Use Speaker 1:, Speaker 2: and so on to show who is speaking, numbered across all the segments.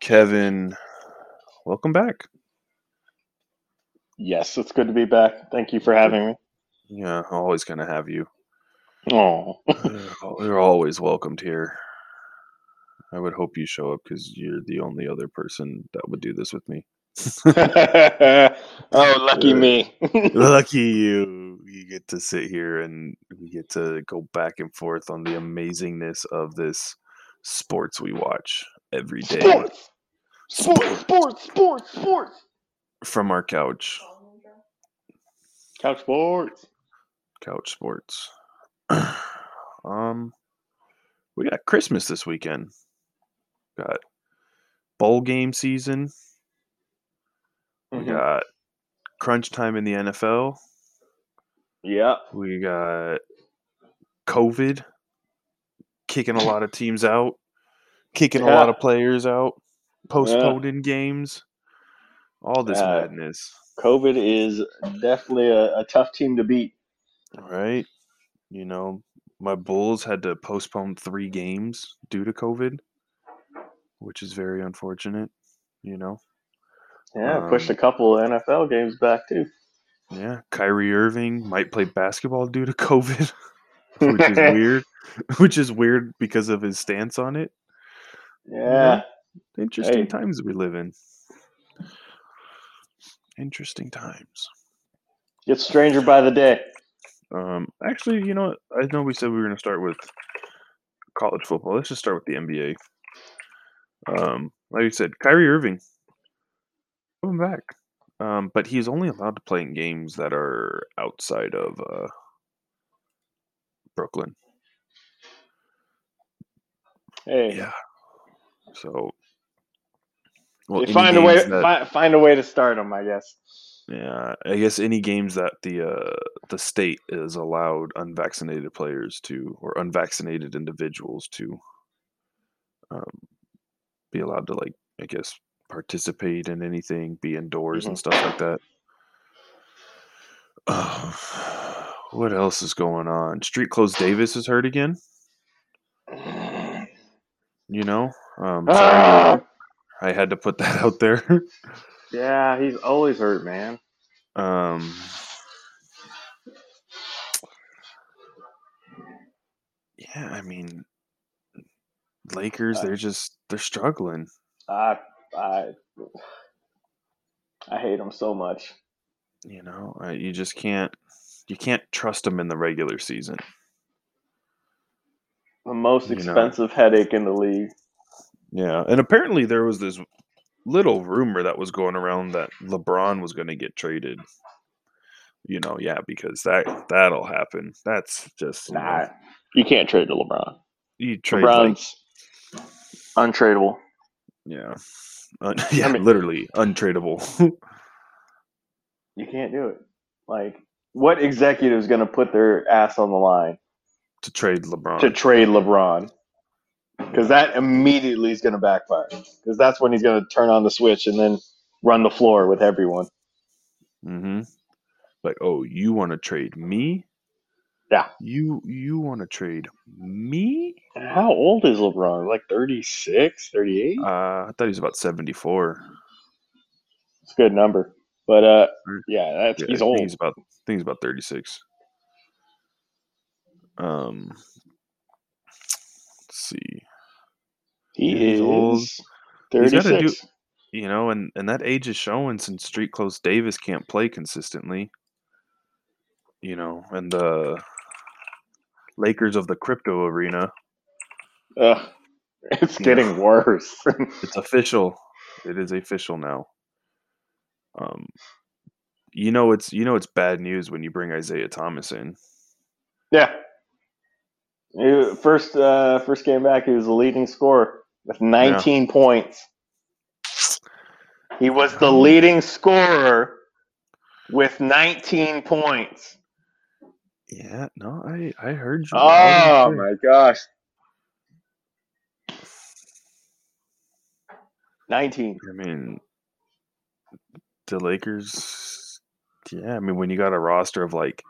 Speaker 1: Kevin, welcome back.
Speaker 2: Yes, it's good to be back. Thank you for having me.
Speaker 1: Yeah, always gonna have you.
Speaker 2: Oh,
Speaker 1: You're always welcomed here. I would hope you show up because you're the only other person that would do this with me.
Speaker 2: oh, lucky uh, me.
Speaker 1: Lucky you. You get to sit here and we get to go back and forth on the amazingness of this sports we watch every day
Speaker 2: sports, sports, sports, sports, sports.
Speaker 1: from our couch.
Speaker 2: Couch sports.
Speaker 1: Couch sports. um, we got Christmas this weekend. Got bowl game season. We
Speaker 2: Mhm.
Speaker 1: got crunch time in the NFL.
Speaker 2: Yep.
Speaker 1: We got COVID kicking a lot of teams out, kicking a lot of players out, postponing games. All this
Speaker 2: Yeah.
Speaker 1: madness,
Speaker 2: COVID is definitely a, a tough team to beat.
Speaker 1: right? You know, my Bulls had to postpone three games due to COVID, which is very unfortunate. You know,
Speaker 2: Yeah, pushed
Speaker 1: Um,
Speaker 2: a couple NFL games back too.
Speaker 1: yeah. Kyrie Irving might play basketball due to COVID, which is weird. Which is weird because of his stance on it.
Speaker 2: Yeah.
Speaker 1: Interesting
Speaker 2: Hey.
Speaker 1: times we live in. Interesting times.
Speaker 2: Gets stranger by the day.
Speaker 1: Um, actually, you know, what? I know we said we were going to start with college football. Let's just start with the NBA. Um, like you said, Kyrie Irving, coming back, um, but he's only allowed to play in games that are outside of uh, Brooklyn.
Speaker 2: Hey,
Speaker 1: Yeah. So, well,
Speaker 2: find a way.
Speaker 1: that-
Speaker 2: Find, find a way to start them, I guess.
Speaker 1: Yeah, I guess any games that the uh, the state is allowed unvaccinated players to, or unvaccinated individuals to, um, be allowed to like, I guess, participate in anything, be indoors and stuff like that. Uh, what else is going on? Street Clothes Davis is hurt again. You know, um,
Speaker 2: Ah!
Speaker 1: I had to put that out there.
Speaker 2: Yeah, he's always hurt, man.
Speaker 1: Um, yeah, I mean, Lakers,
Speaker 2: Uh,
Speaker 1: they're just they're struggling.
Speaker 2: I I I hate them so much.
Speaker 1: You know, you just can't you can't trust them in the regular season.
Speaker 2: The most
Speaker 1: You know.
Speaker 2: expensive headache in the league.
Speaker 1: Yeah, and apparently there was this little rumor that was going around that LeBron was going to get traded. You know, yeah, because that that'll happen. That's just you, know,
Speaker 2: Nah, you can't trade to LeBron.
Speaker 1: you trade like
Speaker 2: LeBron's untradeable.
Speaker 1: yeah, Un- yeah,
Speaker 2: mean-
Speaker 1: literally untradeable.
Speaker 2: You can't do it. Like, what executive is going to put their ass on the line
Speaker 1: to trade LeBron.
Speaker 2: to trade LeBron? Because that immediately is going to backfire. Because that's when he's going to turn on the switch and then run the floor with everyone.
Speaker 1: Mm-hmm. Like, oh, you want to trade me?
Speaker 2: Yeah.
Speaker 1: You you want to trade me?
Speaker 2: How old is LeBron? Like 36, 38?
Speaker 1: Uh, I thought he was about seventy four.
Speaker 2: It's a good number. But uh, yeah, that's
Speaker 1: Yeah,
Speaker 2: he's old.
Speaker 1: He's about I think he's about thirty six. Um, let's see.
Speaker 2: He is
Speaker 1: old. He's gotta
Speaker 2: 36.
Speaker 1: You know, and and that age is showing since Street Clothes Davis can't play consistently. You know, and the Lakers of the crypto arena.
Speaker 2: Ugh, it's getting worse.
Speaker 1: It's official. It is official now. Um, you know it's you know it's bad news when you bring Isaiah Thomas in.
Speaker 2: yeah. He- First, uh, first game back, he was the leading scorer with 19 points. He was the leading scorer with 19 points.
Speaker 1: Yeah, no, I I heard you.
Speaker 2: Oh my gosh. 19.
Speaker 1: I mean, the Lakers. Yeah, I mean when you got a roster of like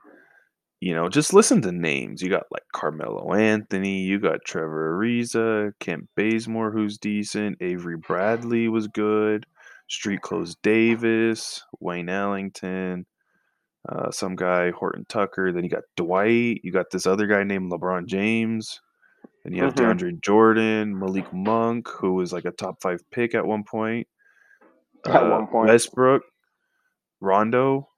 Speaker 1: you know, just listen to names. You got like Carmelo Anthony, you got Trevor Ariza, Kent Bazemore, who's decent. Avery Bradley was good. Street Clothes Davis, Wayne Ellington, uh, some guy Horton Tucker. Then you got Dwight. You got this other guy named LeBron James. And you have
Speaker 2: Mhm.
Speaker 1: DeAndre Jordan, Malik Monk, who was like a top five pick at one point.
Speaker 2: At
Speaker 1: uh,
Speaker 2: one point.
Speaker 1: Westbrook, Rondo,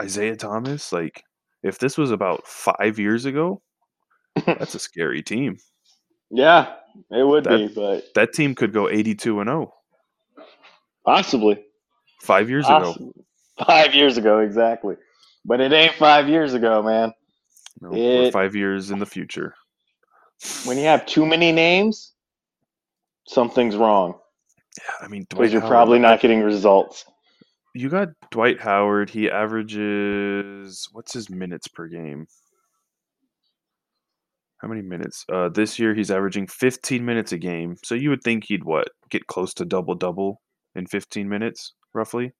Speaker 1: Isaiah Thomas. Like, if this was about five years ago, that's a scary team.
Speaker 2: Yeah, it would
Speaker 1: That-
Speaker 2: be, but
Speaker 1: That team could go 82 and 0
Speaker 2: possibly.
Speaker 1: five years ago.
Speaker 2: Five years ago, exactly. But it ain't five years ago, man.
Speaker 1: No,
Speaker 2: It-
Speaker 1: five years in the future.
Speaker 2: When you have too many names, something's wrong
Speaker 1: Yeah, I mean,
Speaker 2: because you're probably not getting results.
Speaker 1: You got Dwight Howard. He averages what's his minutes per game? How many minutes? Uh, this year he's averaging 15 minutes a game. So you would think he'd what get close to double double in 15 minutes, roughly.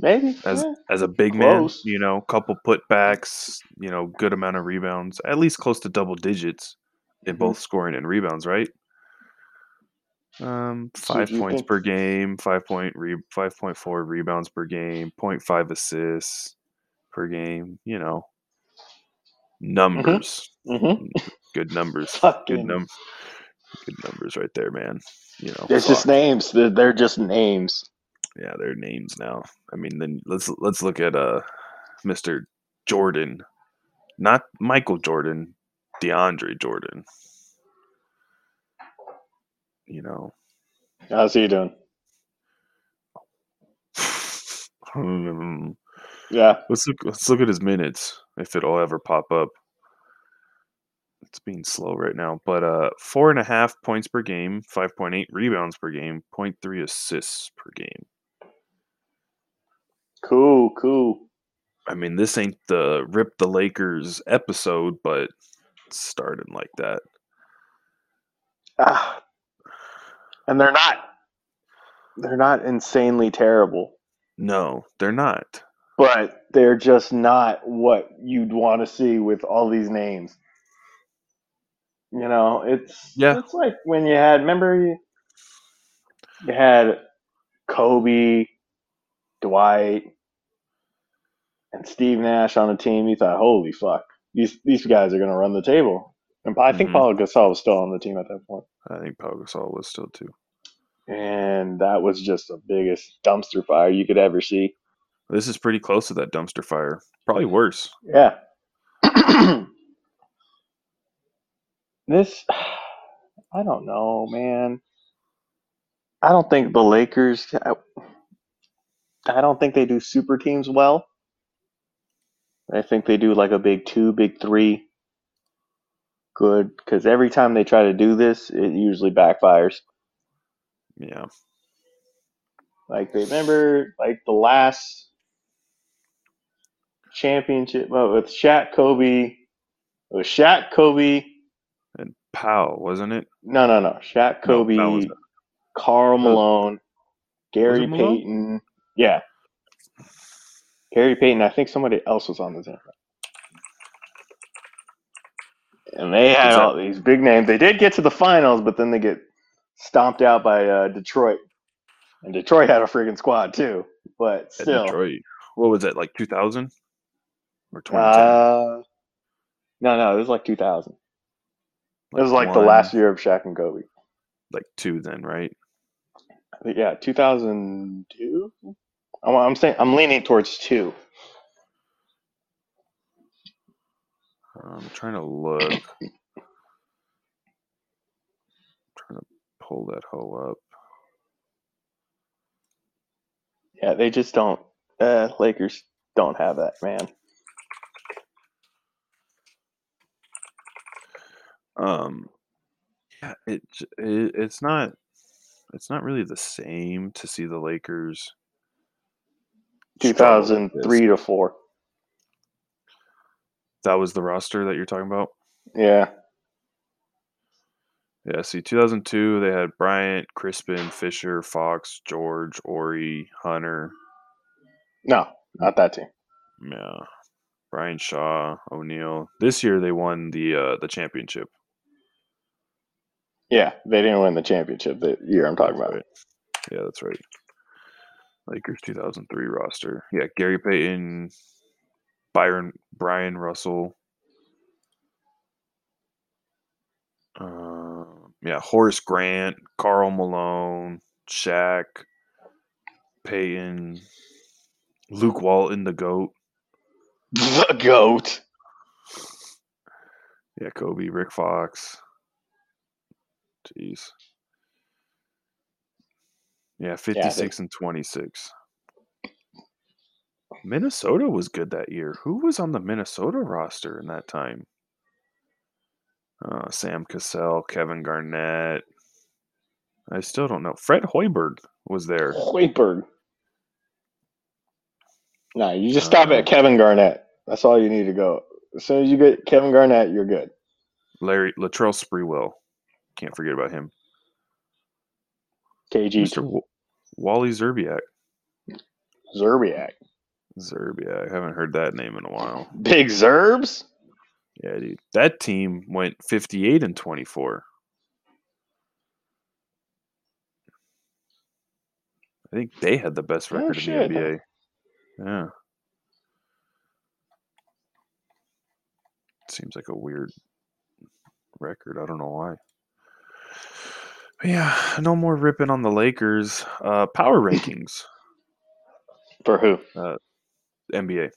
Speaker 2: Maybe.
Speaker 1: as
Speaker 2: yeah.
Speaker 1: as a big
Speaker 2: Close.
Speaker 1: man, you know, couple putbacks, you know, good amount of rebounds, at least close to double digits in
Speaker 2: Mhm.
Speaker 1: both scoring and rebounds, right? Um, five
Speaker 2: you
Speaker 1: points
Speaker 2: think-
Speaker 1: per game, five point re- five point four rebounds per game, 0.5 assists per game. You know, numbers,
Speaker 2: Mhm.
Speaker 1: good numbers, good
Speaker 2: Fucking.
Speaker 1: num, good numbers right there, man. You know,
Speaker 2: It's just names. They're, they're just names.
Speaker 1: yeah, they're names now. I mean, then let's let's look at uh Mr. Jordan, not Michael Jordan, DeAndre Jordan. You know,
Speaker 2: How's he doing?
Speaker 1: Hmm,
Speaker 2: Yeah.
Speaker 1: let's look let's look at his minutes if it'll ever pop up. It's being slow right now, but uh, four and a half points per game, five point eight rebounds per game, 0.3 assists per game.
Speaker 2: Cool. Cool.
Speaker 1: I mean, this ain't the rip the Lakers episode, but starting like that.
Speaker 2: Ah. And they're not. They're not insanely terrible,
Speaker 1: No, they're not.
Speaker 2: but they're just not what you'd want to see with all these names. You know, it's
Speaker 1: Yeah.
Speaker 2: It's like when you had remember you, you had Kobe, Dwight, and Steve Nash on a team. You thought, holy fuck, these these guys are going to run the table. And I think
Speaker 1: Mhm.
Speaker 2: Paul Gasol was still on the team at that point.
Speaker 1: I think Pau Gasol was still too.
Speaker 2: and that was just the biggest dumpster fire you could ever see.
Speaker 1: This is pretty close to that dumpster fire. Probably worse.
Speaker 2: Yeah. this, I don't know, man. I don't think the Lakers. I, I don't think they do super teams well. I think they do like a big two, big three. Good, because every time they try to do this, it usually backfires.
Speaker 1: Yeah.
Speaker 2: Like they remember like the last championship well, with Shaq Kobe. It was Shaq Kobe.
Speaker 1: And Powell, wasn't it?
Speaker 2: No, no, no. Shaq
Speaker 1: No,
Speaker 2: Kobe,
Speaker 1: was-
Speaker 2: Karl Malone, Gary
Speaker 1: Malone?
Speaker 2: Payton. Yeah. Gary Payton. I think somebody else was on the team. And they had all these big names. They did get to the finals, but then they get stomped out by uh, Detroit. And Detroit had a freaking squad too. But
Speaker 1: At
Speaker 2: still.
Speaker 1: Detroit. What was it like 2000? Or 2010?
Speaker 2: Uh, no, no, it was like 2000. It was like the last year of Shaq and Kobe.
Speaker 1: Like two then, right?
Speaker 2: Yeah, 2002. I'm, I'm saying I'm leaning towards two.
Speaker 1: I'm trying to look. trying to pull that hoe up.
Speaker 2: Yeah, they just don't. Uh, Lakers don't have that man.
Speaker 1: Um, yeah, it, it it's not it's not really the same to see the Lakers. with this.
Speaker 2: 2003 to four.
Speaker 1: That was the roster that you're talking about.
Speaker 2: Yeah,
Speaker 1: Yeah, see, 2002 they had Bryant, Crispin, Fisher, Fox, George, Horry, Hunter.
Speaker 2: no, not that team.
Speaker 1: Yeah. Brian Shaw, O'Neal. This year they won the uh, the championship.
Speaker 2: Yeah, they didn't win the championship the year I'm talking about.
Speaker 1: right. Yeah, that's right. Lakers 2003 roster. Yeah, Gary Payton, Byron, Brian Russell. Uh, yeah, Horace Grant, Karl Malone, Shaq, Payton, Luke Walton, the GOAT.
Speaker 2: The goat.
Speaker 1: Yeah, Kobe, Rick Fox. Jeez. Yeah, 56 and 26. Minnesota was good that year. Who was on the Minnesota roster in that time? Uh, Sam Cassell, Kevin Garnett. I still don't know. Fred Hoiberg was there.
Speaker 2: Hoiberg. No, you just stop
Speaker 1: Uh,
Speaker 2: at Kevin Garnett. That's all you need to go. As soon as you get Kevin Garnett, you're good.
Speaker 1: Larry Latrell Sprewell. Can't forget about him.
Speaker 2: KG
Speaker 1: Mr. W- Wally Szczerbiak.
Speaker 2: Szczerbiak.
Speaker 1: Szczerbiak. I haven't heard that name in a while.
Speaker 2: Big Zerbs?
Speaker 1: Yeah, dude. That team went 58 and 24. I think they had the best
Speaker 2: Oh,
Speaker 1: record
Speaker 2: shit.
Speaker 1: in the NBA. Yeah. Seems like a weird record. I don't know why. But yeah, no more ripping on the Lakers. Uh, power rankings,
Speaker 2: For who?
Speaker 1: NBA.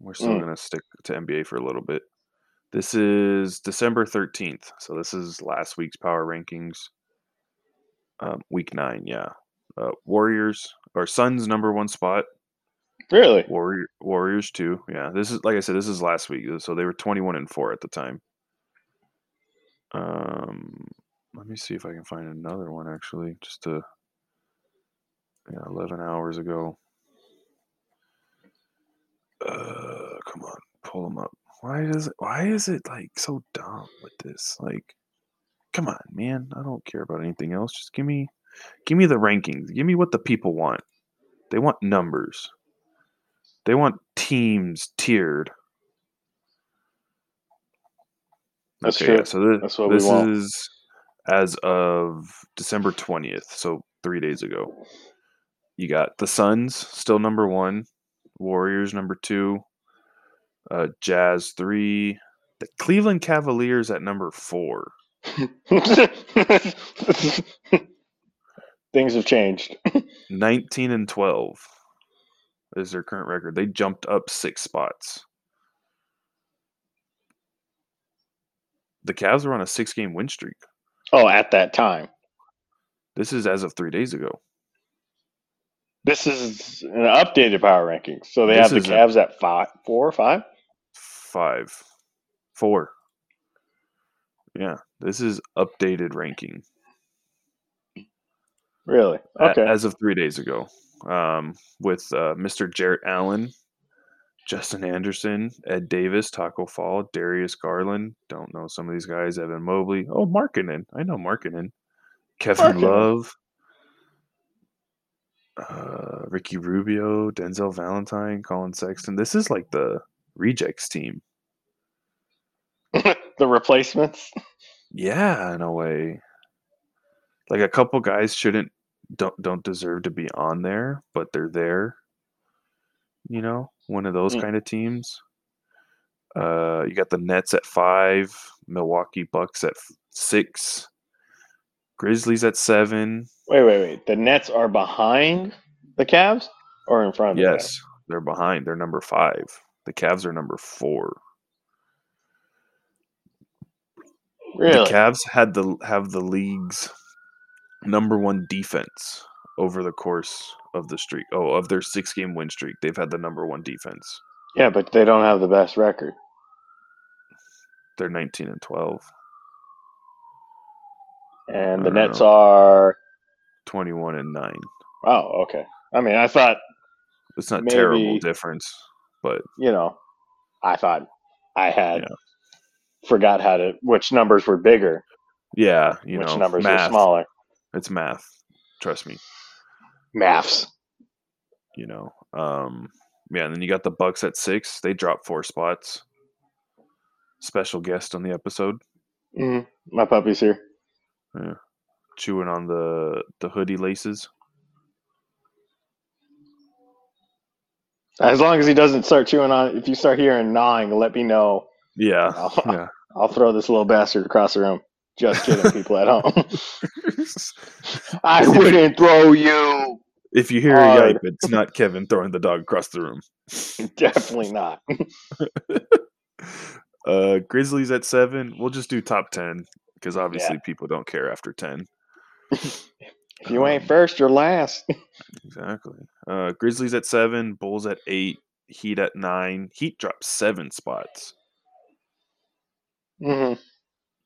Speaker 1: We're still
Speaker 2: Mm.
Speaker 1: going to stick to NBA for a little bit. This is December 13th. So this is last week's power rankings. Um, week nine, yeah. Uh, Warriors or Suns number one spot.
Speaker 2: Really?
Speaker 1: Warrior, Warriors two. Yeah, this is like I said. This is last week, so they were twenty one and four at the time. Um, let me see if I can find another one actually, just to yeah, eleven hours ago. Uh, come on, pull them up. Why does it? Why is it like so dumb with this? Like, come on, man. I don't care about anything else. Just give me, give me the rankings. Give me what the people want. They want numbers. They want teams tiered.
Speaker 2: That's
Speaker 1: okay,
Speaker 2: true.
Speaker 1: yeah, so this,
Speaker 2: That's what we want.
Speaker 1: is as of December 20th, so three days ago. You got the Suns still number one, Warriors number two, uh, Jazz three, the Cleveland Cavaliers at number four.
Speaker 2: Things have changed.
Speaker 1: 19 and 12 is their current record. They jumped up six spots. The Cavs are on a six game win streak.
Speaker 2: Oh, at that time.
Speaker 1: This is as of three days ago.
Speaker 2: This is an updated power rankings. So they
Speaker 1: This
Speaker 2: have the
Speaker 1: is a-
Speaker 2: Cavs at five, four or five.
Speaker 1: Five. Yeah, this is updated ranking
Speaker 2: Really? Okay.
Speaker 1: as of three days ago. Um, with uh, Mr. Jarrett Allen, Justin Anderson, Ed Davis, Taco Fall, Darius Garland. Don't know some of these guys. Evan Mobley. Oh, Markkanen. I know Markkanen. Kevin
Speaker 2: Markkanen.
Speaker 1: Love. Uh, Ricky Rubio, Denzel Valentine, Collin Sexton. This is like the rejects team.
Speaker 2: the replacements.
Speaker 1: Yeah, in a way. Like a couple guys shouldn't don't don't deserve to be on there, but they're there. You know, one of those
Speaker 2: Mm.
Speaker 1: kind of teams. Uh, you got the Nets at five, Milwaukee Bucks at six, Grizzlies at seven.
Speaker 2: Wait, wait, wait. The Nets are behind the Cavs or in front of the Cavs?
Speaker 1: Yes, they're behind. They're number five. The Cavs are number four.
Speaker 2: Really?
Speaker 1: The Cavs had the have the league's number one defense over the course of the streak. Oh, of their six game win streak, they've had the number one defense.
Speaker 2: yeah, but they don't have the best record.
Speaker 1: They're nineteen and twelve.
Speaker 2: And the Nets
Speaker 1: know.
Speaker 2: are
Speaker 1: 21 and 9.
Speaker 2: oh, okay. I mean, I thought
Speaker 1: It's not terrible difference, but
Speaker 2: you know, I thought I had
Speaker 1: Yeah.
Speaker 2: forgot how to which numbers were bigger,
Speaker 1: yeah, you
Speaker 2: which
Speaker 1: know,
Speaker 2: numbers
Speaker 1: math.
Speaker 2: were smaller.
Speaker 1: It's math. Trust me.
Speaker 2: Maths.
Speaker 1: You know, um, Yeah, and then you got the Bucks at six. They dropped four spots. Special guest on the episode,
Speaker 2: Mm, my puppy's here.
Speaker 1: Chewing on the the hoodie laces.
Speaker 2: As long as he doesn't start chewing on, if you start hearing gnawing, let me know.
Speaker 1: Yeah,
Speaker 2: I'll,
Speaker 1: yeah.
Speaker 2: I'll throw this little bastard across the room. Just kidding, people at home. I wouldn't throw you.
Speaker 1: if you hear a
Speaker 2: Hard.
Speaker 1: yipe, it's not Kevin throwing the dog across the room.
Speaker 2: Definitely not.
Speaker 1: Uh, Grizzlies at seven. We'll just do top ten because obviously people don't care after ten.
Speaker 2: If you ain't first, you're last.
Speaker 1: Exactly. Uh, Grizzlies at seven. Bulls at eight. Heat at nine. Heat dropped seven spots.
Speaker 2: hmm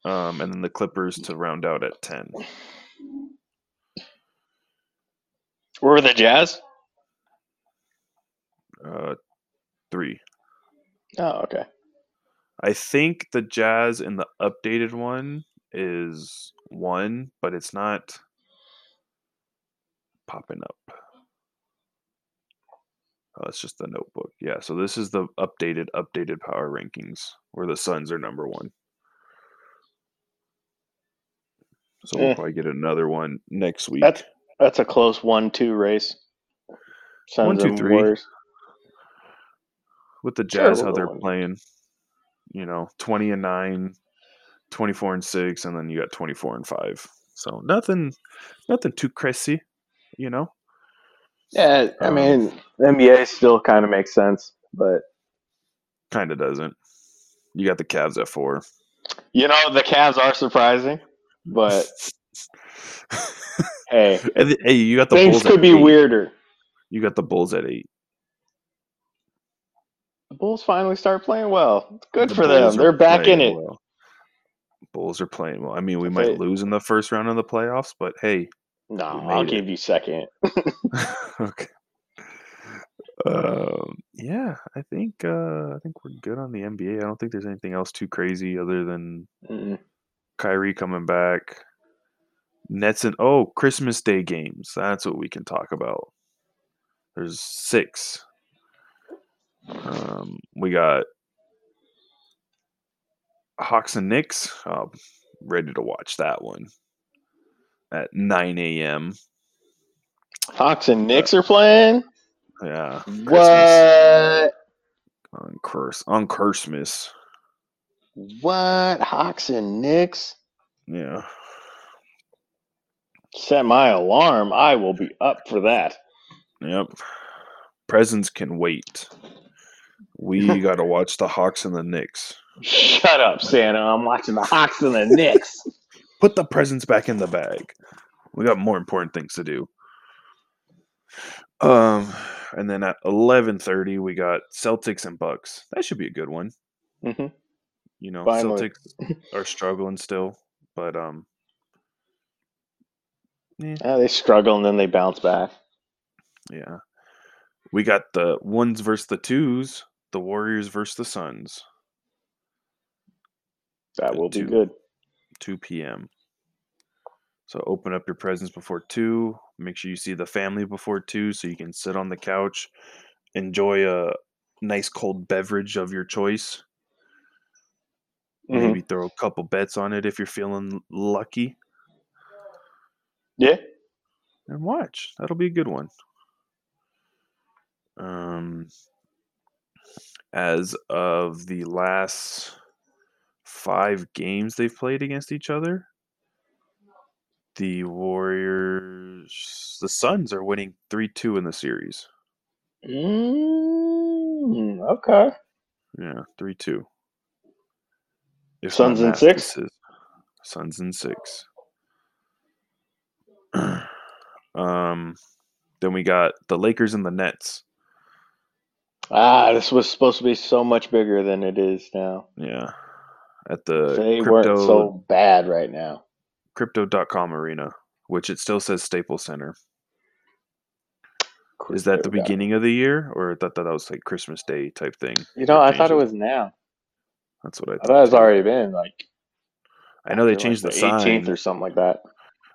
Speaker 1: Um, and then the Clippers to round out at ten.
Speaker 2: Where were the Jazz?
Speaker 1: Uh, three.
Speaker 2: Oh, okay.
Speaker 1: I think the Jazz in the updated one is one, but it's not popping up. Oh, it's just the notebook. Yeah, so this is the updated, updated power rankings where the Suns are number one. So we'll
Speaker 2: Eh.
Speaker 1: probably get another one next week.
Speaker 2: That's that's a close one-two race. Suns
Speaker 1: One, two, three.
Speaker 2: Warriors.
Speaker 1: With the
Speaker 2: Sure,
Speaker 1: Jazz, how they're
Speaker 2: one.
Speaker 1: playing, you know, 20 and 9, 24 and 6, and then you got 24 and 5. So nothing nothing too crazy, you know.
Speaker 2: Yeah, I
Speaker 1: Um,
Speaker 2: mean, NBA still kind of makes sense, but
Speaker 1: Kind of doesn't. You got the Cavs at 4.
Speaker 2: you know the Cavs are surprising. But hey,
Speaker 1: hey, you got the
Speaker 2: things
Speaker 1: Bulls
Speaker 2: could be
Speaker 1: eight.
Speaker 2: weirder.
Speaker 1: You got the Bulls at 8.
Speaker 2: The Bulls finally start playing well. It's good
Speaker 1: The
Speaker 2: for them.
Speaker 1: Bulls are
Speaker 2: They're back in it.
Speaker 1: well. Bulls are playing well. I mean, we might lose in the first round of the playoffs, but hey,
Speaker 2: No, I'll
Speaker 1: it.
Speaker 2: give you second.
Speaker 1: okay. Um, yeah, I think uh, I think we're good on the NBA. I don't think there's anything else too crazy other than
Speaker 2: Mm-mm.
Speaker 1: Kyrie coming back. Nets and oh, Christmas Day games. That's what we can talk about. There's six. Um, we got Hawks and Knicks. Oh, ready to watch that one at 9 a.m.
Speaker 2: Hawks and Knicks uh, are playing.
Speaker 1: Yeah, Christmas
Speaker 2: What?
Speaker 1: on curse on Christmas.
Speaker 2: What? Hawks and Knicks?
Speaker 1: Yeah,
Speaker 2: Set my alarm. I will be up for that.
Speaker 1: yep. Presents can wait. We got to watch the Hawks and the Knicks.
Speaker 2: Shut up, Santa. I'm watching the Hawks and the Knicks.
Speaker 1: Put the presents back in the bag. We got more important things to do. Um, and then at eleven thirty, we got Celtics and Bucks. That should be a good one.
Speaker 2: hmm
Speaker 1: You know,
Speaker 2: Finally.
Speaker 1: Celtics are struggling still, but um,
Speaker 2: Yeah, they struggle and then they bounce back.
Speaker 1: yeah, we got the ones versus the twos, the Warriors versus the Suns,
Speaker 2: That will be good.
Speaker 1: two p.m. So open up your presents before two. Make sure you see the family before two, so you can sit on the couch, enjoy a nice cold beverage of your choice.
Speaker 2: Mhm.
Speaker 1: Maybe throw a couple bets on it if you're feeling lucky,
Speaker 2: Yeah.
Speaker 1: and watch. That'll be a good one. Um, as of the last five games they've played against each other, the Warriors, the Suns are winning three two in the series.
Speaker 2: Mm, okay.
Speaker 1: Yeah, three two.
Speaker 2: Suns in six?
Speaker 1: Suns in six. um, then we got the Lakers and the Nets.
Speaker 2: Ah, this was supposed to be so much bigger than it is now.
Speaker 1: Yeah, at the
Speaker 2: they
Speaker 1: crypto
Speaker 2: weren't so bad right now.
Speaker 1: crypto.com arena, which it still says Staples Center. Is that the beginning of the year, or I thought that that was like Christmas Day type thing?
Speaker 2: You know, I thought it was now.
Speaker 1: That's what I
Speaker 2: I
Speaker 1: thought.
Speaker 2: thought it's already been like.
Speaker 1: I know they changed
Speaker 2: like,
Speaker 1: the,
Speaker 2: the
Speaker 1: sign.
Speaker 2: 18th or something like that.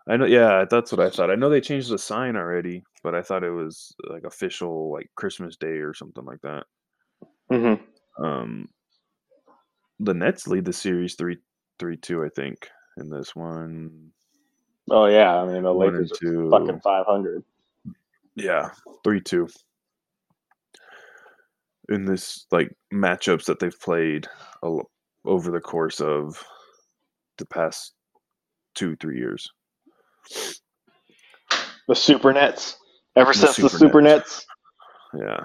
Speaker 1: I know. Yeah, that's what I thought. I know they changed the sign already, but I thought it was like official, like Christmas Day or something like that.
Speaker 2: Mm-hmm.
Speaker 1: Um, the Nets lead the series three three two, I think, in this one.
Speaker 2: Oh yeah, I mean the Lakers
Speaker 1: two.
Speaker 2: are fucking five hundred.
Speaker 1: Yeah, three two. In this like matchups that they've played over the course of the past two three years.
Speaker 2: The Super Nets. Ever
Speaker 1: The
Speaker 2: since the
Speaker 1: Super
Speaker 2: Super Nets.
Speaker 1: Yeah.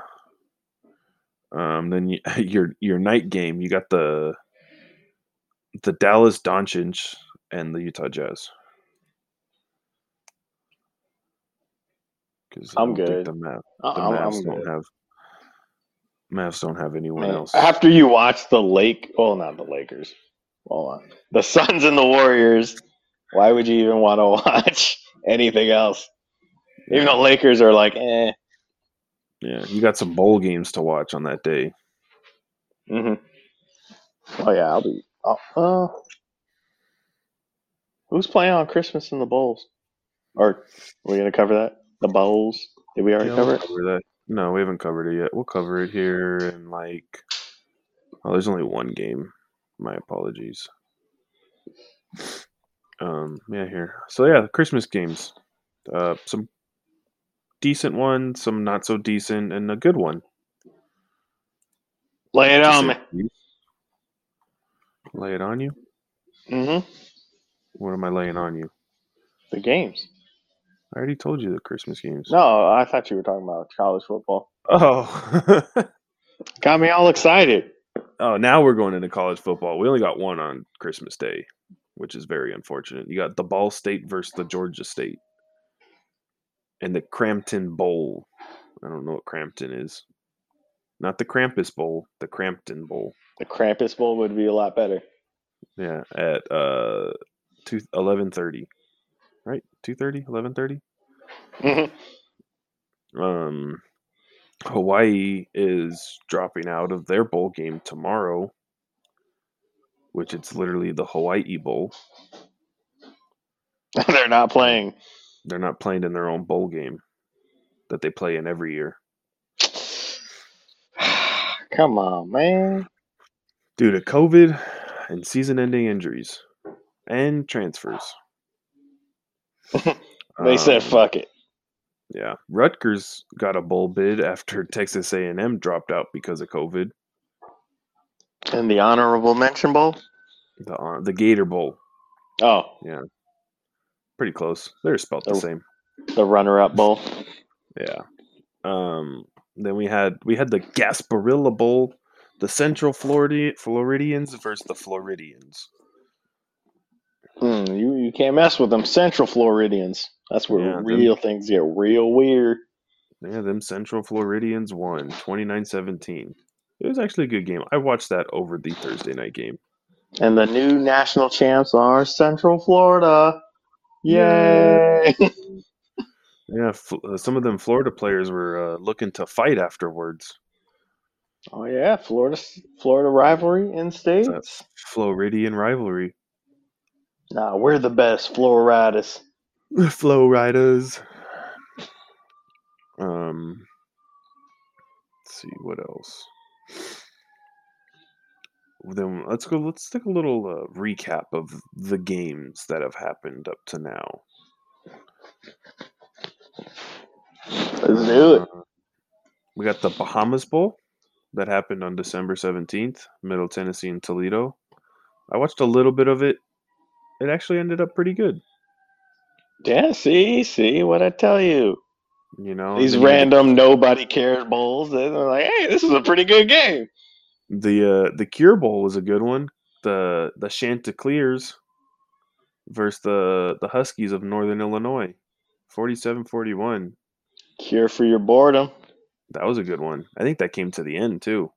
Speaker 1: Um. Then you, your your night game, you got the the Dallas Doncic and the Utah Jazz. Because
Speaker 2: I'm good.
Speaker 1: The Mavs,
Speaker 2: Uh,
Speaker 1: the
Speaker 2: I'm,
Speaker 1: Mavs
Speaker 2: I'm
Speaker 1: don't
Speaker 2: good.
Speaker 1: have Mavs don't have anyone
Speaker 2: Man,
Speaker 1: else.
Speaker 2: After you watch the Lake, well, not the Lakers. Hold on, the Suns and the Warriors. Why would you even want to watch anything else? Even though Lakers are like, eh.
Speaker 1: Yeah, you got some bowl games to watch on that day.
Speaker 2: hmm Oh yeah, I'll be. Oh, uh, who's playing on Christmas in the bowls? Or are we gonna cover that? The bowls? Did we already
Speaker 1: Yeah,
Speaker 2: cover
Speaker 1: we'll
Speaker 2: it?
Speaker 1: cover that. No, we haven't covered it yet. We'll cover it here in like. Oh, there's only one game. My apologies. Um, yeah, here. So yeah, Christmas games. Uh, some decent ones, some not so decent, and a good one.
Speaker 2: Lay it on me.
Speaker 1: Lay it on you.
Speaker 2: hmm
Speaker 1: What am I laying on you?
Speaker 2: The games.
Speaker 1: I already told you the Christmas games.
Speaker 2: No, I thought you were talking about college football.
Speaker 1: Oh.
Speaker 2: Got me all excited.
Speaker 1: Oh, now we're going into college football. We only got one on Christmas Day, which is very unfortunate. You got the Ball State versus the Georgia State, and the Cramton Bowl. I don't know what Cramton is. Not the Krampus Bowl, the Cramton Bowl.
Speaker 2: The Krampus Bowl would be a lot better.
Speaker 1: Yeah, at uh, two eleven thirty, right? 2.30, 11.30?
Speaker 2: hmm
Speaker 1: Um, Hawaii is dropping out of their bowl game tomorrow, which it's literally the Hawaii Bowl.
Speaker 2: They're not playing.
Speaker 1: They're not playing in their own bowl game that they play in every year.
Speaker 2: Come on, man.
Speaker 1: Due to COVID and season ending injuries and transfers.
Speaker 2: They said,
Speaker 1: Um,
Speaker 2: "Fuck it."
Speaker 1: Yeah. Rutgers got a bowl bid after Texas A&M dropped out because of COVID.
Speaker 2: And the honorable mention bowl.
Speaker 1: The uh, the Gator Bowl.
Speaker 2: Oh, Yeah.
Speaker 1: Pretty close. They're spelled the
Speaker 2: Oh.
Speaker 1: same.
Speaker 2: the runner-up bowl.
Speaker 1: Yeah. Um then we had we had the Gasparilla Bowl, the Central Florida Floridians versus the Floridians.
Speaker 2: Hmm, you you can't mess with them Central Floridians. That's where
Speaker 1: Yeah, them-
Speaker 2: real things get real weird.
Speaker 1: Yeah, them Central Floridians won 29-17. It was actually a good game. I watched that over the Thursday night game.
Speaker 2: And the new national champs are Central Florida. Yay!
Speaker 1: Yeah, fl- uh, some of them Florida players were uh, looking to fight afterwards.
Speaker 2: oh yeah, Florida Florida rivalry in states.
Speaker 1: That's Floridian rivalry.
Speaker 2: Nah, we're the best Floridas.
Speaker 1: Flow Riders. Um, let's see what else. Then let's go. Let's take a little uh, recap of the games that have happened up to now.
Speaker 2: Let's do it.
Speaker 1: Uh, we got the Bahamas Bowl that happened on December seventeenth, Middle Tennessee and Toledo. I watched a little bit of it. It actually ended up pretty good.
Speaker 2: Yeah, see, see what I tell you.
Speaker 1: You know,
Speaker 2: These random nobody cares bowls. They're like, hey, this is a pretty good game.
Speaker 1: The uh, the Cure Bowl was a good one. The the Chanticleers versus the the Huskies of Northern Illinois. 47-41.
Speaker 2: Cure for your boredom.
Speaker 1: That was a good one. I think that came to the end too.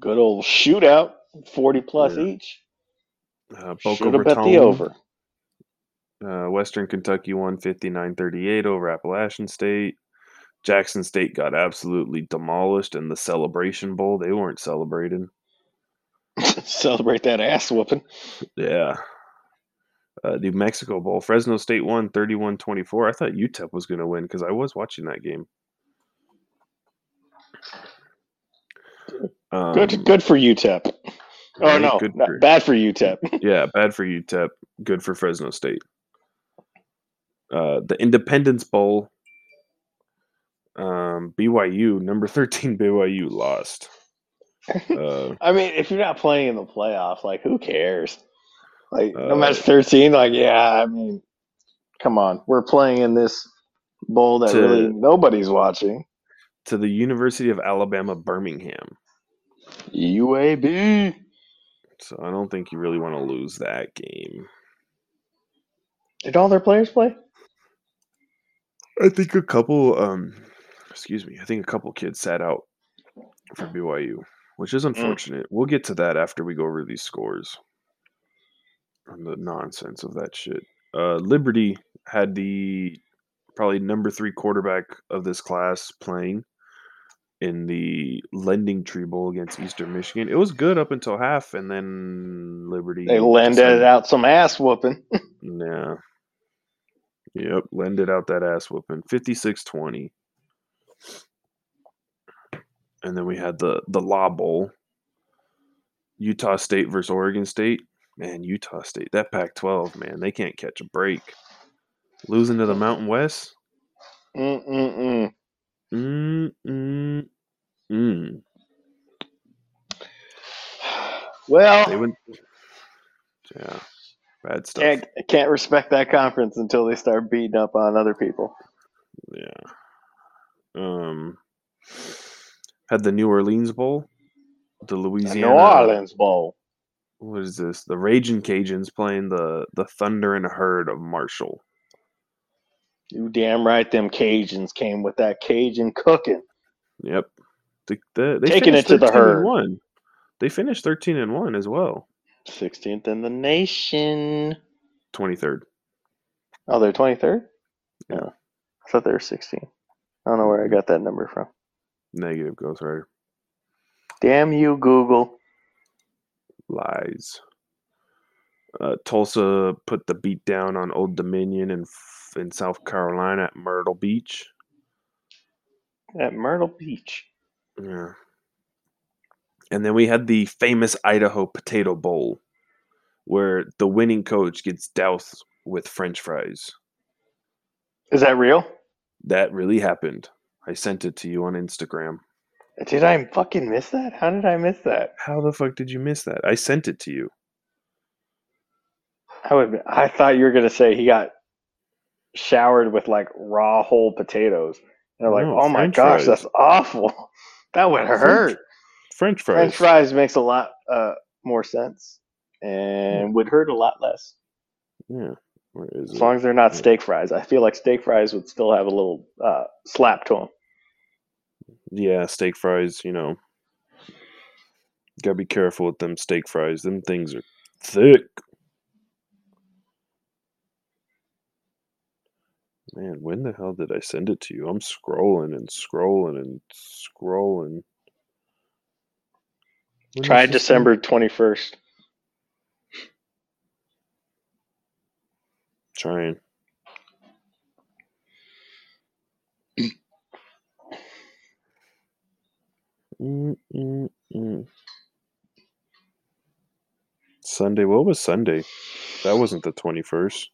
Speaker 2: Good old shootout. 40 plus
Speaker 1: Yeah.
Speaker 2: each.
Speaker 1: Uh,
Speaker 2: Should have bet the over.
Speaker 1: Uh, Western Kentucky won 59-38 over Appalachian State. Jackson State got absolutely demolished in the Celebration Bowl. They weren't celebrating.
Speaker 2: Celebrate that ass whooping.
Speaker 1: Yeah. Uh, New Mexico Bowl. Fresno State won 31-24. I thought UTEP was going to win because I was watching that game. Um,
Speaker 2: good, good for UTEP. Oh
Speaker 1: right,
Speaker 2: no,
Speaker 1: good
Speaker 2: not-
Speaker 1: for-
Speaker 2: bad for UTEP.
Speaker 1: Yeah, bad for UTEP. Good for Fresno State. Uh, the Independence Bowl. Um, BYU number thirteen. BYU lost. Uh,
Speaker 2: I mean, if you're not playing in the playoffs, like who cares? Like no
Speaker 1: Uh,
Speaker 2: matter thirteen, like yeah, I mean, come on, we're playing in this bowl that
Speaker 1: To-
Speaker 2: really nobody's watching.
Speaker 1: to the University of Alabama Birmingham.
Speaker 2: UAB.
Speaker 1: So I don't think you really want to lose that game.
Speaker 2: Did all their players play?
Speaker 1: I think a couple. Um, excuse me. I think a couple kids sat out for BYU, which is unfortunate. We'll get to that after we go over these scores and the nonsense of that shit. Uh, Liberty had the probably number three quarterback of this class playing in the Lending Tree Bowl against Eastern Michigan. It was good up until half, and then Liberty
Speaker 2: They lended out some ass whooping.
Speaker 1: Nah. Yep, lended out that ass whooping. 56-20. And then we had the the Law Bowl. Utah State versus Oregon State. Man, Utah State, that Pac-12, man, they can't catch a break. Losing to the Mountain West.
Speaker 2: Mm-mm-mm.
Speaker 1: Mm mm mm. They
Speaker 2: Well,
Speaker 1: went. Yeah, bad stuff.
Speaker 2: can't, can't respect that conference until they start beating up on other people.
Speaker 1: Yeah. Um had the New Orleans Bowl, the
Speaker 2: The
Speaker 1: Louisiana
Speaker 2: New Orleans Bowl.
Speaker 1: What is this? The Raging Cajuns playing the the Thundering Herd of Marshall.
Speaker 2: You damn right, them Cajuns came with that Cajun cooking.
Speaker 1: Yep. The, the, they
Speaker 2: Taking it to the
Speaker 1: 13 and
Speaker 2: herd.
Speaker 1: One. They finished 13 and 1 as well.
Speaker 2: 16th in the nation.
Speaker 1: 23rd.
Speaker 2: Oh, they're 23rd?
Speaker 1: Yeah.
Speaker 2: No. I thought they were 16. I don't know where I got that number from.
Speaker 1: Negative Ghost Rider.
Speaker 2: Damn you, Google.
Speaker 1: Lies. Uh, Tulsa put the beat down on Old Dominion in, in South Carolina at Myrtle Beach.
Speaker 2: At Myrtle Beach.
Speaker 1: Yeah. And then we had the famous Idaho Potato Bowl, where the winning coach gets doused with French fries.
Speaker 2: Is that real?
Speaker 1: That really happened. I sent it to you on Instagram.
Speaker 2: Did I fucking miss that? How did I miss that?
Speaker 1: How the fuck did you miss that? I sent it to you.
Speaker 2: I would. I thought you were gonna say he got showered with like raw whole potatoes. And they're like,
Speaker 1: No,
Speaker 2: oh my
Speaker 1: French
Speaker 2: gosh,
Speaker 1: fries.
Speaker 2: that's awful. That would hurt.
Speaker 1: French fries.
Speaker 2: French fries makes a lot uh, more sense and would hurt a lot less
Speaker 1: Yeah. Where is
Speaker 2: as
Speaker 1: it?
Speaker 2: long as they're not
Speaker 1: Yeah.
Speaker 2: steak fries. I feel like steak fries would still have a little uh, slap to them.
Speaker 1: Yeah, steak fries, you know. Gotta be careful with them steak fries. Them things are thick. Man, when the hell did I send it to you? I'm scrolling and scrolling and scrolling. When
Speaker 2: Try
Speaker 1: is this thing?
Speaker 2: December twenty first.
Speaker 1: Trying. Mm, mm, mm. Sunday. What was Sunday? That wasn't the 21st.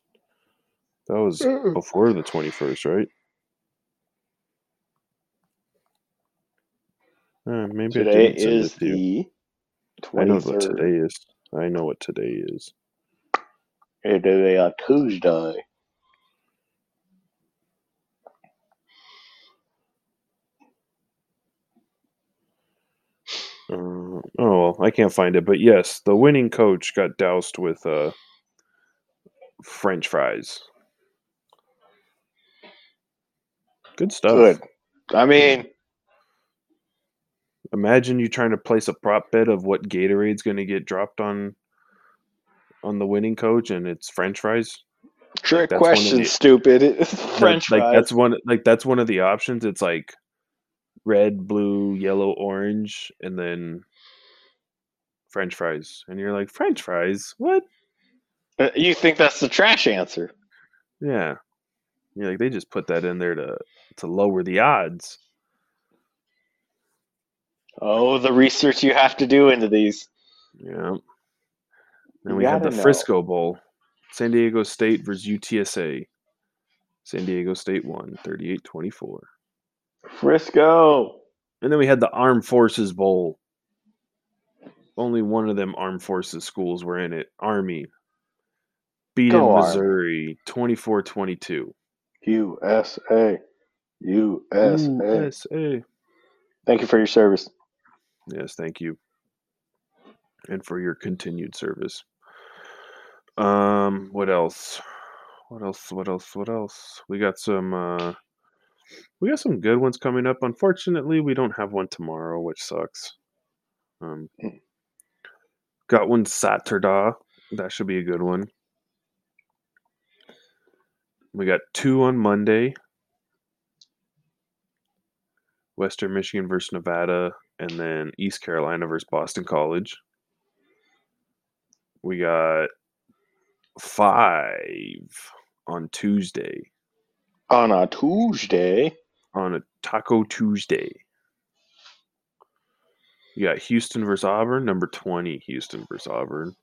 Speaker 1: That was
Speaker 2: Mm-mm.
Speaker 1: before the 21st, right? Uh, maybe
Speaker 2: Today
Speaker 1: I didn't send
Speaker 2: is
Speaker 1: it
Speaker 2: the
Speaker 1: I know what today is. I know what today is.
Speaker 2: Today on Tuesday.
Speaker 1: Uh, oh well, I can't find it, but yes, the winning coach got doused with uh, French fries. Good stuff.
Speaker 2: Good. I mean,
Speaker 1: Imagine you trying to place a prop bet of what Gatorade's going to get dropped on on the winning coach, and it's French fries.
Speaker 2: trick
Speaker 1: that's one of
Speaker 2: question,
Speaker 1: the-
Speaker 2: stupid. French
Speaker 1: like
Speaker 2: fries.
Speaker 1: that's one like that's one of the options. It's like red, blue, yellow, orange, and then French fries, and you're like French fries. What?
Speaker 2: Uh, You think that's the trash answer?
Speaker 1: Yeah. Yeah, like they just put that in there to to lower the odds.
Speaker 2: Oh, the research you have to do into these.
Speaker 1: Yeah. Then we have the
Speaker 2: know.
Speaker 1: Frisco Bowl. San Diego State versus UTSA. San Diego State won 38-24.
Speaker 2: Frisco.
Speaker 1: And then we had the Armed Forces Bowl. Only one of them Armed Forces schools were in it. Army. Beat in. Missouri 24-22.
Speaker 2: USA. USA.
Speaker 1: USA.
Speaker 2: Thank you for your service.
Speaker 1: Yes, thank you. And for your continued service. Um, what else? What else? What else? What else? We got some uh we got some good ones coming up. Unfortunately, we don't have one tomorrow, which sucks. Um got one Saturday. That should be a good one. We got two on Monday. Western Michigan versus Nevada, and then East Carolina versus Boston College. We got five on Tuesday
Speaker 2: On a Tuesday.
Speaker 1: on a Taco Tuesday. You got Houston versus Auburn, number 20, Houston versus Auburn.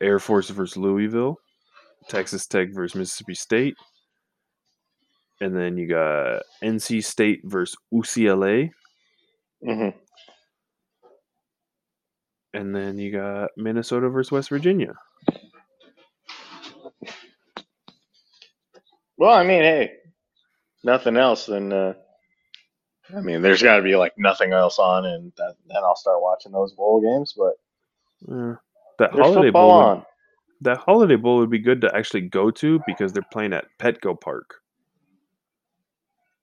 Speaker 1: Air Force versus Louisville. Texas Tech versus Mississippi State. And then you got NC State versus UCLA.
Speaker 2: hmm
Speaker 1: And then you got Minnesota versus West Virginia.
Speaker 2: Well, I mean, hey, nothing else, then. Uh, I mean, there's got to be like nothing else on, and that, then I'll start watching those bowl games. But
Speaker 1: Uh, that
Speaker 2: there's
Speaker 1: holiday bowl, would, that holiday bowl would be good to actually go to because they're playing at Petco Park,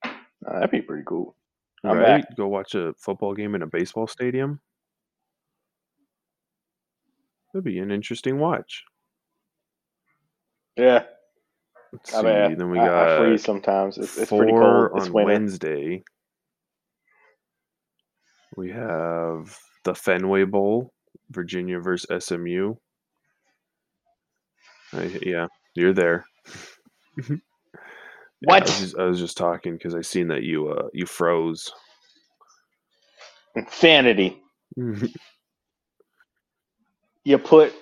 Speaker 2: Uh, that'd be pretty cool. I'm
Speaker 1: right?
Speaker 2: back.
Speaker 1: Go watch a football game in a baseball stadium. That'd be an interesting watch.
Speaker 2: Yeah,
Speaker 1: Let's
Speaker 2: I
Speaker 1: see.
Speaker 2: mean,
Speaker 1: then we
Speaker 2: I, I freeze sometimes. It's, it's pretty cold. It's
Speaker 1: on
Speaker 2: winter.
Speaker 1: Wednesday. We have the Fenway Bowl, Virginia versus SMU. I, yeah, you're there. Yeah,
Speaker 2: What?
Speaker 1: I was just, I was just talking because I seen that you uh you froze.
Speaker 2: Insanity. You put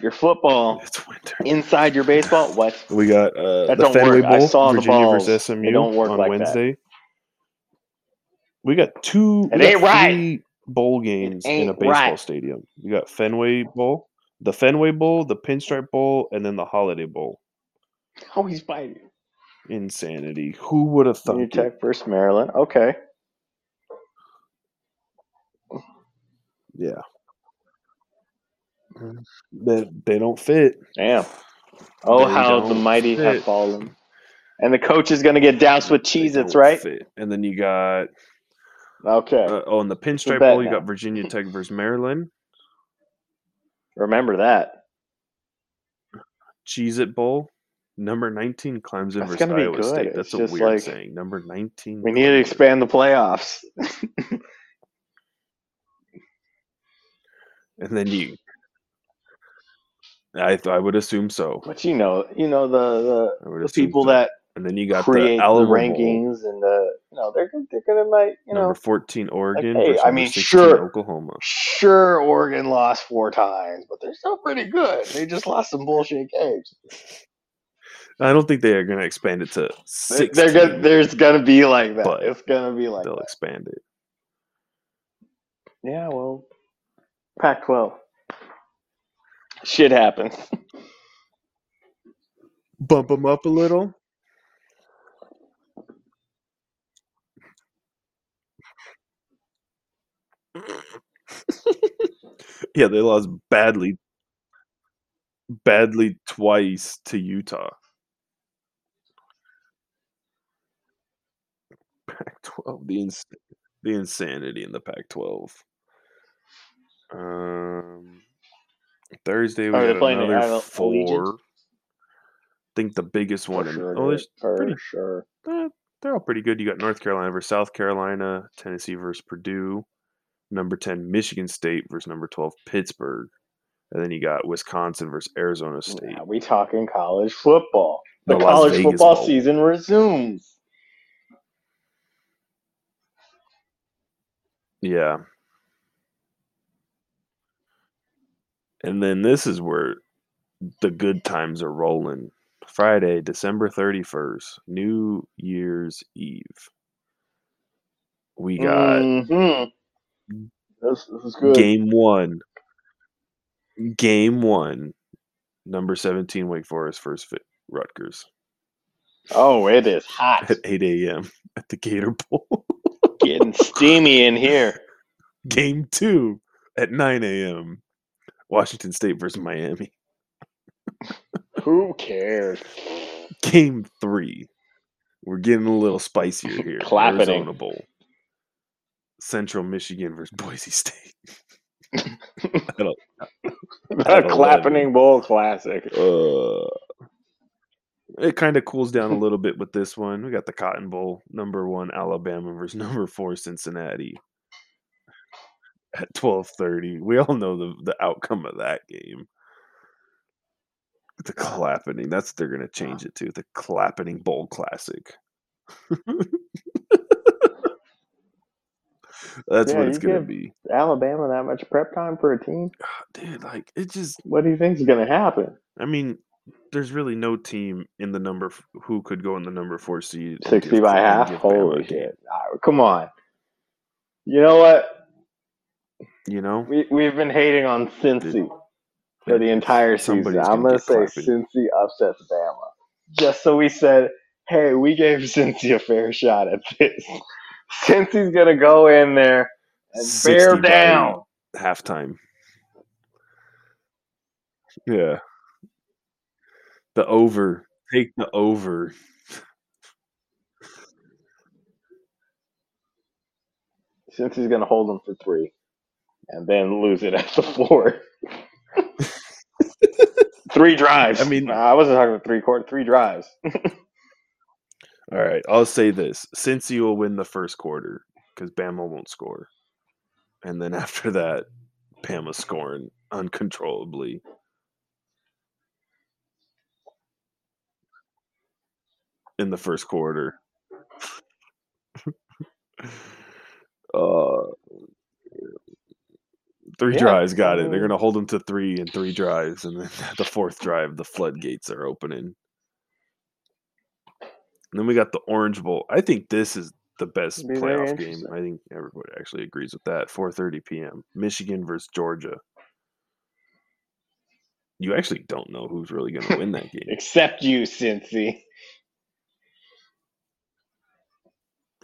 Speaker 2: your football it's
Speaker 1: winter.
Speaker 2: inside your baseball. What?
Speaker 1: We got uh,
Speaker 2: That
Speaker 1: the
Speaker 2: don't
Speaker 1: Fenway
Speaker 2: work. I
Speaker 1: Bowl,
Speaker 2: saw the balls.
Speaker 1: versus
Speaker 2: They
Speaker 1: SMU
Speaker 2: don't work
Speaker 1: on
Speaker 2: like that.
Speaker 1: Wednesday. We got two.
Speaker 2: It
Speaker 1: we got
Speaker 2: ain't right.
Speaker 1: three bowl games in a baseball
Speaker 2: right.
Speaker 1: stadium. We got Fenway Bowl, the Fenway Bowl, the Pinstripe Bowl, and then the Holiday Bowl.
Speaker 2: Oh, he's biting.
Speaker 1: Insanity. Who would have thought?
Speaker 2: Virginia Tech versus Maryland. Okay.
Speaker 1: Yeah. They, they don't fit.
Speaker 2: Damn. Oh,
Speaker 1: They
Speaker 2: how the
Speaker 1: don't
Speaker 2: mighty have fallen. And the coach is going to get doused with
Speaker 1: They
Speaker 2: Cheez Its, right?
Speaker 1: Fit. And then you got
Speaker 2: Okay.
Speaker 1: uh, oh, in the Pinstripe Bowl, you
Speaker 2: now.
Speaker 1: got Virginia Tech versus Maryland.
Speaker 2: Remember that.
Speaker 1: Cheez It Bowl. Number 19 Clemson
Speaker 2: That's
Speaker 1: versus
Speaker 2: gonna
Speaker 1: Iowa
Speaker 2: good.
Speaker 1: State.
Speaker 2: It's
Speaker 1: That's a
Speaker 2: just
Speaker 1: weird
Speaker 2: like-
Speaker 1: saying. Number 19.
Speaker 2: We need to
Speaker 1: Clemson.
Speaker 2: expand the playoffs.
Speaker 1: And then you. I th- I would assume so.
Speaker 2: But you know, you know the the, the people
Speaker 1: so.
Speaker 2: that
Speaker 1: And then you got
Speaker 2: create
Speaker 1: the
Speaker 2: the, rankings and the you know they're they're gonna might you
Speaker 1: number
Speaker 2: know
Speaker 1: 14 Oregon
Speaker 2: hey,
Speaker 1: versus
Speaker 2: I mean,
Speaker 1: 16
Speaker 2: sure.
Speaker 1: Oklahoma.
Speaker 2: sure Oregon lost four times, but they're still pretty good. They just lost some bullshit games.
Speaker 1: I don't think they are going to expand it to six.
Speaker 2: They're gonna, there's gonna be like that.
Speaker 1: But
Speaker 2: it's gonna be like
Speaker 1: They'll
Speaker 2: that.
Speaker 1: expand it.
Speaker 2: Yeah, well, Pac-12. Shit happens.
Speaker 1: Bump them up a little. yeah, they lost badly, badly twice to Utah. Pac-12, the ins- the insanity in the Pac-12. Um, Thursday we
Speaker 2: Are
Speaker 1: got
Speaker 2: playing
Speaker 1: another four.
Speaker 2: Allegiant?
Speaker 1: I think the biggest one.
Speaker 2: For
Speaker 1: in-
Speaker 2: sure,
Speaker 1: oh, there's pretty-
Speaker 2: sure.
Speaker 1: eh, they're all pretty good. You got North Carolina versus South Carolina, Tennessee versus Purdue, number ten Michigan State versus number twelve Pittsburgh, And then you got Wisconsin versus Arizona State.
Speaker 2: Now we talking college football. The
Speaker 1: Las
Speaker 2: college football
Speaker 1: Bowl.
Speaker 2: season resumes.
Speaker 1: Yeah. And then this is where the good times are rolling. Friday, December 31st, New Year's Eve. We got
Speaker 2: Mhm. This, this is good.
Speaker 1: game one. Game one. Number 17, Wake Forest, first fit, Rutgers
Speaker 2: Oh, it is hot.
Speaker 1: at 8 a.m. at the Gator Bowl.
Speaker 2: Getting steamy in here.
Speaker 1: game two at 9 a.m. Washington State versus Miami.
Speaker 2: Who cares?
Speaker 1: Game three. We're getting a little spicier here.
Speaker 2: Clapping.
Speaker 1: Arizona Bowl. Central Michigan versus Boise State. 11.
Speaker 2: Clappening Bowl Classic.
Speaker 1: Uh, it kind of cools down a little bit with this one. We got the Cotton Bowl, number one Alabama versus number four Cincinnati at twelve thirty. We all know the the outcome of that game. The clappening. That's they're gonna change it to. The clappening bowl classic. That's
Speaker 2: Yeah,
Speaker 1: what it's gonna be.
Speaker 2: Alabama that much prep time for a team?
Speaker 1: Dude, like it just
Speaker 2: What do you think is going to happen?
Speaker 1: I mean, there's really no team in the number f- who could go in the number four seed. and
Speaker 2: 60 by half?
Speaker 1: give Bama a
Speaker 2: Holy shit. Right, come on. You know what?
Speaker 1: You know,
Speaker 2: We, we've been hating on Cincy for the entire season. I'm
Speaker 1: gonna
Speaker 2: going to say
Speaker 1: clapping.
Speaker 2: Cincy upsets Bama. Just so we said, hey, we gave Cincy a fair shot at this. Cincy's going to go in there and bear down.
Speaker 1: halftime. Yeah, the over. Take the over.
Speaker 2: Cincy's going to hold them for three and then lose it at the fourth. three drives.
Speaker 1: I mean-
Speaker 2: I wasn't talking about three quarter, three drives.
Speaker 1: All right, I'll say this: Cincy will win the first quarter because Bama won't score, and then after that, Bama's scoring uncontrollably. In the first quarter. uh, three
Speaker 2: Yeah,
Speaker 1: drives got it. They're gonna hold them to three and three drives, and then the fourth drive, the floodgates are opening. And then we got the Orange Bowl. I think this is the best
Speaker 2: be
Speaker 1: playoff game. I think everybody actually agrees with that. 4:30 p.m. Michigan versus Georgia. You actually don't know who's really going to win that game.
Speaker 2: Except you, Cincy.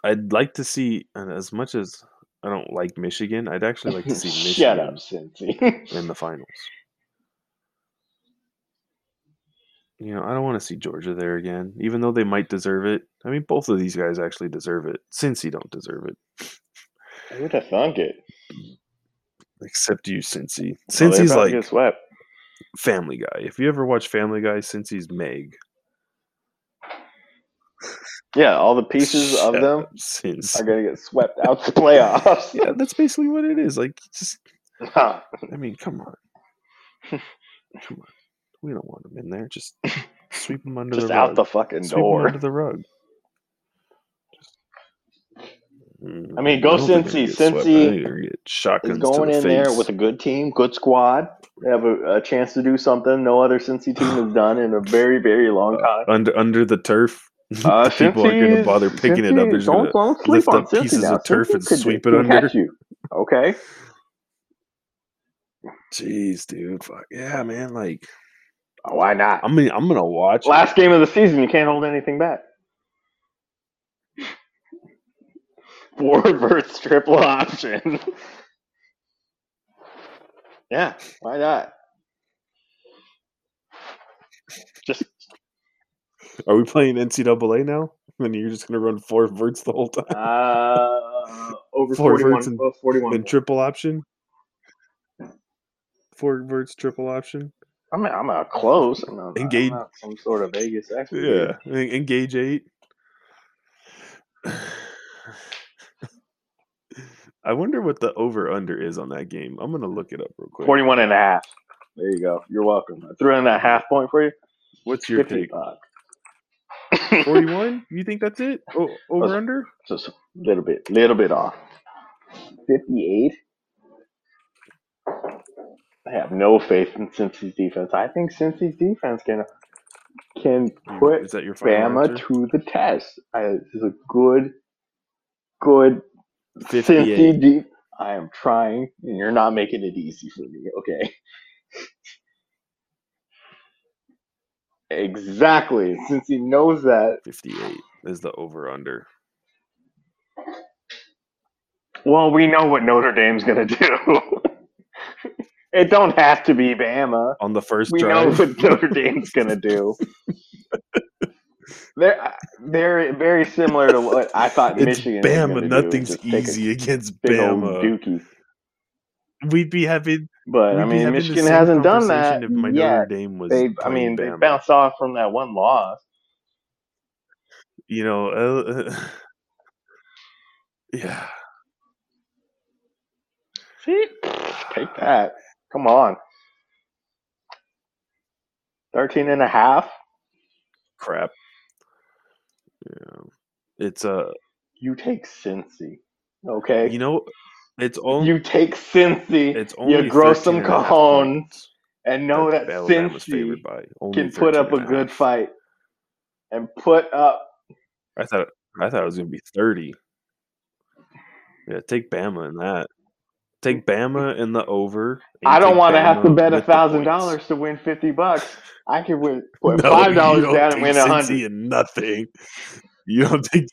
Speaker 1: I'd like to see, and as much as I don't like Michigan, I'd actually like to see Michigan
Speaker 2: Shut up, Cincy.
Speaker 1: in the finals. You know, I don't want to see Georgia there again, even though they might deserve it. I mean, both of these guys actually deserve it. Cincy don't deserve it,
Speaker 2: Who'd have thunk it?
Speaker 1: except you, Cincy. Cincy's like
Speaker 2: swept.
Speaker 1: Family Guy. If you ever watch Family Guy, Cincy's Meg.
Speaker 2: Yeah, all the pieces of them are gonna get swept out the playoffs.
Speaker 1: Yeah, that's basically what it is. Like, just I mean, come on, come on. We don't want them in there. Just sweep them under
Speaker 2: Just
Speaker 1: the
Speaker 2: out
Speaker 1: rug.
Speaker 2: the fucking
Speaker 1: Sweep 'em under the rug. Mm,
Speaker 2: I mean, go
Speaker 1: don't think they're
Speaker 2: Cincy.
Speaker 1: gonna get swept. I
Speaker 2: Cincy
Speaker 1: think they're gonna get
Speaker 2: Is going
Speaker 1: to
Speaker 2: in there
Speaker 1: face.
Speaker 2: with a good team, good squad. They have a, a chance to do something no other Cincy team has done in a very, very long time.
Speaker 1: under under the turf.
Speaker 2: Uh,
Speaker 1: People aren't going to bother picking it up. They're just
Speaker 2: don't,
Speaker 1: going to
Speaker 2: don't sleep
Speaker 1: lift
Speaker 2: on
Speaker 1: up
Speaker 2: Cincy
Speaker 1: pieces
Speaker 2: now.
Speaker 1: of turf
Speaker 2: Cincy
Speaker 1: and
Speaker 2: could-
Speaker 1: sweep it under.
Speaker 2: you. Okay.
Speaker 1: Jeez, dude. Fuck yeah, man. Like,
Speaker 2: Oh, why not?
Speaker 1: I mean, I'm gonna watch. it.
Speaker 2: Last game of the season, you can't hold anything back. Four versus triple option. yeah, why not? Just
Speaker 1: Are we playing NCAA now? And you're just gonna run four verts the whole time
Speaker 2: uh, over
Speaker 1: Four
Speaker 2: 41,
Speaker 1: verts and-
Speaker 2: uh, 41
Speaker 1: and triple option. Four verts, triple option.
Speaker 2: I'm not, I'm not close. I'm not,
Speaker 1: Engage-
Speaker 2: I'm not some sort of Vegas expert.
Speaker 1: Yeah, engage eight. I wonder what the over under is on that game. I'm gonna look it up real quick.
Speaker 2: 41 and a half. There you go. You're welcome. I threw in that half point for you.
Speaker 1: What's your
Speaker 2: 50
Speaker 1: take?
Speaker 2: Bucks.
Speaker 1: 41? You think that's it? Oh, over under?
Speaker 2: Just a little bit, little bit off. 58. I have no faith in Cincy's defense. I think Cincy's defense can can hmm, put
Speaker 1: Is that your
Speaker 2: Bama
Speaker 1: answer?
Speaker 2: to the test. I, this is a good, good
Speaker 1: 58.
Speaker 2: Cincy deep. I am trying, and you're not making it easy for me. Okay. Exactly. Since he knows that,
Speaker 1: 58 is the over under.
Speaker 2: well, we know what Notre Dame's gonna do. it don't have to be Bama.
Speaker 1: On the first
Speaker 2: We know what Notre Dame's gonna do. They're they're very similar to what I thought
Speaker 1: it's
Speaker 2: Michigan.
Speaker 1: Bama. Nothing's
Speaker 2: just take a
Speaker 1: easy against Bama.
Speaker 2: dookie.
Speaker 1: We'd be having.
Speaker 2: But I mean, Michigan hasn't done that
Speaker 1: If my
Speaker 2: yet.
Speaker 1: Notre Dame was.
Speaker 2: They, I mean, they
Speaker 1: Bama.
Speaker 2: bounced off from that one loss.
Speaker 1: You know. Uh, yeah.
Speaker 2: See, take that. Come on. 13 and a half.
Speaker 1: Crap. Yeah. It's uh,
Speaker 2: You take Cincy. Okay.
Speaker 1: You know. It's only.
Speaker 2: you take Cincy.
Speaker 1: It's only
Speaker 2: you grow some cajon and know that
Speaker 1: Alabama's
Speaker 2: Cincy
Speaker 1: favored by. Only
Speaker 2: can put up a good fight and put up.
Speaker 1: I thought I thought it was gonna be thirty. Yeah, take Bama in that. Take Bama in the over.
Speaker 2: I don't want to have to bet a thousand dollars to win fifty bucks. I could win put
Speaker 1: No,
Speaker 2: five dollars down and win a hundred.
Speaker 1: and nothing. You don't think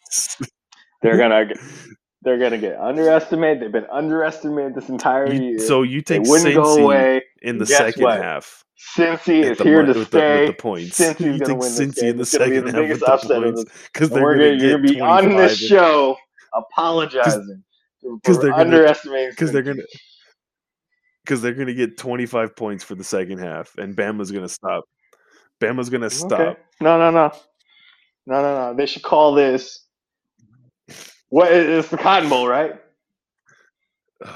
Speaker 2: They're gonna they're gonna get underestimated. They've been underestimated this entire
Speaker 1: You,
Speaker 2: year.
Speaker 1: so you take Cincy
Speaker 2: away.
Speaker 1: in the second
Speaker 2: what?
Speaker 1: half.
Speaker 2: Cincy is
Speaker 1: the
Speaker 2: here to
Speaker 1: with the- with the points.
Speaker 2: Cincy's
Speaker 1: You
Speaker 2: gonna win this game.
Speaker 1: in the
Speaker 2: It's gonna be
Speaker 1: second
Speaker 2: the
Speaker 1: half
Speaker 2: biggest
Speaker 1: with the
Speaker 2: upset of
Speaker 1: points
Speaker 2: the
Speaker 1: because they're
Speaker 2: we're
Speaker 1: gonna
Speaker 2: gonna, gonna be on this
Speaker 1: 25
Speaker 2: show apologizing for
Speaker 1: 'Cause they're gonna-
Speaker 2: underestimating.
Speaker 1: because they're gonna because they're gonna get 25 points for the second half and Bama's gonna stop. Bama's gonna stop.
Speaker 2: Okay. No, no, no, no, no, no. They should call this. What? It's the Cotton Bowl, right?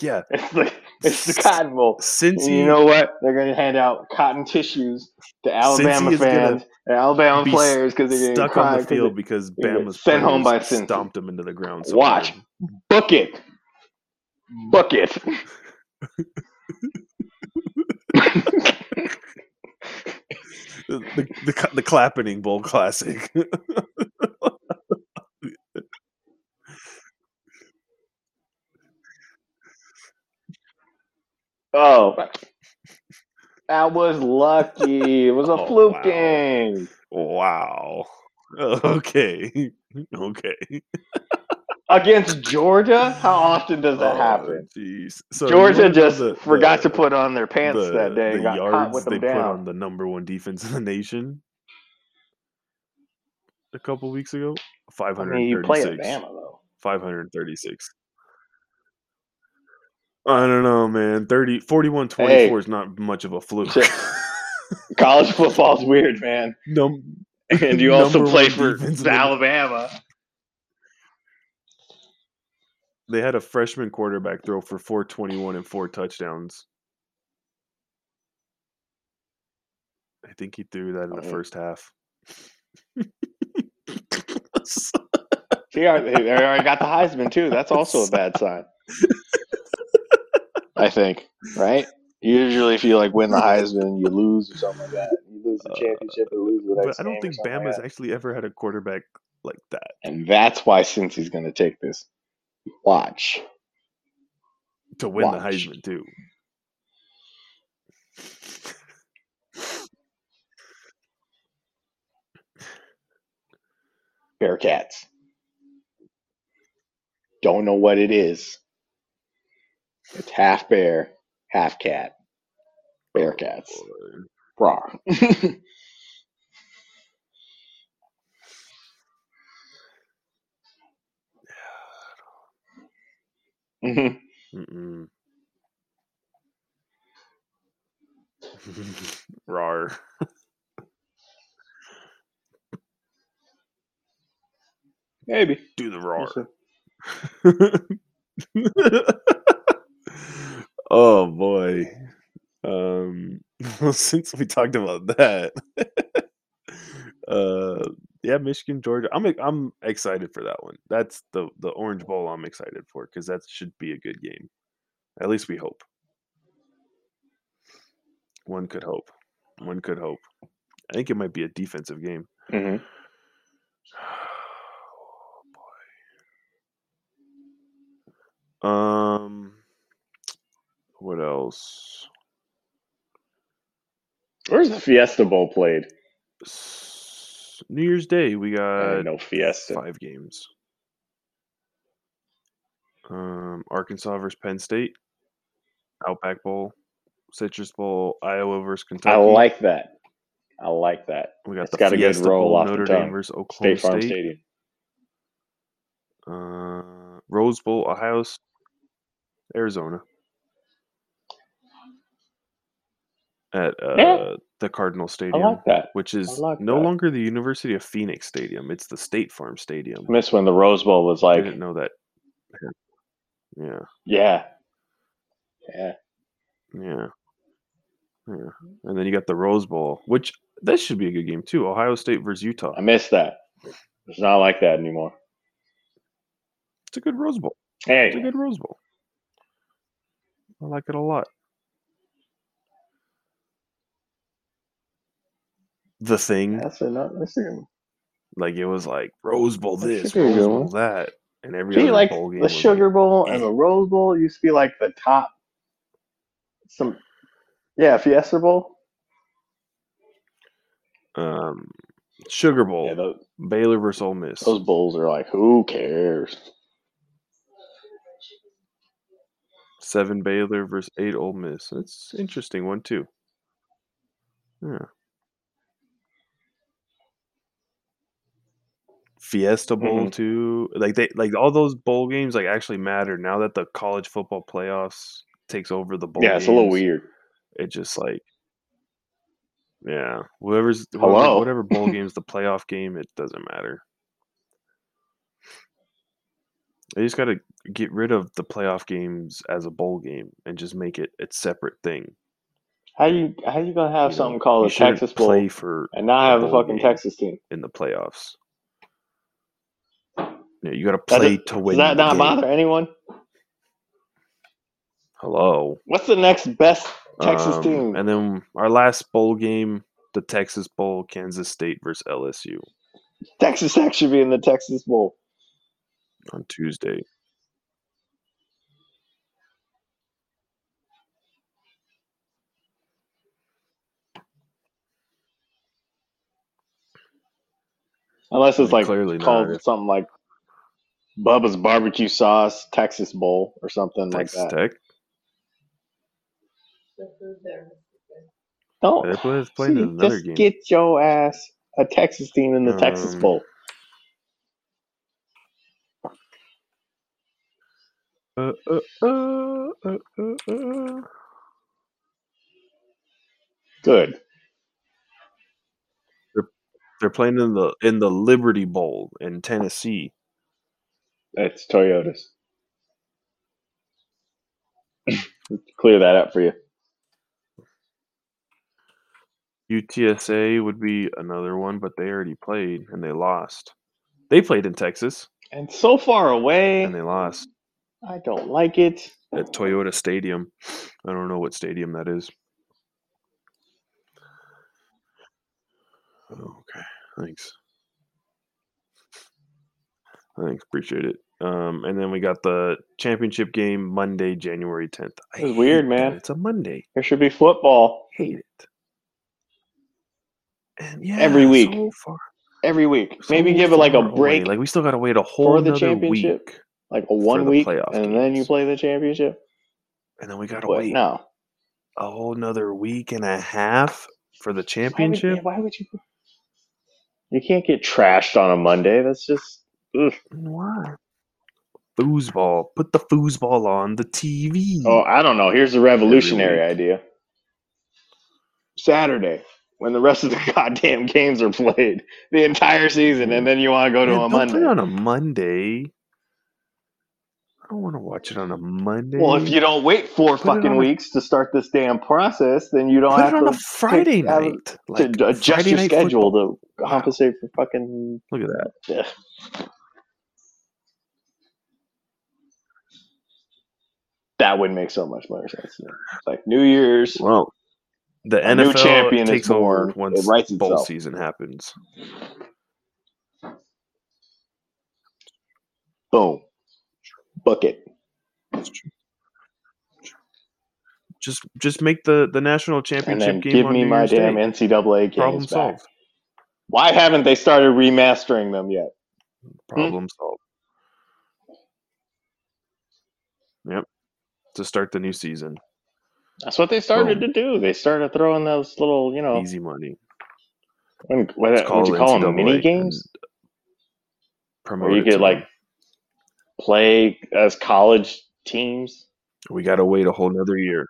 Speaker 1: yeah,
Speaker 2: It's the it's the Cotton Bowl. Since you know what? They're going to hand out cotton tissues to Alabama fans and Alabama
Speaker 1: be
Speaker 2: players because they're getting
Speaker 1: stuck on the field because Bama's
Speaker 2: sent home by Cincy.
Speaker 1: stomped them into the ground. So
Speaker 2: Watch. book it, book it.
Speaker 1: the the, the, the clapping bowl classic.
Speaker 2: Oh, that was lucky. It was a
Speaker 1: Oh,
Speaker 2: fluke
Speaker 1: wow.
Speaker 2: game
Speaker 1: wow. Okay. Okay.
Speaker 2: against Georgia. How often does that
Speaker 1: Oh,
Speaker 2: happen?
Speaker 1: Jeez. So
Speaker 2: Georgia just
Speaker 1: the-
Speaker 2: forgot
Speaker 1: the-
Speaker 2: to put on their pants
Speaker 1: the,
Speaker 2: that day
Speaker 1: the
Speaker 2: got caught with
Speaker 1: they
Speaker 2: them
Speaker 1: put
Speaker 2: down.
Speaker 1: on the number one defense in the nation a couple weeks ago. Five
Speaker 2: I mean, you play at. Bama though.
Speaker 1: 536. I don't know, man. 30, 41 24
Speaker 2: Hey.
Speaker 1: is not much of a fluke.
Speaker 2: College football's weird, man.
Speaker 1: Num-
Speaker 2: And you also play for
Speaker 1: defense in the-
Speaker 2: Alabama.
Speaker 1: they had a freshman quarterback throw for 421 and four touchdowns. I think he threw that in the
Speaker 2: Oh.
Speaker 1: first half.
Speaker 2: See, they already got the Heisman too. That's also a bad sign. I think, right? Usually, if you like win the Heisman, you lose or something like that. You lose the uh, championship or lose the
Speaker 1: but I don't think
Speaker 2: something like
Speaker 1: Bama's actually ever had a quarterback like that.
Speaker 2: And that's why Cincy's going to take this, watch.
Speaker 1: to win the Heisman too.
Speaker 2: Bearcats. Don't know what it is. It's half bear, half cat. Bear Bearcats. Raw. Mhm.
Speaker 1: Mm-mm. Rar.
Speaker 2: Maybe.
Speaker 1: Do the rar.
Speaker 2: We'll
Speaker 1: oh boy. Um, since we talked about that, uh, yeah, Michigan, Georgia. I'm I'm excited for that one. That's the the Orange Bowl. I'm excited for because that should be a good game. At least we hope. One could hope. One could hope. I think it might be a defensive game.
Speaker 2: hmm Oh, boy.
Speaker 1: Um, what else?
Speaker 2: Where's the Fiesta Bowl played?
Speaker 1: New Year's Day, we got
Speaker 2: no Fiesta.
Speaker 1: five games. Um, Arkansas versus Penn State, Outback Bowl, Citrus Bowl, Iowa versus Kentucky.
Speaker 2: I like that. I like that.
Speaker 1: We got
Speaker 2: it's
Speaker 1: the
Speaker 2: got a good
Speaker 1: Fiesta
Speaker 2: roll
Speaker 1: Bowl,
Speaker 2: off the
Speaker 1: Notre Dame versus Oklahoma
Speaker 2: State Farm
Speaker 1: State.
Speaker 2: Stadium.
Speaker 1: Uh, Rose Bowl, Ohio, Arizona. At uh,
Speaker 2: Yeah.
Speaker 1: the Cardinal
Speaker 2: I
Speaker 1: Stadium,
Speaker 2: like that.
Speaker 1: which is
Speaker 2: like
Speaker 1: no
Speaker 2: that.
Speaker 1: longer the University of Phoenix Stadium; it's the State Farm Stadium.
Speaker 2: I miss when the Rose Bowl was like.
Speaker 1: I didn't know that. Yeah,
Speaker 2: yeah, yeah.
Speaker 1: yeah, yeah. And then you got the Rose Bowl, which this should be a good game too. Ohio State versus Utah.
Speaker 2: I miss that. It's not like that anymore.
Speaker 1: It's a good Rose Bowl. Hey. It's a good Rose Bowl. I like it a lot. The thing,
Speaker 2: that's a,
Speaker 1: like it was like Rose Bowl this,
Speaker 2: should be a
Speaker 1: Rose Bowl that, and every other
Speaker 2: like
Speaker 1: bowl game
Speaker 2: the Sugar Bowl and the Rose Bowl used to be like the top. Some, yeah, Fiesta Bowl.
Speaker 1: um, Sugar Bowl,
Speaker 2: Yeah, those,
Speaker 1: Baylor versus Ole Miss.
Speaker 2: those bowls are like, who cares?
Speaker 1: Seven Baylor versus eight Ole Miss. That's an interesting one too. Yeah. Fiesta Bowl
Speaker 2: Mhm.
Speaker 1: too. Like they like all those bowl games like actually matter now that the college football playoffs takes over the bowl.
Speaker 2: yeah, it's a little weird.
Speaker 1: It just like yeah, whoever's
Speaker 2: Hello?
Speaker 1: whoever, whatever bowl game's the playoff game, it doesn't matter. They just got to get rid of the playoff games as a bowl game and just make it its separate thing.
Speaker 2: How you how you gonna have
Speaker 1: you know?
Speaker 2: something called
Speaker 1: You
Speaker 2: a Texas Bowl
Speaker 1: play for
Speaker 2: and not have a fucking. Texas team?
Speaker 1: in the playoffs. You got to play to win.
Speaker 2: Does that not
Speaker 1: game.
Speaker 2: bother anyone?
Speaker 1: Hello,
Speaker 2: What's the next best Texas
Speaker 1: Um,
Speaker 2: team?
Speaker 1: And then our last bowl game, the Texas Bowl, Kansas State versus LSU
Speaker 2: Texas Tech should be in the Texas Bowl.
Speaker 1: on Tuesday.
Speaker 2: Unless it's like
Speaker 1: Clearly
Speaker 2: called
Speaker 1: not.
Speaker 2: something like Bubba's Barbecue Sauce Texas Bowl or something
Speaker 1: Texas
Speaker 2: like that.
Speaker 1: Tech.
Speaker 2: Don't
Speaker 1: They're playing
Speaker 2: see,
Speaker 1: in another
Speaker 2: just
Speaker 1: game.
Speaker 2: get your ass a Texas team in the Texas
Speaker 1: Um,
Speaker 2: Bowl.
Speaker 1: Uh, uh, uh, uh, uh, uh.
Speaker 2: Good.
Speaker 1: They're playing in the in the Liberty Bowl in Tennessee.
Speaker 2: That's Toyotas. Clear that up for you.
Speaker 1: UTSA would be another one, but they already played and they lost. They played in Texas
Speaker 2: And so far away,
Speaker 1: and they lost
Speaker 2: I don't like it.
Speaker 1: at Toyota Stadium. I don't know what stadium that is. Okay, thanks. Thanks, appreciate it. Um, and then we got the championship game Monday, January tenth.
Speaker 2: This is weird, man.
Speaker 1: It's a Monday.
Speaker 2: There should be football
Speaker 1: Hate it. And yeah,
Speaker 2: Every week.
Speaker 1: so far,
Speaker 2: every week.
Speaker 1: so
Speaker 2: Maybe give it like a
Speaker 1: far away.
Speaker 2: break,
Speaker 1: Like we still got to wait a whole
Speaker 2: for the championship.
Speaker 1: week,
Speaker 2: like a one week,
Speaker 1: playoff
Speaker 2: and then you play the championship.
Speaker 1: and then we got to wait
Speaker 2: no,
Speaker 1: a whole another week and a half for the
Speaker 2: Why would,
Speaker 1: championship.
Speaker 2: why would you? You can't get trashed on a Monday. That's just ugh.
Speaker 1: Why? Foosball. Put the foosball on the TV.
Speaker 2: Oh, I don't know. Here's a revolutionary idea. Saturday, when the rest of the goddamn games are played, the entire season, and then you want to go to
Speaker 1: Man,
Speaker 2: a
Speaker 1: don't
Speaker 2: Monday.
Speaker 1: play on a Monday. I don't want to watch it on a Monday.
Speaker 2: Well, if you don't wait four
Speaker 1: Put
Speaker 2: fucking
Speaker 1: on a-
Speaker 2: weeks to start this damn process, then you don't have to.
Speaker 1: put
Speaker 2: have
Speaker 1: it on
Speaker 2: to
Speaker 1: a Friday
Speaker 2: take-
Speaker 1: night.
Speaker 2: to adjust
Speaker 1: Friday
Speaker 2: your schedule
Speaker 1: football.
Speaker 2: to
Speaker 1: Wow.
Speaker 2: compensate for fucking.
Speaker 1: Look at that.
Speaker 2: Yeah. That would make so much more sense. like New Year's.
Speaker 1: Well, the
Speaker 2: A new
Speaker 1: NFL
Speaker 2: champion is
Speaker 1: takes over
Speaker 2: born.
Speaker 1: once
Speaker 2: It writes
Speaker 1: bowl
Speaker 2: itself.
Speaker 1: season happens.
Speaker 2: Boom. Book it.
Speaker 1: Just just make the the national championship game
Speaker 2: give me
Speaker 1: New
Speaker 2: my
Speaker 1: Year's
Speaker 2: damn
Speaker 1: Day.
Speaker 2: NCAA games
Speaker 1: Problem
Speaker 2: back.
Speaker 1: solved.
Speaker 2: Why haven't they started remastering them yet?
Speaker 1: Problem solved. Yep. To start the new season,
Speaker 2: That's what they started
Speaker 1: Boom.
Speaker 2: to do. They started throwing those little, you know,
Speaker 1: easy money.
Speaker 2: when, what
Speaker 1: It's
Speaker 2: would you call them? Mini games? Where you could like play as college teams.
Speaker 1: We gotta wait a whole nother year.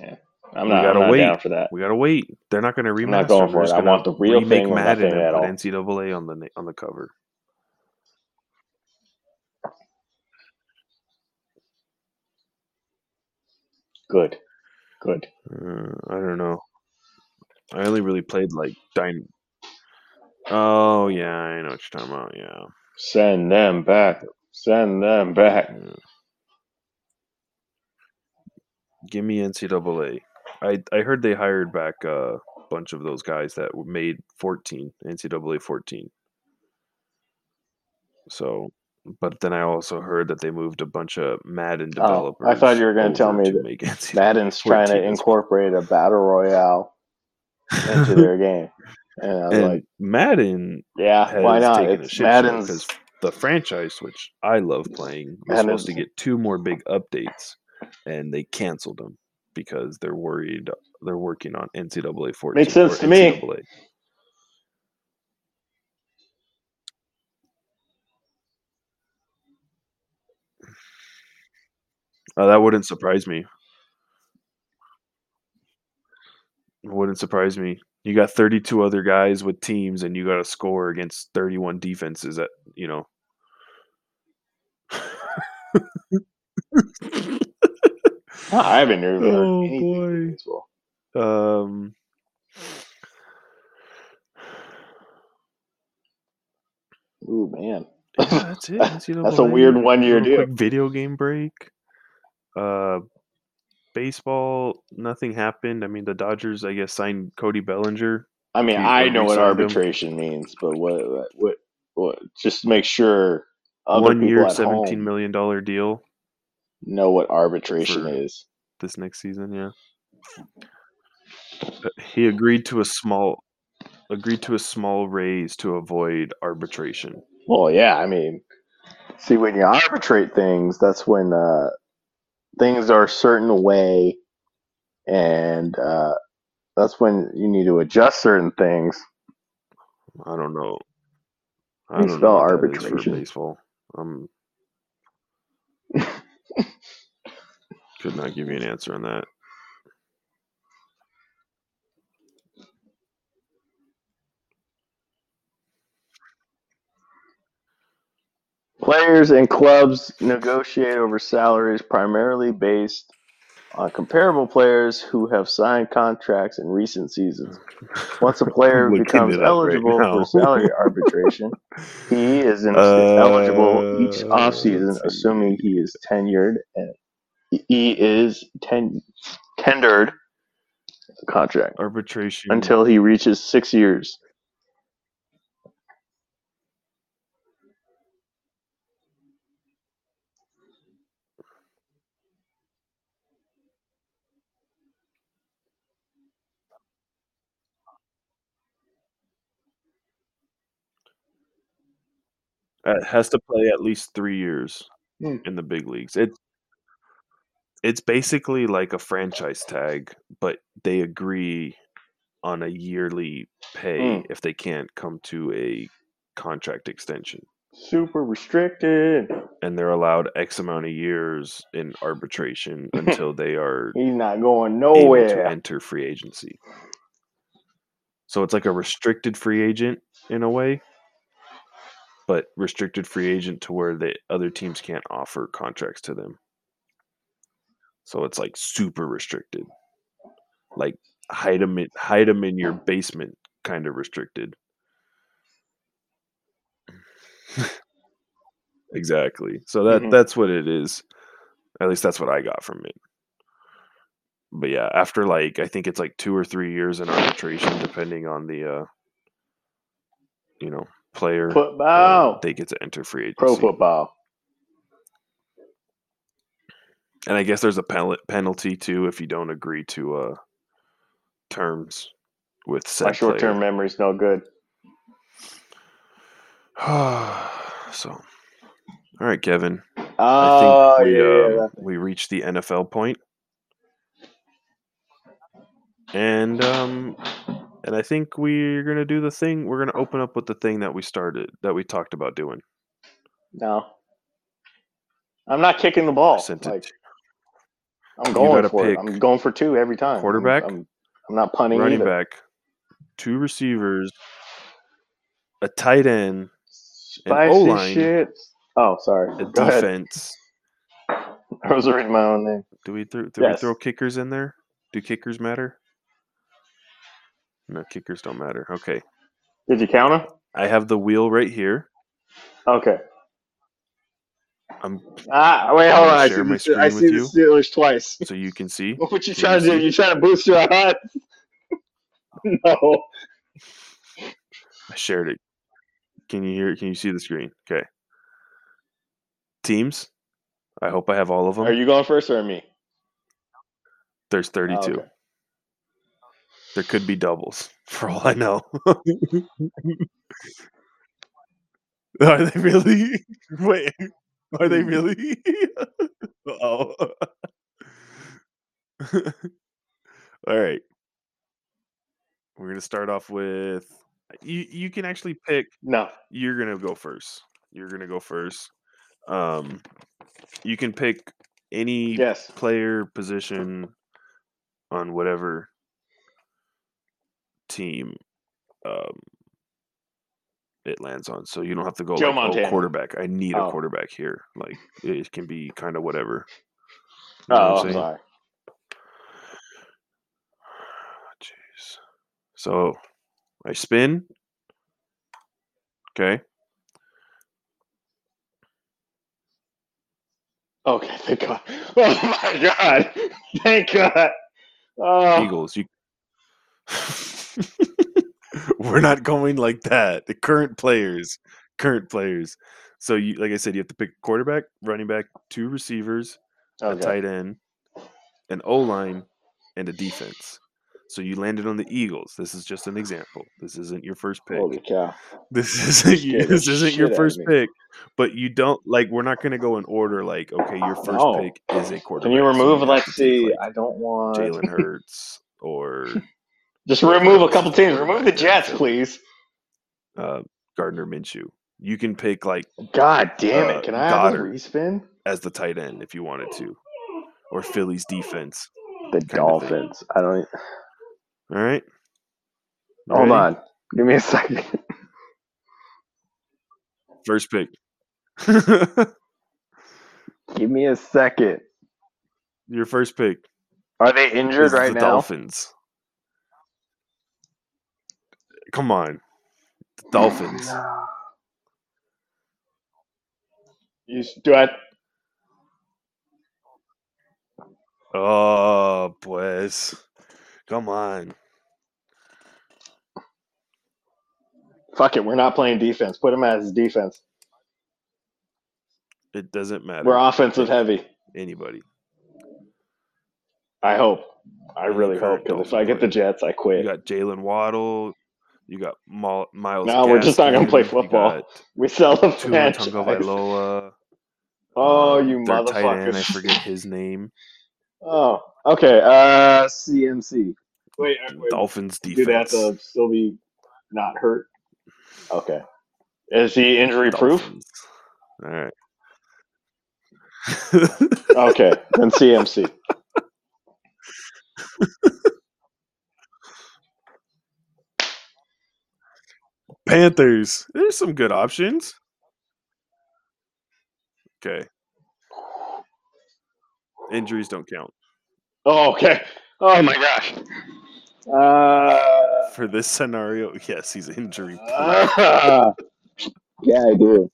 Speaker 1: Yeah.
Speaker 2: I'm
Speaker 1: We
Speaker 2: not, I'm
Speaker 1: gotta
Speaker 2: not
Speaker 1: wait.
Speaker 2: down for that.
Speaker 1: We gotta wait. They're not gonna remaster.
Speaker 2: I'm not going for it. I want the real
Speaker 1: remake
Speaker 2: thing
Speaker 1: Madden and
Speaker 2: at
Speaker 1: put
Speaker 2: all.
Speaker 1: NCAA on the on the cover.
Speaker 2: Good. Good.
Speaker 1: Uh, I don't know. I only really played like Dyn. Oh yeah, I know what you're talking about. Yeah.
Speaker 2: Send them back. Send them back.
Speaker 1: yeah. Give me NCAA. I I heard they hired back a bunch of those guys that made 14 NCAA 14. So, but then I also heard that they moved a bunch of Madden
Speaker 2: Oh,
Speaker 1: developers.
Speaker 2: I thought you were going to tell me
Speaker 1: to
Speaker 2: that Madden's trying to
Speaker 1: 14 as well.
Speaker 2: incorporate a battle royale into their game. And I was
Speaker 1: and
Speaker 2: like,
Speaker 1: Madden
Speaker 2: yeah, why not? It's Madden's.
Speaker 1: because the franchise, which I love playing, was supposed to get two more big updates, and they canceled them because they're worried. They're working on NCAA 14.
Speaker 2: Makes sense to me.
Speaker 1: Uh, that wouldn't surprise me. It wouldn't surprise me. You got 32 other guys with teams, and you got to score against 31 defenses. That you know.
Speaker 2: Oh, I haven't heard
Speaker 1: Oh,
Speaker 2: anything
Speaker 1: boy.
Speaker 2: as well.
Speaker 1: um.
Speaker 2: Ooh, man.
Speaker 1: Yeah, that's it.
Speaker 2: That's a weird one-year deal.
Speaker 1: quick video game break. Uh, baseball. Nothing happened. I mean, the Dodgers, I guess, signed Cody Bellinger.
Speaker 2: I mean, I know what
Speaker 1: signed him.
Speaker 2: arbitration means, but what, what, what, just to make sure other
Speaker 1: One year, seventeen million dollar deal
Speaker 2: know what arbitration is.
Speaker 1: this next season. Yeah, he agreed to a small agreed to a small raise to avoid arbitration.
Speaker 2: Well, yeah, I mean, see, when you arbitrate things, that's when uh, things are a certain way, and uh, that's when you need to adjust certain things.
Speaker 1: I don't know. I
Speaker 2: you
Speaker 1: don't
Speaker 2: spell
Speaker 1: know what that is for
Speaker 2: arbitration?
Speaker 1: baseball. Um, could not give you an answer on that.
Speaker 2: Players and clubs negotiate over salaries primarily based on comparable players who have signed contracts in recent seasons. Once a player becomes
Speaker 1: up right
Speaker 2: eligible for salary arbitration, he is, in,
Speaker 1: Uh,
Speaker 2: eligible each offseason, assuming he is tenured and he is ten, tendered contract
Speaker 1: Arbitration
Speaker 2: until he reaches six years.
Speaker 1: Uh, has to play at least three years
Speaker 2: Hmm.
Speaker 1: in the big leagues. It it's basically like a franchise tag, but they agree on a yearly pay
Speaker 2: Hmm.
Speaker 1: if they can't come to a contract extension.
Speaker 2: Super restricted.
Speaker 1: and they're allowed X amount of years in arbitration until they are
Speaker 2: He's not going
Speaker 1: able to
Speaker 2: nowhere.
Speaker 1: enter free agency. So it's like a restricted free agent in a way. But restricted free agent to where the other teams can't offer contracts to them. So it's like super restricted, like hide them in, hide them in your basement, kind of restricted. exactly. So that
Speaker 2: Mhm.
Speaker 1: that's what it is. At least that's what I got from it. But yeah, after like I think it's like two or three years in arbitration, depending on the uh, you know player,
Speaker 2: Football.
Speaker 1: they get to enter free agency.
Speaker 2: Pro football.
Speaker 1: And I guess there's a pen- penalty too if you don't agree to uh, terms with said
Speaker 2: My short term memory's no good.
Speaker 1: so, all right, Kevin.
Speaker 2: Oh,
Speaker 1: I think we
Speaker 2: yeah, yeah,
Speaker 1: um, we reached the NFL point, and um, and I think we're gonna do the thing. We're gonna open up with the thing that we started that we talked about doing.
Speaker 2: No. I'm not kicking the ball.
Speaker 1: I sent it.
Speaker 2: Like, I'm going for it. I'm going for two every time. I'm-
Speaker 1: quarterback,
Speaker 2: I'm, I'm not punting
Speaker 1: running
Speaker 2: either.
Speaker 1: back, two receivers, a tight end,
Speaker 2: Spicy
Speaker 1: O-line,
Speaker 2: shit. Oh, sorry.
Speaker 1: a
Speaker 2: Go ahead.
Speaker 1: defense.
Speaker 2: I was reading my own name.
Speaker 1: Do we throw, do
Speaker 2: Yes.
Speaker 1: we throw kickers in there? Do kickers matter? No, kickers don't matter. Okay.
Speaker 2: Did you count them?
Speaker 1: I have the wheel right here.
Speaker 2: Okay.
Speaker 1: I'm
Speaker 2: Ah, wait, hold on. I see,
Speaker 1: my
Speaker 2: the, I see the. Steelers twice.
Speaker 1: so you can see.
Speaker 2: What you
Speaker 1: Can
Speaker 2: trying
Speaker 1: you
Speaker 2: to do? You trying to boost your odds? no.
Speaker 1: I shared it. Can you hear? Can you see the screen? Okay. Teams. I hope I have all of them.
Speaker 2: Are you going first or me?
Speaker 1: There's 32.
Speaker 2: Oh, okay.
Speaker 1: There could be doubles, for all I know. are they really? Wait, are they really? oh. all right. We're gonna start off with you. You can actually pick.
Speaker 2: No.
Speaker 1: You're gonna go first. You're gonna go first. Um, you can pick any
Speaker 2: Yes.
Speaker 1: player position on whatever team um, it lands on. So you don't have to go
Speaker 2: Joe
Speaker 1: like,
Speaker 2: Montana.
Speaker 1: oh, quarterback. I need a
Speaker 2: Oh.
Speaker 1: quarterback here. Like it can be kind of whatever. You know
Speaker 2: Oh,
Speaker 1: what
Speaker 2: I'm
Speaker 1: I'm
Speaker 2: sorry.
Speaker 1: Jeez. So I spin. Okay.
Speaker 2: Okay, thank God. Oh my God. Thank God. Oh,
Speaker 1: Eagles. You. We're not going like that. The current players, current players. So you, like I said, you have to pick quarterback, running back, two receivers, a tight end, an O line, and a defense. So you landed on the Eagles. This is just an example. This isn't your first pick.
Speaker 2: Holy cow.
Speaker 1: This isn't this isn't your
Speaker 2: shit out of
Speaker 1: first pick. But you don't like. We're not going to go in order. Like, okay, your first
Speaker 2: No.
Speaker 1: pick is a quarterback.
Speaker 2: Can you remove,
Speaker 1: have
Speaker 2: let's
Speaker 1: to
Speaker 2: see,
Speaker 1: like,
Speaker 2: I don't want.
Speaker 1: Jalen Hurts or
Speaker 2: Just remove a couple teams. Remove the Jets, please.
Speaker 1: uh, Gardner Minshew. You can pick like
Speaker 2: God damn
Speaker 1: Uh,
Speaker 2: it. Can I have a respin?
Speaker 1: as the tight end if you wanted to, or Philly's defense.
Speaker 2: The. Dolphins. I don't.
Speaker 1: All right.
Speaker 2: Hold
Speaker 1: ready?
Speaker 2: on. Give me a second.
Speaker 1: First pick.
Speaker 2: Give me a second.
Speaker 1: Your first pick
Speaker 2: Are they injured right
Speaker 1: the
Speaker 2: now?
Speaker 1: Dolphins. Come on, the Dolphins.
Speaker 2: You do I?
Speaker 1: Oh, pues. Come on.
Speaker 2: Fuck it. We're not playing defense. Put him as defense.
Speaker 1: It doesn't matter.
Speaker 2: We're offensive heavy.
Speaker 1: Anybody.
Speaker 2: I hope. I really hope. Because if I get the. Jets, I quit.
Speaker 1: You got Jalen Waddle. You got Mal- Miles.
Speaker 2: No, we're just not gonna play football. We sell the
Speaker 1: Tua
Speaker 2: franchise.
Speaker 1: Tagovailoa.
Speaker 2: Oh,
Speaker 1: um,
Speaker 2: you
Speaker 1: their tight end, I forget his name.
Speaker 2: Oh, okay. Uh, CMC. Wait, uh, wait.
Speaker 1: Dolphins
Speaker 2: Do they have
Speaker 1: defense.
Speaker 2: to still be not hurt? Okay. Is he injury proof?
Speaker 1: All right.
Speaker 2: Okay, then CMC.
Speaker 1: Panthers. There's some good options. Okay. Injuries don't count
Speaker 2: Oh, okay. Oh my gosh. Uh,
Speaker 1: for this scenario. Yes, he's injury.
Speaker 2: uh, yeah, I do.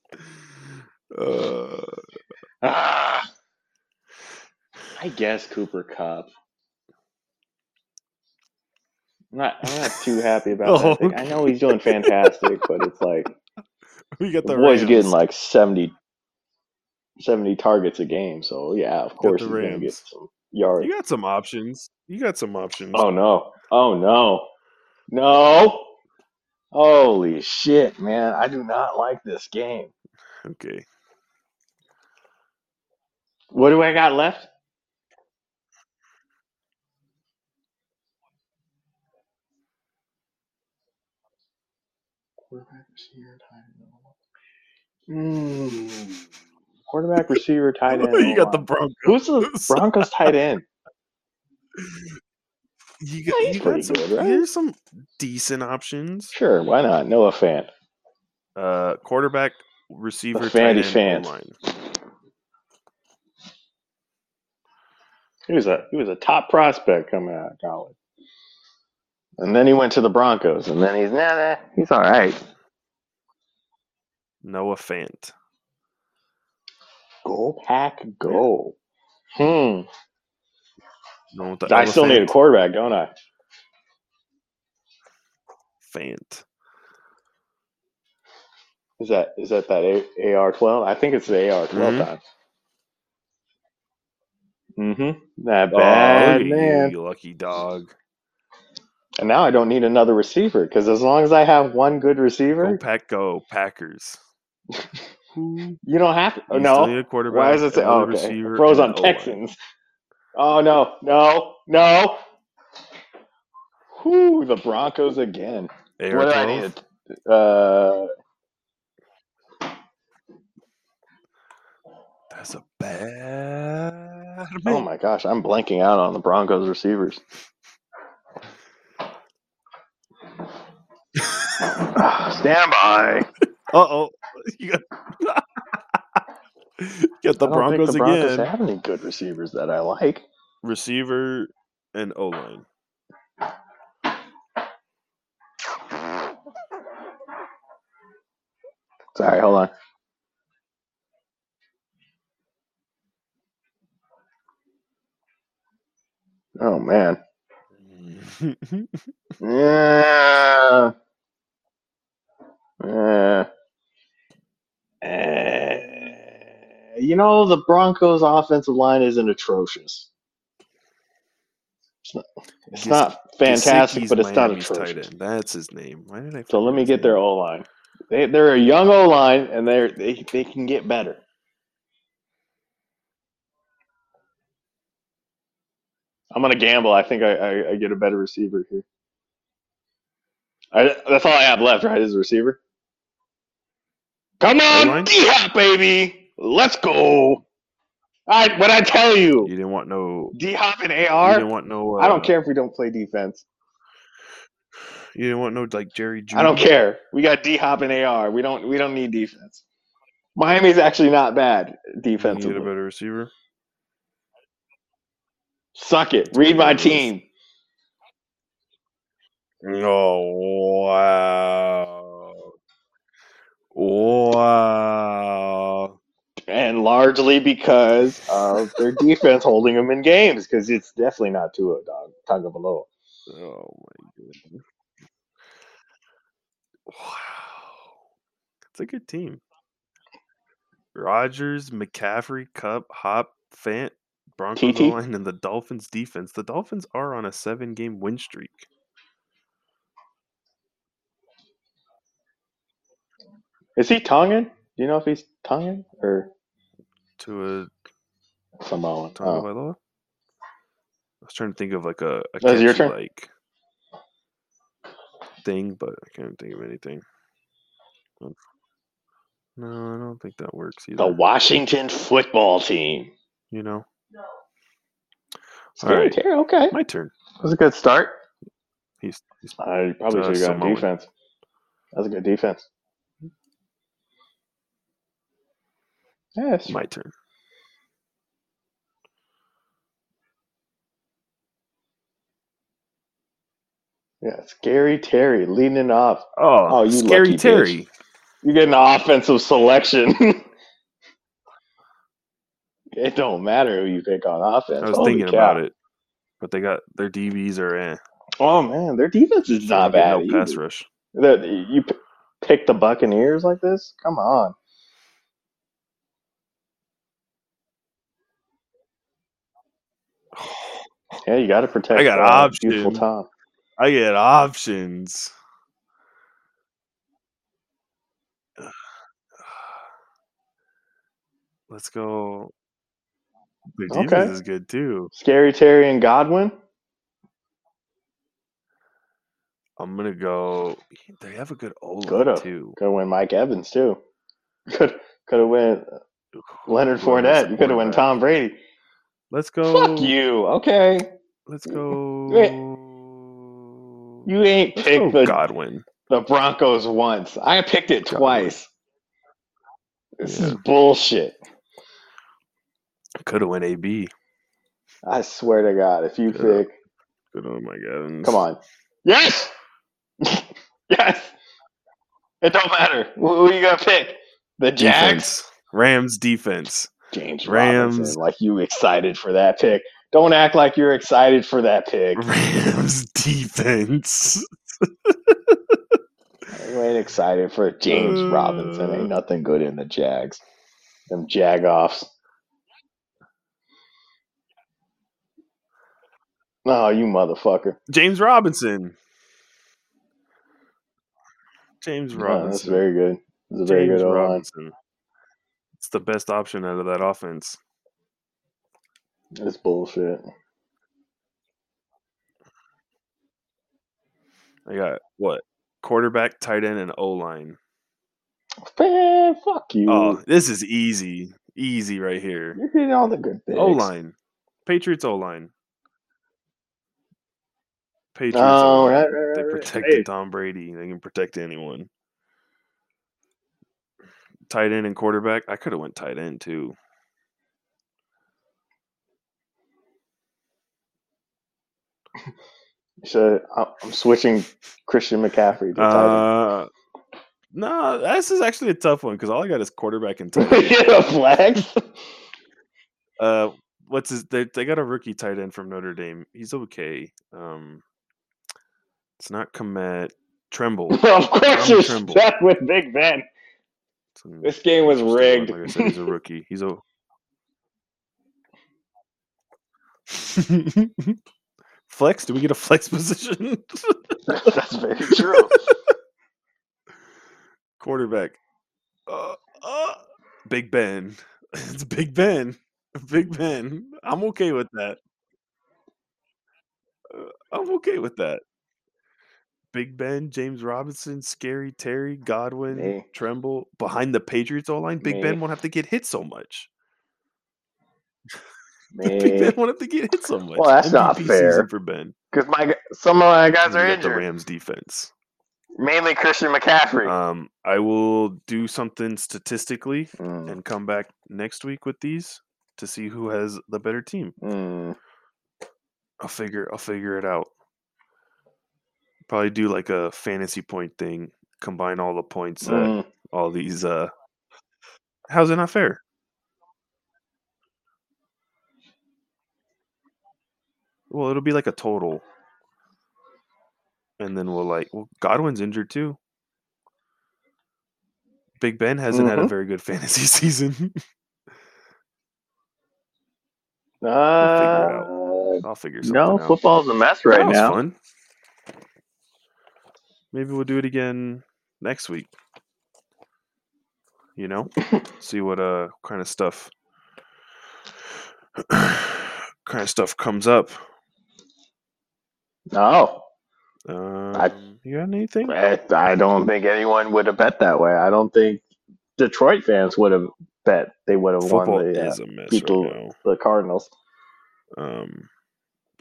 Speaker 1: Uh,
Speaker 2: Ah. I guess Cooper Kupp. I'm not, I'm not too happy about
Speaker 1: Oh,
Speaker 2: that. Thing. I know he's doing fantastic, but it's like
Speaker 1: we got
Speaker 2: the
Speaker 1: the
Speaker 2: boy's
Speaker 1: Rams.
Speaker 2: getting like 70, 70 targets a game. So yeah, of course he's gonna get some yards.
Speaker 1: You got some options. You got some options.
Speaker 2: Oh no! Oh no! No! Holy shit, man! I do not like this game.
Speaker 1: Okay.
Speaker 2: What do I got left? Receiver, tight end. Mm. Quarterback, receiver, tight end.
Speaker 1: you got the Broncos.
Speaker 2: Who's the Broncos tight end?
Speaker 1: You got,
Speaker 2: Oh, he's
Speaker 1: you got some.
Speaker 2: good, right?
Speaker 1: Here's some decent options.
Speaker 2: Sure, why not? Noah Fant.
Speaker 1: Uh, quarterback, receiver,
Speaker 2: The
Speaker 1: tight
Speaker 2: Fandy
Speaker 1: end,
Speaker 2: Fant.
Speaker 1: O-line.
Speaker 2: He was a he was a top prospect coming out of college, and then he went to the Broncos, and then he's nah, nah he's all right.
Speaker 1: Noah Fant.
Speaker 2: Go pack, go. Hmm.
Speaker 1: No, what the
Speaker 2: I still need a quarterback, don't I?
Speaker 1: Fant.
Speaker 2: Is that is that that AR twelve? I think it's the AR 12
Speaker 1: Mhm.
Speaker 2: time. Mm-hmm. That
Speaker 1: Oh,
Speaker 2: bad
Speaker 1: at
Speaker 2: man.
Speaker 1: you, lucky dog.
Speaker 2: And now I don't need another receiver because as long as I have one good receiver, Go
Speaker 1: pack, go Packers.
Speaker 2: You don't have to. Oh,
Speaker 1: still
Speaker 2: no.
Speaker 1: quarterback.
Speaker 2: Why does it say? Oh, okay. froze on Texans. Oh no, no, no. Whew, the Broncos again.
Speaker 1: AR
Speaker 2: what do I need? Uh,
Speaker 1: That's a bad.
Speaker 2: oh my gosh, I'm blanking out on the Broncos receivers. Ah, Stand by.
Speaker 1: Uh oh. You got, got the
Speaker 2: I don't
Speaker 1: Broncos
Speaker 2: the Broncos
Speaker 1: again.
Speaker 2: have any good receivers that I like.
Speaker 1: Receiver and O line.
Speaker 2: Sorry, hold on. Oh man. Yeah. Yeah. Eh, you know the Broncos' offensive line isn't atrocious. It's not, it's
Speaker 1: Gis-
Speaker 2: not fantastic, but it's not
Speaker 1: Miami's tight
Speaker 2: atrocious.
Speaker 1: end. That's his name. Why did I?
Speaker 2: So let me get their? O line. They they're a young O line, and they're they they can get better. I'm gonna gamble. I think I, I, I get a better receiver here. I, that's all I have left, right? Is a receiver. Come on, D Hop, baby. Let's go. I what I tell you,
Speaker 1: You didn't want no.
Speaker 2: D Hop and AR.
Speaker 1: You didn't want no. Uh,
Speaker 2: I don't care if we don't play defense.
Speaker 1: You didn't want no like Jerry. Judy.
Speaker 2: I don't care. We got D Hop and AR. We don't we don't need defense. Miami's actually not bad defensively.
Speaker 1: You need a better receiver.
Speaker 2: Suck it. Read my team.
Speaker 1: Oh wow! Wow!
Speaker 2: And largely because of their defense holding them in games, because it's definitely not Tua dog Tagovailoa.
Speaker 1: Oh my goodness! Wow! It's a good team. Rodgers, McCaffrey, Kupp, Hop, Fant, Broncos line, and the Dolphins defense. The Dolphins are on a seven-game win streak.
Speaker 2: Is he Tongan? Do you know if he's Tongan or
Speaker 1: To a
Speaker 2: Samoan?
Speaker 1: Tonga
Speaker 2: Oh.
Speaker 1: Bailoa? I was trying to think of like a, a
Speaker 2: That's your turn?
Speaker 1: like thing, but I can't think of anything. No, I don't think that works either.
Speaker 2: The Washington football team.
Speaker 1: You know,
Speaker 2: Scary
Speaker 1: Alright.
Speaker 2: Terry, okay.
Speaker 1: my turn.
Speaker 2: That was a good start.
Speaker 1: He's, he's
Speaker 2: I probably should have gone
Speaker 1: Samoan.
Speaker 2: defense. That was a good defense. Yes.
Speaker 1: My turn.
Speaker 2: Yeah, scary Terry leading it off.
Speaker 1: Oh,
Speaker 2: Oh, you
Speaker 1: scary
Speaker 2: lucky bitch.
Speaker 1: Terry.
Speaker 2: You're getting offensive selection. it don't matter who you pick on offense.
Speaker 1: I was
Speaker 2: Holy
Speaker 1: thinking
Speaker 2: cow.
Speaker 1: about it, but they got their DBs are eh.
Speaker 2: Oh man, their defense is not bad.
Speaker 1: No pass rush.
Speaker 2: That you pick the Buccaneers like this? Come on. Yeah, you got to protect.
Speaker 1: I got
Speaker 2: uh, Beautiful
Speaker 1: options. I get options. Let's go. The defense
Speaker 2: Okay.
Speaker 1: is good too.
Speaker 2: Scary Terry and Godwin.
Speaker 1: I'm gonna go. They have a good O
Speaker 2: Coulda.
Speaker 1: line too.
Speaker 2: Could have went Mike Evans too. Could could have went Leonard Fournette. You could have went. Tom Brady.
Speaker 1: Let's go.
Speaker 2: Fuck you. Okay,
Speaker 1: Let's go.
Speaker 2: Wait. you ain't
Speaker 1: Let's
Speaker 2: picked the
Speaker 1: Godwin.
Speaker 2: the Broncos once. I picked it
Speaker 1: Godwin.
Speaker 2: twice. This is bullshit.
Speaker 1: Could have went AB.
Speaker 2: I swear to God, if you
Speaker 1: Yeah.
Speaker 2: pick,
Speaker 1: Good on Mike Evans.
Speaker 2: come on, yes, yes, it don't matter. Who who you gonna pick? The Jags,
Speaker 1: Defense. Rams defense.
Speaker 2: James
Speaker 1: Rams.
Speaker 2: Robinson. Like you excited for that pick? Don't act like you're excited for that pick.
Speaker 1: Rams defense.
Speaker 2: You ain't excited for James
Speaker 1: Uh.
Speaker 2: Robinson. Ain't nothing good in the Jags. Them Jagoffs. No, you motherfucker.
Speaker 1: James Robinson. James Robinson.
Speaker 2: that's very good. It's a very
Speaker 1: James
Speaker 2: good O line.
Speaker 1: The best option out of that offense.
Speaker 2: It's bullshit.
Speaker 1: I got what? Quarterback, tight end, and O line.
Speaker 2: Man, fuck you.
Speaker 1: Oh, this is easy. Easy right here.
Speaker 2: You're getting all the good things.
Speaker 1: O line. Patriots O line. Patriots
Speaker 2: Oh, right, right,
Speaker 1: They
Speaker 2: right, right.
Speaker 1: protected
Speaker 2: Hey,
Speaker 1: Tom Brady. They can protect anyone. Tight end and quarterback. I could have went tight end too.
Speaker 2: so I'm switching Christian McCaffrey to
Speaker 1: Uh, no, this is actually a tough one because all I got is quarterback and tight
Speaker 2: end.
Speaker 1: end.
Speaker 2: Get
Speaker 1: uh, what's his? They, they got a rookie tight end from Notre Dame. He's okay. Um, it's not Kmet. Tremble.
Speaker 2: of course, you're
Speaker 1: Tremble.
Speaker 2: stuck with Big Ben.
Speaker 1: It's an
Speaker 2: This game was rigged.
Speaker 1: Like I said, he's a rookie. He's a flex. Do we get a flex position?
Speaker 2: That's very true.
Speaker 1: Quarterback. Uh, uh, Big Ben. It's Big Ben. Big Ben. I'm okay with that. Uh, I'm okay with that. Big Ben, James Robinson, Scary Terry, Godwin,
Speaker 2: Me.
Speaker 1: Tremble behind the Patriots O line. Big
Speaker 2: Me.
Speaker 1: Ben won't have to get hit so much. Big Ben won't have to get hit so much.
Speaker 2: Well, that's not fair.
Speaker 1: for Ben.
Speaker 2: Because my some of my guys are
Speaker 1: got the. Rams defense.
Speaker 2: Mainly Christian McCaffrey.
Speaker 1: Um, I will do something statistically
Speaker 2: Mm,
Speaker 1: and come back next week with these to see who has the better team.
Speaker 2: mm.
Speaker 1: I'll figure I'll figure it out. Probably do like a fantasy point thing, combine all the points that
Speaker 2: Mm.
Speaker 1: all these uh how's it not fair? Well, it'll be like a total. And then we'll like well Godwin's injured too. Big Ben hasn't had a
Speaker 2: Mhm.
Speaker 1: very good fantasy season.
Speaker 2: Uh,
Speaker 1: I'll figure something
Speaker 2: no,
Speaker 1: out.
Speaker 2: football's a mess right now.
Speaker 1: fun. Maybe we'll do it again next week. You know, see what uh kind of stuff kind of stuff comes up.
Speaker 2: No,
Speaker 1: Um, you got anything?
Speaker 2: I, I don't think anyone would have bet that way. I don't think Detroit fans would have bet they would have
Speaker 1: Football
Speaker 2: won the, uh,
Speaker 1: is a mess
Speaker 2: people-
Speaker 1: right
Speaker 2: the Cardinals.
Speaker 1: Um,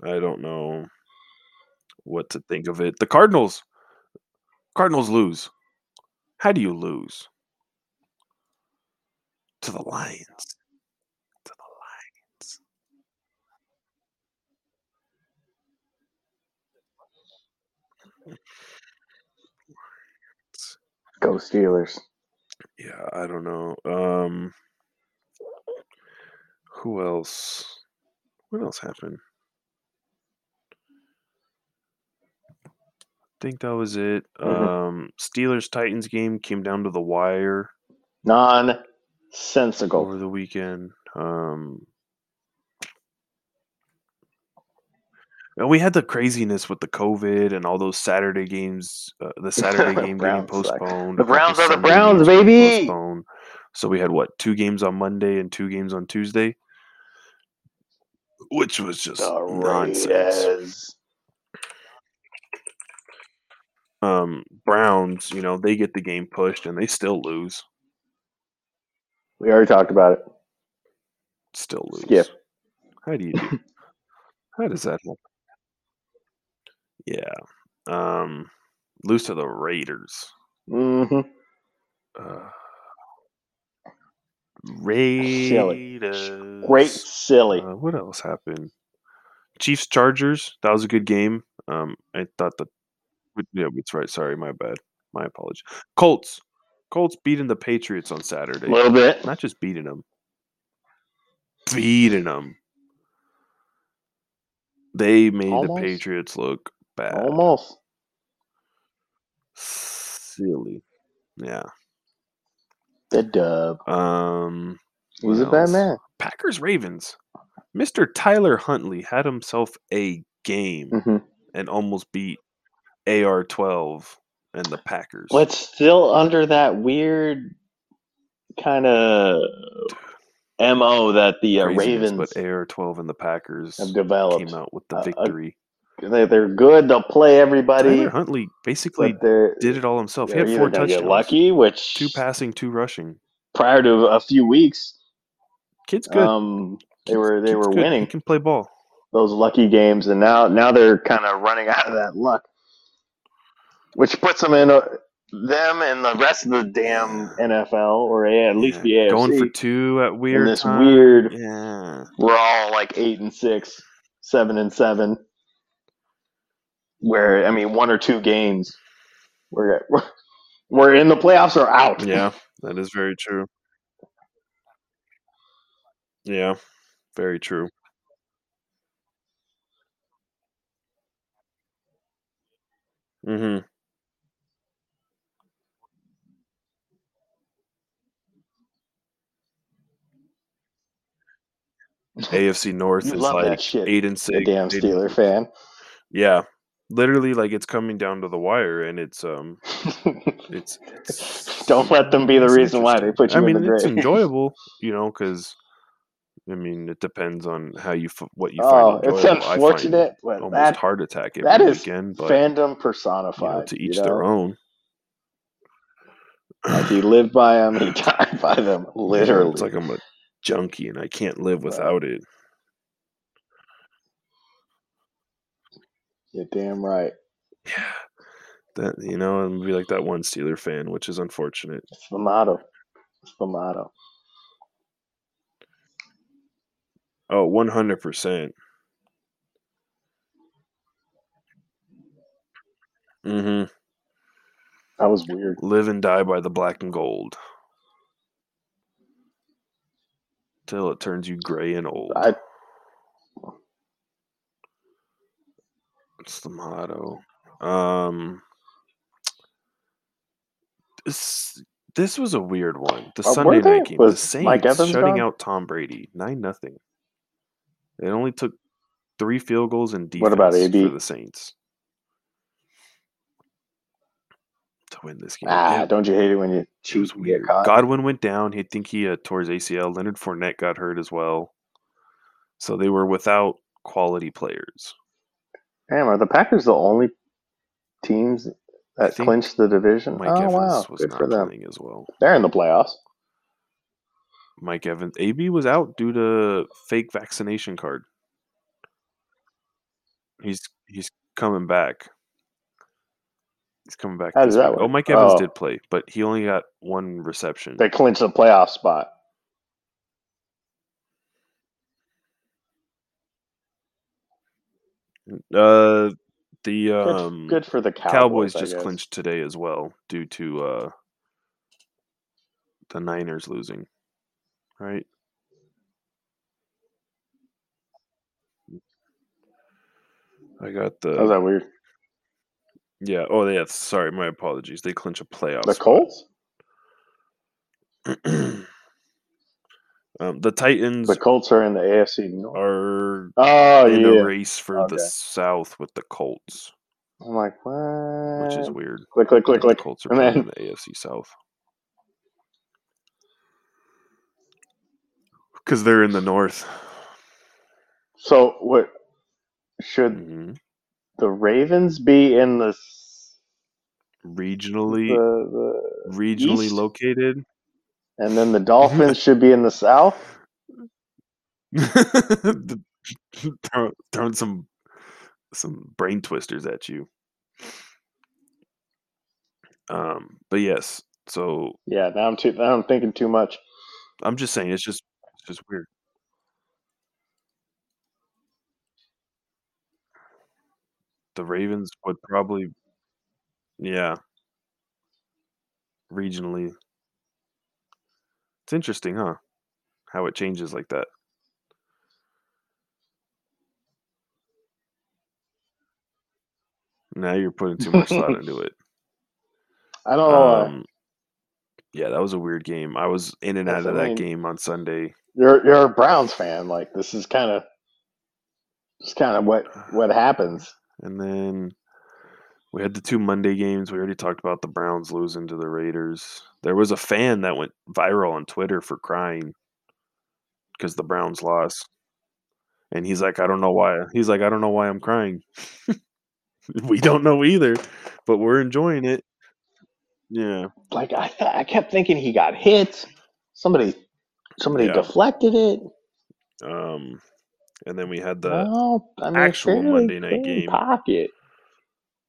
Speaker 1: I don't know what to think of it. The Cardinals, Cardinals lose. How do you lose? To the Lions. To the Lions.
Speaker 2: Go Steelers.
Speaker 1: Yeah, I don't know. Um, who else? What else happened? Think that was it.
Speaker 2: Mhm.
Speaker 1: Um, Steelers Titans game came down to the wire
Speaker 2: Nonsensical.
Speaker 1: over the weekend. Um, and we had the craziness with the COVID and all those Saturday games. Uh, the Saturday game getting
Speaker 2: suck.
Speaker 1: postponed.
Speaker 2: The Browns are the
Speaker 1: Sunday
Speaker 2: Browns, baby!
Speaker 1: postponed. So we had what two games on Monday and two games on Tuesday, which was just
Speaker 2: The
Speaker 1: nonsense.
Speaker 2: Raiders.
Speaker 1: Um, Browns, you know, they get the game pushed and they still lose.
Speaker 2: We already talked about it.
Speaker 1: Still lose.
Speaker 2: Skip.
Speaker 1: How do you do? How does that happen? Yeah. Um, lose to the Raiders.
Speaker 2: Mm hmm
Speaker 1: Uh, Raiders.
Speaker 2: Great silly.
Speaker 1: Uh, what else happened? Chiefs Chargers. That was a good game. Um, I thought that. Yeah, that's right. Sorry, my bad. My apology. Colts. Colts beating the Patriots on Saturday.
Speaker 2: A little bit.
Speaker 1: Not just beating them. Beating them. They made
Speaker 2: Almost.
Speaker 1: the Patriots look bad.
Speaker 2: Almost.
Speaker 1: Silly. Yeah.
Speaker 2: The dub.
Speaker 1: Um. What
Speaker 2: a bad man.
Speaker 1: Packers Ravens. Mr. Tyler Huntley had himself a game
Speaker 2: hmm
Speaker 1: and almost beat AR 12 and the Packers.
Speaker 2: But still under that weird kind of mo that the uh, Ravens
Speaker 1: but AR 12 and the Packers
Speaker 2: have developed.
Speaker 1: came out with the
Speaker 2: Uh, uh,
Speaker 1: victory.
Speaker 2: They, they're good. They'll play everybody.
Speaker 1: Tyler Huntley basically did it all himself. He had four touchdowns,
Speaker 2: lucky, which
Speaker 1: two passing, two rushing.
Speaker 2: prior to a few weeks,
Speaker 1: Kid's good.
Speaker 2: um, they were they were
Speaker 1: good. He
Speaker 2: winning
Speaker 1: can play ball.
Speaker 2: those lucky games, and now now they're kind of running out of that luck, which puts them in a, them and the rest of the damn NFL or A- at least
Speaker 1: Yeah.
Speaker 2: the AFC
Speaker 1: Going for two at
Speaker 2: in
Speaker 1: weird
Speaker 2: this
Speaker 1: time.
Speaker 2: weird.
Speaker 1: Yeah.
Speaker 2: We're all like eight and six, seven and seven. Where I mean, one or two games, we're we're in the playoffs or out.
Speaker 1: Yeah, that is very true. Yeah, very true. hmm AFC North
Speaker 2: You
Speaker 1: is like
Speaker 2: shit,
Speaker 1: eight and six.
Speaker 2: damn
Speaker 1: and-
Speaker 2: Steeler fan.
Speaker 1: Yeah, literally, like it's coming down to the wire, and it's um, it's, it's
Speaker 2: Don't let them be the reason why they put you
Speaker 1: I mean,
Speaker 2: in the
Speaker 1: it's enjoyable, you know, because I mean, it depends on how you what you
Speaker 2: oh,
Speaker 1: find
Speaker 2: it's
Speaker 1: enjoyable. I find
Speaker 2: unfortunate,
Speaker 1: almost
Speaker 2: that
Speaker 1: heart attack every
Speaker 2: that is
Speaker 1: weekend, but
Speaker 2: fandom
Speaker 1: you
Speaker 2: personified.
Speaker 1: know, to each
Speaker 2: you know?
Speaker 1: their own.
Speaker 2: Like he lived by them, he died by them,
Speaker 1: You
Speaker 2: literally.
Speaker 1: it's like I'm a junkie and I can't live without it.
Speaker 2: You're damn right.
Speaker 1: Yeah, that you know, and be like that one Steeler fan, which is unfortunate.
Speaker 2: It's the motto. It's the motto.
Speaker 1: Oh, 100 percent. Mm-hmm.
Speaker 2: That was weird.
Speaker 1: Live and die by the black and gold. Till it turns you gray and old.
Speaker 2: I
Speaker 1: It's the motto. Um, this this was a weird one. The
Speaker 2: Uh,
Speaker 1: Sunday night game. The Saints shutting
Speaker 2: gone?
Speaker 1: out Tom Brady nine nothing. It only took three field goals and defense
Speaker 2: What about AB?
Speaker 1: for the Saints to win this game.
Speaker 2: ah, don't you hate it when you
Speaker 1: it
Speaker 2: cheat
Speaker 1: was
Speaker 2: get
Speaker 1: weird. Godwin went down. He think he uh, tore his ACL. Leonard Fournette got hurt as well. So they were without quality players.
Speaker 2: Damn, are the Packers the only teams that clinched the division?
Speaker 1: Mike
Speaker 2: oh
Speaker 1: Evans
Speaker 2: wow,
Speaker 1: was
Speaker 2: good
Speaker 1: not
Speaker 2: for them.
Speaker 1: playing as well.
Speaker 2: They're in the playoffs.
Speaker 1: Mike Evans, AB was out due to fake vaccination card. He's he's coming back. He's coming back.
Speaker 2: How does that
Speaker 1: week. Oh,
Speaker 2: work?
Speaker 1: Oh, Mike Evans
Speaker 2: oh.
Speaker 1: did play, but he only got one reception.
Speaker 2: They clinched the playoff spot.
Speaker 1: Uh, the um,
Speaker 2: good, good for the Cowboys,
Speaker 1: Cowboys just clinched today as well due to uh, the Niners losing, right? I got the.
Speaker 2: How's that weird?
Speaker 1: Yeah. Oh yeah. Sorry, my apologies. They clinch a playoff.
Speaker 2: The. Colts?
Speaker 1: um, the Titans
Speaker 2: The Colts are in the AFC North.
Speaker 1: are
Speaker 2: Oh
Speaker 1: in
Speaker 2: yeah.
Speaker 1: a race for
Speaker 2: Okay.
Speaker 1: the South with the Colts,
Speaker 2: I'm like, what?
Speaker 1: which is weird.
Speaker 2: Click, click, click,
Speaker 1: The
Speaker 2: click.
Speaker 1: Colts are
Speaker 2: then-
Speaker 1: in the AFC South because they're in the North.
Speaker 2: So what? Should
Speaker 1: hmm
Speaker 2: the Ravens be in the
Speaker 1: Regionally,
Speaker 2: the, the
Speaker 1: regionally
Speaker 2: East?
Speaker 1: located.
Speaker 2: and then the Dolphins should be in the South?
Speaker 1: The- throw- throwing some some brain twisters at you. Um, but yes, so
Speaker 2: Yeah. Now I'm too. Now I'm thinking too much.
Speaker 1: I'm just saying it's just it's just weird. The Ravens would probably, yeah, regionally. It's interesting, huh? How it changes like that. Now you're putting too much thought into it.
Speaker 2: I don't know.
Speaker 1: Um, yeah, that was a weird game. I was in and out of that
Speaker 2: mean-
Speaker 1: game on Sunday.
Speaker 2: You're you're a Browns fan. Like this is kind of, it's kind of what what happens.
Speaker 1: And then we had the two Monday games. We already talked about the Browns losing to the Raiders. There was a fan that went viral on Twitter for crying because the Browns lost. And he's like, I don't know why. He's like, I don't know why I'm crying. we don't know either, but we're enjoying it. Yeah.
Speaker 2: Like I th- I kept thinking he got hit. Somebody somebody
Speaker 1: Yeah.
Speaker 2: deflected it.
Speaker 1: Um, and then we had the
Speaker 2: no, I mean
Speaker 1: actual Monday night game.
Speaker 2: pocket.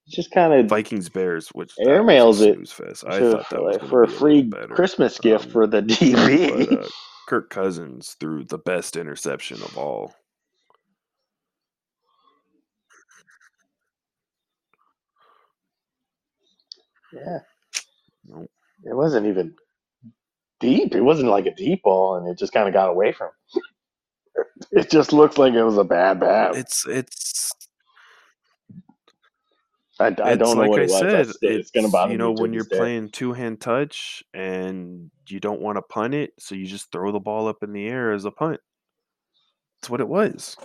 Speaker 2: Just kind of
Speaker 1: Vikings Bears, which
Speaker 2: Airmails it
Speaker 1: fest. I
Speaker 2: for,
Speaker 1: thought that was
Speaker 2: for, a free
Speaker 1: better.
Speaker 2: Christmas gift
Speaker 1: Um,
Speaker 2: for the DB.
Speaker 1: but uh, Kirk Cousins threw the best interception of all.
Speaker 2: yeah,
Speaker 1: Nope.
Speaker 2: it wasn't even deep. It wasn't like a deep ball, and it just kind of got away from. him. It just looks like it was a bad bat.
Speaker 1: It's it's
Speaker 2: I, I
Speaker 1: it's
Speaker 2: don't know
Speaker 1: like
Speaker 2: what
Speaker 1: I
Speaker 2: it
Speaker 1: said.
Speaker 2: That's- it's, gonna bother
Speaker 1: you know when you're
Speaker 2: day.
Speaker 1: playing two hand touch and you don't want to punt it, so you just throw the ball up in the air as a punt. That's what it was.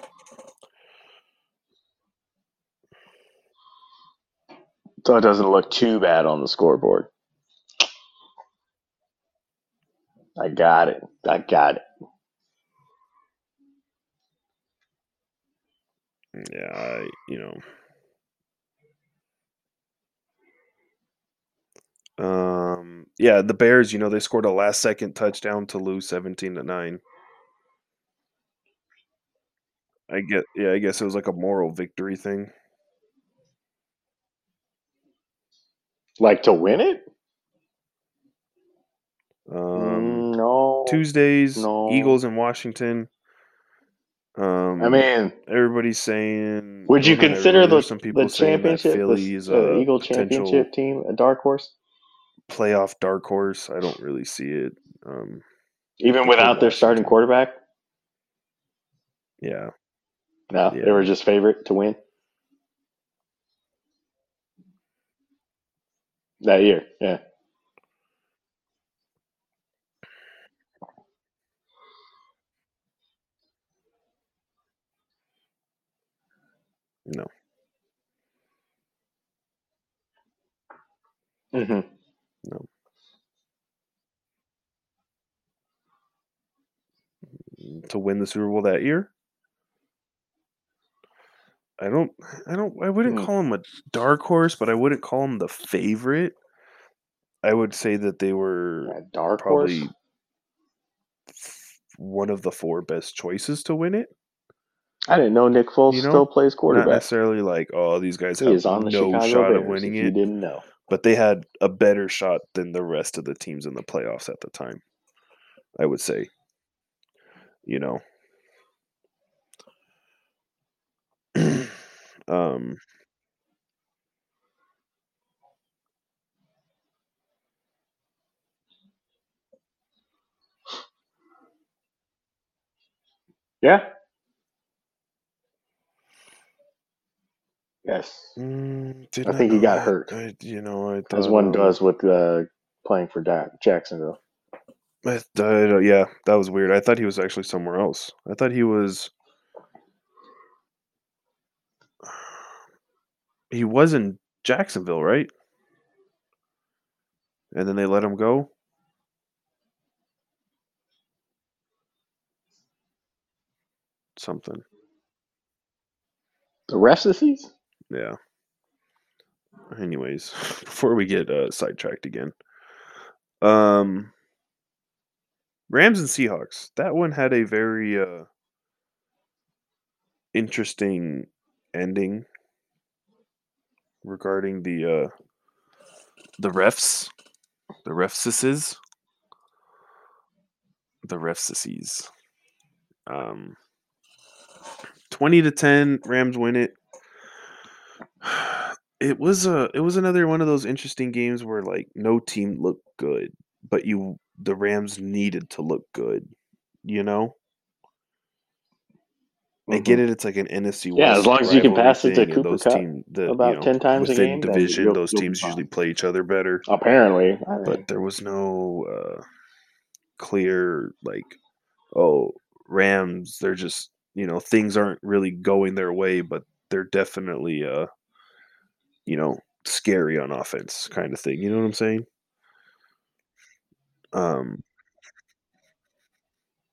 Speaker 2: So it doesn't look too bad on the scoreboard. I got it. I got it.
Speaker 1: Yeah, I, you know. Um, yeah, the Bears, you know, they scored a last second touchdown to lose 17 to 9. I get yeah, I guess it was like a moral victory thing.
Speaker 2: Like to win it?
Speaker 1: Um
Speaker 2: Mm, no.
Speaker 1: Tuesdays,
Speaker 2: no.
Speaker 1: Eagles in Washington. Um
Speaker 2: I mean,
Speaker 1: everybody's saying
Speaker 2: would you consider the,
Speaker 1: some people
Speaker 2: the championship, the, the Eagle championship team, a dark horse?
Speaker 1: playoff dark horse. I don't really see it. Um
Speaker 2: Even without their starting
Speaker 1: Washington.
Speaker 2: quarterback?
Speaker 1: yeah.
Speaker 2: No, they were just favorite to win that year. Yeah.
Speaker 1: No.
Speaker 2: Mm-hmm. No.
Speaker 1: To win the Super Bowl that year? I don't I don't I wouldn't
Speaker 2: Hmm.
Speaker 1: call him a dark horse, but I wouldn't call him the favorite. I would say that they were
Speaker 2: A dark
Speaker 1: probably
Speaker 2: horse?
Speaker 1: one of the four best choices to win it.
Speaker 2: I didn't know Nick Foles
Speaker 1: You know,
Speaker 2: still plays quarterback.
Speaker 1: Not necessarily like, oh, these guys
Speaker 2: He
Speaker 1: have
Speaker 2: on the
Speaker 1: no
Speaker 2: Chicago
Speaker 1: shot
Speaker 2: Bears.
Speaker 1: of winning
Speaker 2: if you
Speaker 1: it,
Speaker 2: didn't know.
Speaker 1: but they had a better shot than the rest of the teams in the playoffs at the time. I would say, you know. Um,
Speaker 2: Yeah. Yes.
Speaker 1: mm, did
Speaker 2: I think he got
Speaker 1: I-
Speaker 2: hurt.
Speaker 1: I, you know, I
Speaker 2: As one does with uh, playing for da- Jacksonville.
Speaker 1: I, I- yeah, that was weird. I thought he was actually somewhere else. I thought he was. He was in Jacksonville, right? And then they let him go. Something.
Speaker 2: The rest of the season?
Speaker 1: Yeah. Anyways, before we get uh, sidetracked again, um, Rams and Seahawks. That one had a very uh, interesting ending regarding the uh, the refs, the refsises, the refsises. Um, twenty to ten, Rams win it. It was a it was another one of those interesting games where like no team looked good, but you the Rams needed to look good, you know. I get it. It's like an NFC West.
Speaker 2: Mm-hmm. Yeah, as long as you can pass it to Cooper
Speaker 1: those
Speaker 2: Kupp
Speaker 1: team, the,
Speaker 2: about
Speaker 1: you know,
Speaker 2: 10 times a game,
Speaker 1: division,
Speaker 2: you'll-
Speaker 1: those
Speaker 2: you'll
Speaker 1: teams usually play each other better.
Speaker 2: Apparently. I mean,
Speaker 1: But there was no uh, clear like, oh, Rams. They're just you know things aren't really going their way, but they're definitely uh, you know, scary on offense, kind of thing. You know what I'm saying? Um,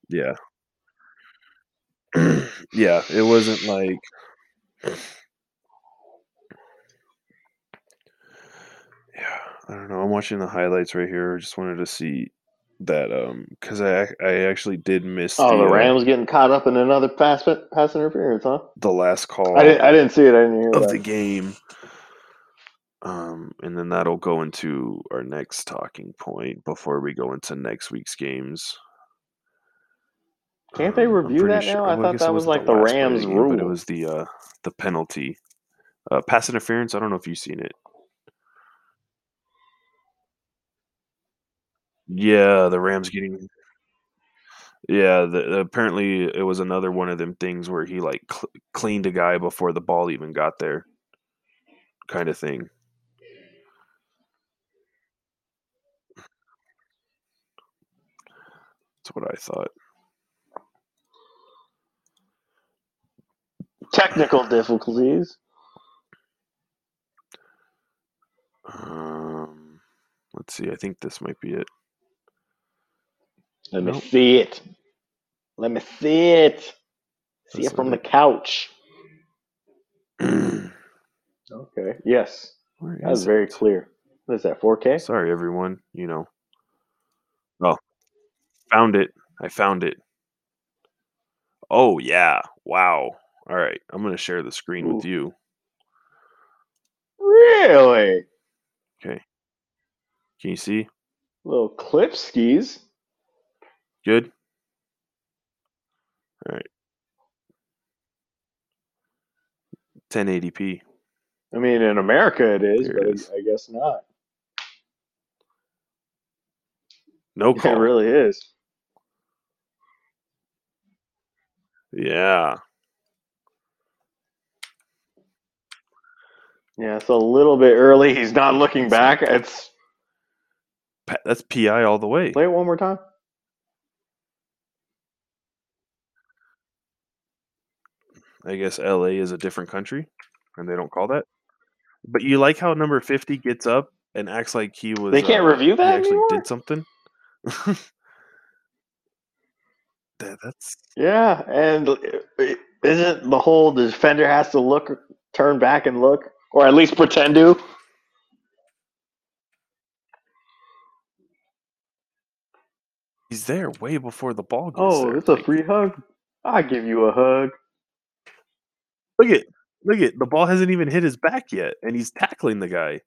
Speaker 1: yeah. yeah, it wasn't like yeah, I don't know. I'm watching the highlights right here. I just wanted to see that um cuz I I actually did miss
Speaker 2: oh, the
Speaker 1: uh,
Speaker 2: Rams getting caught up in another pass pass interference, huh?
Speaker 1: the last call
Speaker 2: I didn't, I didn't see it. I didn't hear
Speaker 1: of
Speaker 2: that.
Speaker 1: the game. Um, and then that'll go into our next talking point before we go into next week's games.
Speaker 2: Can't they
Speaker 1: Um,
Speaker 2: review that
Speaker 1: sure-
Speaker 2: now? I
Speaker 1: well,
Speaker 2: thought
Speaker 1: guess
Speaker 2: that was like the
Speaker 1: of
Speaker 2: Rams'
Speaker 1: game, but it was the uh, the penalty, uh, pass interference. I don't know if you've seen it. Yeah, the Rams getting. Yeah, the, apparently it was another one of them things where he like cl- cleaned a guy before the ball even got there, kind of thing. That's what I thought.
Speaker 2: Technical difficulties.
Speaker 1: Um, let's see. I think this might be it.
Speaker 2: Let me
Speaker 1: Nope.
Speaker 2: see it. Let me see it. See
Speaker 1: That's
Speaker 2: it from
Speaker 1: not
Speaker 2: the couch. Okay. Yes. That was
Speaker 1: is
Speaker 2: very clear. What is that? 4K?
Speaker 1: Sorry, everyone. You know. Found it. I found it. Oh yeah! Wow. All right, I'm gonna share the screen with you.
Speaker 2: Really?
Speaker 1: Okay. Can you see?
Speaker 2: Little clip skis.
Speaker 1: Good. All right. 1080p.
Speaker 2: I mean, in America it is,
Speaker 1: There
Speaker 2: but
Speaker 1: it is.
Speaker 2: I guess not.
Speaker 1: No
Speaker 2: It really is.
Speaker 1: Yeah.
Speaker 2: Yeah, it's a little bit early. He's not looking back. It's
Speaker 1: That's PI all the way.
Speaker 2: play it one more time.
Speaker 1: I guess LA is a different country and they don't call that. But you like how number 50 gets up and acts like he was
Speaker 2: They can't
Speaker 1: uh,
Speaker 2: review that he
Speaker 1: actually
Speaker 2: anymore?
Speaker 1: did something. that, that's
Speaker 2: Yeah, and isn't the whole the defender has to look, turn back and look, or at least pretend to?
Speaker 1: he's there way before the ball goes.
Speaker 2: Oh,
Speaker 1: there.
Speaker 2: it's a free hug. I give you a hug.
Speaker 1: Look at look at the ball hasn't even hit his back yet and he's tackling the guy.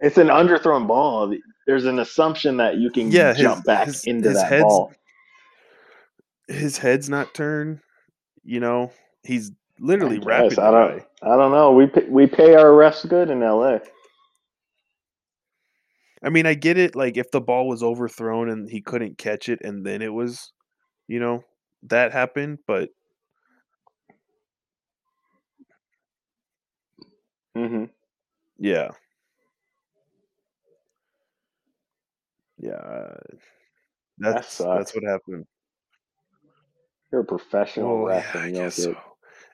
Speaker 2: It's an underthrown ball. There's an assumption that you can
Speaker 1: Yeah, his-
Speaker 2: jump back
Speaker 1: his-
Speaker 2: into
Speaker 1: his
Speaker 2: that
Speaker 1: head's-
Speaker 2: ball.
Speaker 1: His head's not turned, you know. He's literally
Speaker 2: I guess.
Speaker 1: the
Speaker 2: I don't. I don't know. We pay, we pay our refs good in LA.
Speaker 1: I mean, I get it. Like if the ball was overthrown and he couldn't catch it, and then it was, you know, that happened. But
Speaker 2: Mm-hmm.
Speaker 1: yeah, yeah, uh, that's that's what happened.
Speaker 2: You're a professional ref,
Speaker 1: yeah, I
Speaker 2: and you don't
Speaker 1: guess so.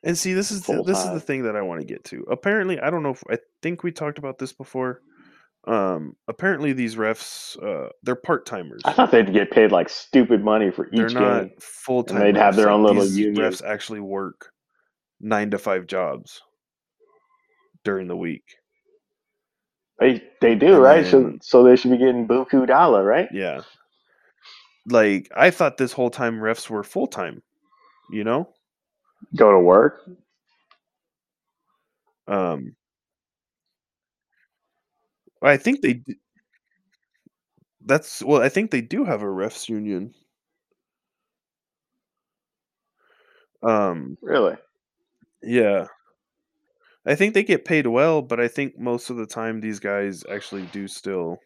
Speaker 1: And see, this is the, this is the thing that I want to get to. Apparently, I don't know if I think we talked about this before. Um, apparently, these refs, uh, they're part timers.
Speaker 2: I thought they'd get paid like stupid money for
Speaker 1: They're
Speaker 2: each
Speaker 1: not
Speaker 2: game.
Speaker 1: full time.
Speaker 2: they'd have their own little
Speaker 1: these
Speaker 2: union.
Speaker 1: refs actually work nine to five jobs during the week.
Speaker 2: They they do
Speaker 1: And
Speaker 2: right. So
Speaker 1: then-
Speaker 2: so they should be getting buku dollar, right?
Speaker 1: Yeah. Like I thought this whole time refs were full time, you know?
Speaker 2: Go to work.
Speaker 1: Um I think they that's well, I think they do have a refs union. Um
Speaker 2: Really?
Speaker 1: yeah. I think they get paid well, but I think most of the time these guys actually do still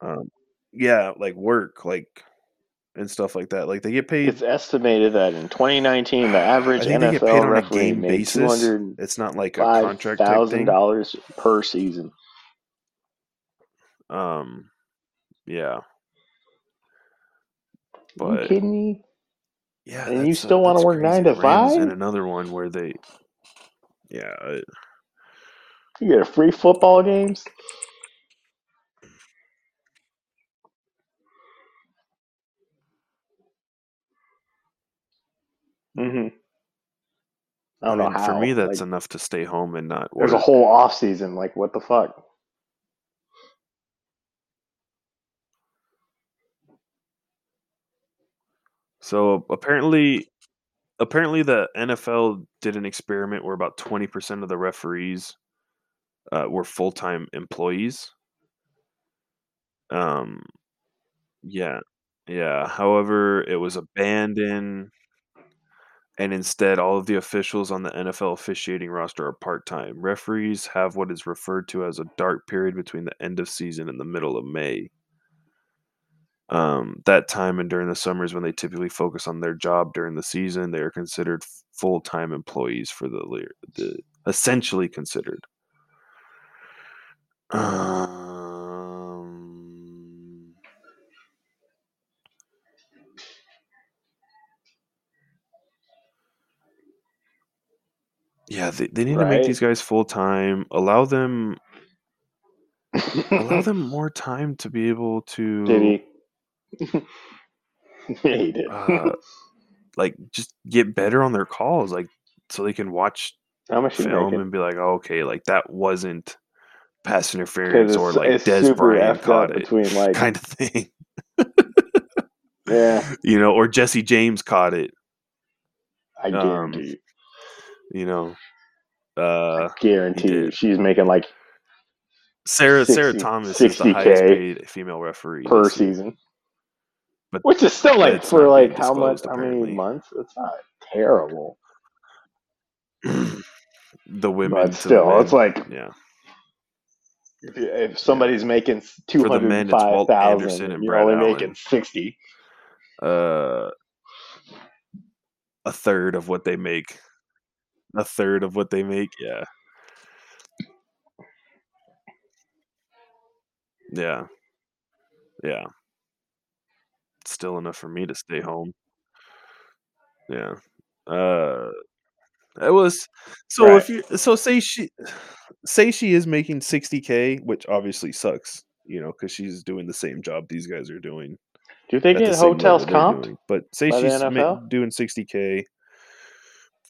Speaker 1: um yeah, like work like and stuff like that. Like they get paid
Speaker 2: It's estimated that in 2019, the average
Speaker 1: I think they get paid
Speaker 2: NFL
Speaker 1: on a
Speaker 2: referee
Speaker 1: game
Speaker 2: made
Speaker 1: basis.
Speaker 2: two hundred
Speaker 1: It's not like a contract
Speaker 2: thousand dollars per season.
Speaker 1: Um, yeah,
Speaker 2: you
Speaker 1: but
Speaker 2: kidding me?
Speaker 1: yeah,
Speaker 2: and you still
Speaker 1: uh,
Speaker 2: wanna work nine to
Speaker 1: The Rams in
Speaker 2: five?
Speaker 1: another one where they, yeah,
Speaker 2: You get a free football games. hmm I
Speaker 1: I,
Speaker 2: don't
Speaker 1: mean,
Speaker 2: know how.
Speaker 1: for me, that's
Speaker 2: Like,
Speaker 1: enough to stay home and not work.
Speaker 2: there's a whole off season. Like, what the fuck?
Speaker 1: So apparently, apparently the NFL did an experiment where about twenty percent of the referees uh, were full time employees. Um, yeah, yeah. However, it was abandoned, and instead, all of the officials on the NFL officiating roster are part time. Referees have what is referred to as a dark period between the end of season and the middle of May. Um, that time and during the summers when they typically focus on their job during the season, they are considered full time employees for the the essentially considered. Um, yeah, they, they need to make these guys full time. Allow them allow them more time to be able to?
Speaker 2: yeah, he did.
Speaker 1: uh, like just get better on their calls, like so they can watch film and be like, oh, okay, like that wasn't pass interference or like
Speaker 2: Dez
Speaker 1: Bryant caught it,
Speaker 2: between like
Speaker 1: kind of thing,
Speaker 2: yeah.
Speaker 1: you know, or Jesse James caught it,
Speaker 2: I
Speaker 1: Um,
Speaker 2: guarantee you.
Speaker 1: you know. Uh,
Speaker 2: Guarantee you, she's making like
Speaker 1: Sarah Sarah
Speaker 2: 60
Speaker 1: Thomas is the
Speaker 2: 60K
Speaker 1: highest paid female referee
Speaker 2: per season,
Speaker 1: but
Speaker 2: which is still like for like how much?
Speaker 1: disclosed,
Speaker 2: How many months? It's not terrible,
Speaker 1: the women
Speaker 2: but still,
Speaker 1: men,
Speaker 2: it's like
Speaker 1: yeah.
Speaker 2: if, if somebody's making two
Speaker 1: For the
Speaker 2: and
Speaker 1: it's
Speaker 2: five thousand,
Speaker 1: and
Speaker 2: and you're
Speaker 1: Brad
Speaker 2: only
Speaker 1: Allen.
Speaker 2: making sixty.
Speaker 1: uh a third of what they make a third of what they make yeah yeah yeah still enough for me to stay home yeah uh it was so
Speaker 2: Right.
Speaker 1: if you so say she say she is making 60k which obviously sucks you know because she's doing the same job these guys are doing
Speaker 2: Do you
Speaker 1: think the
Speaker 2: hotels comped?
Speaker 1: but say she's ma- doing 60k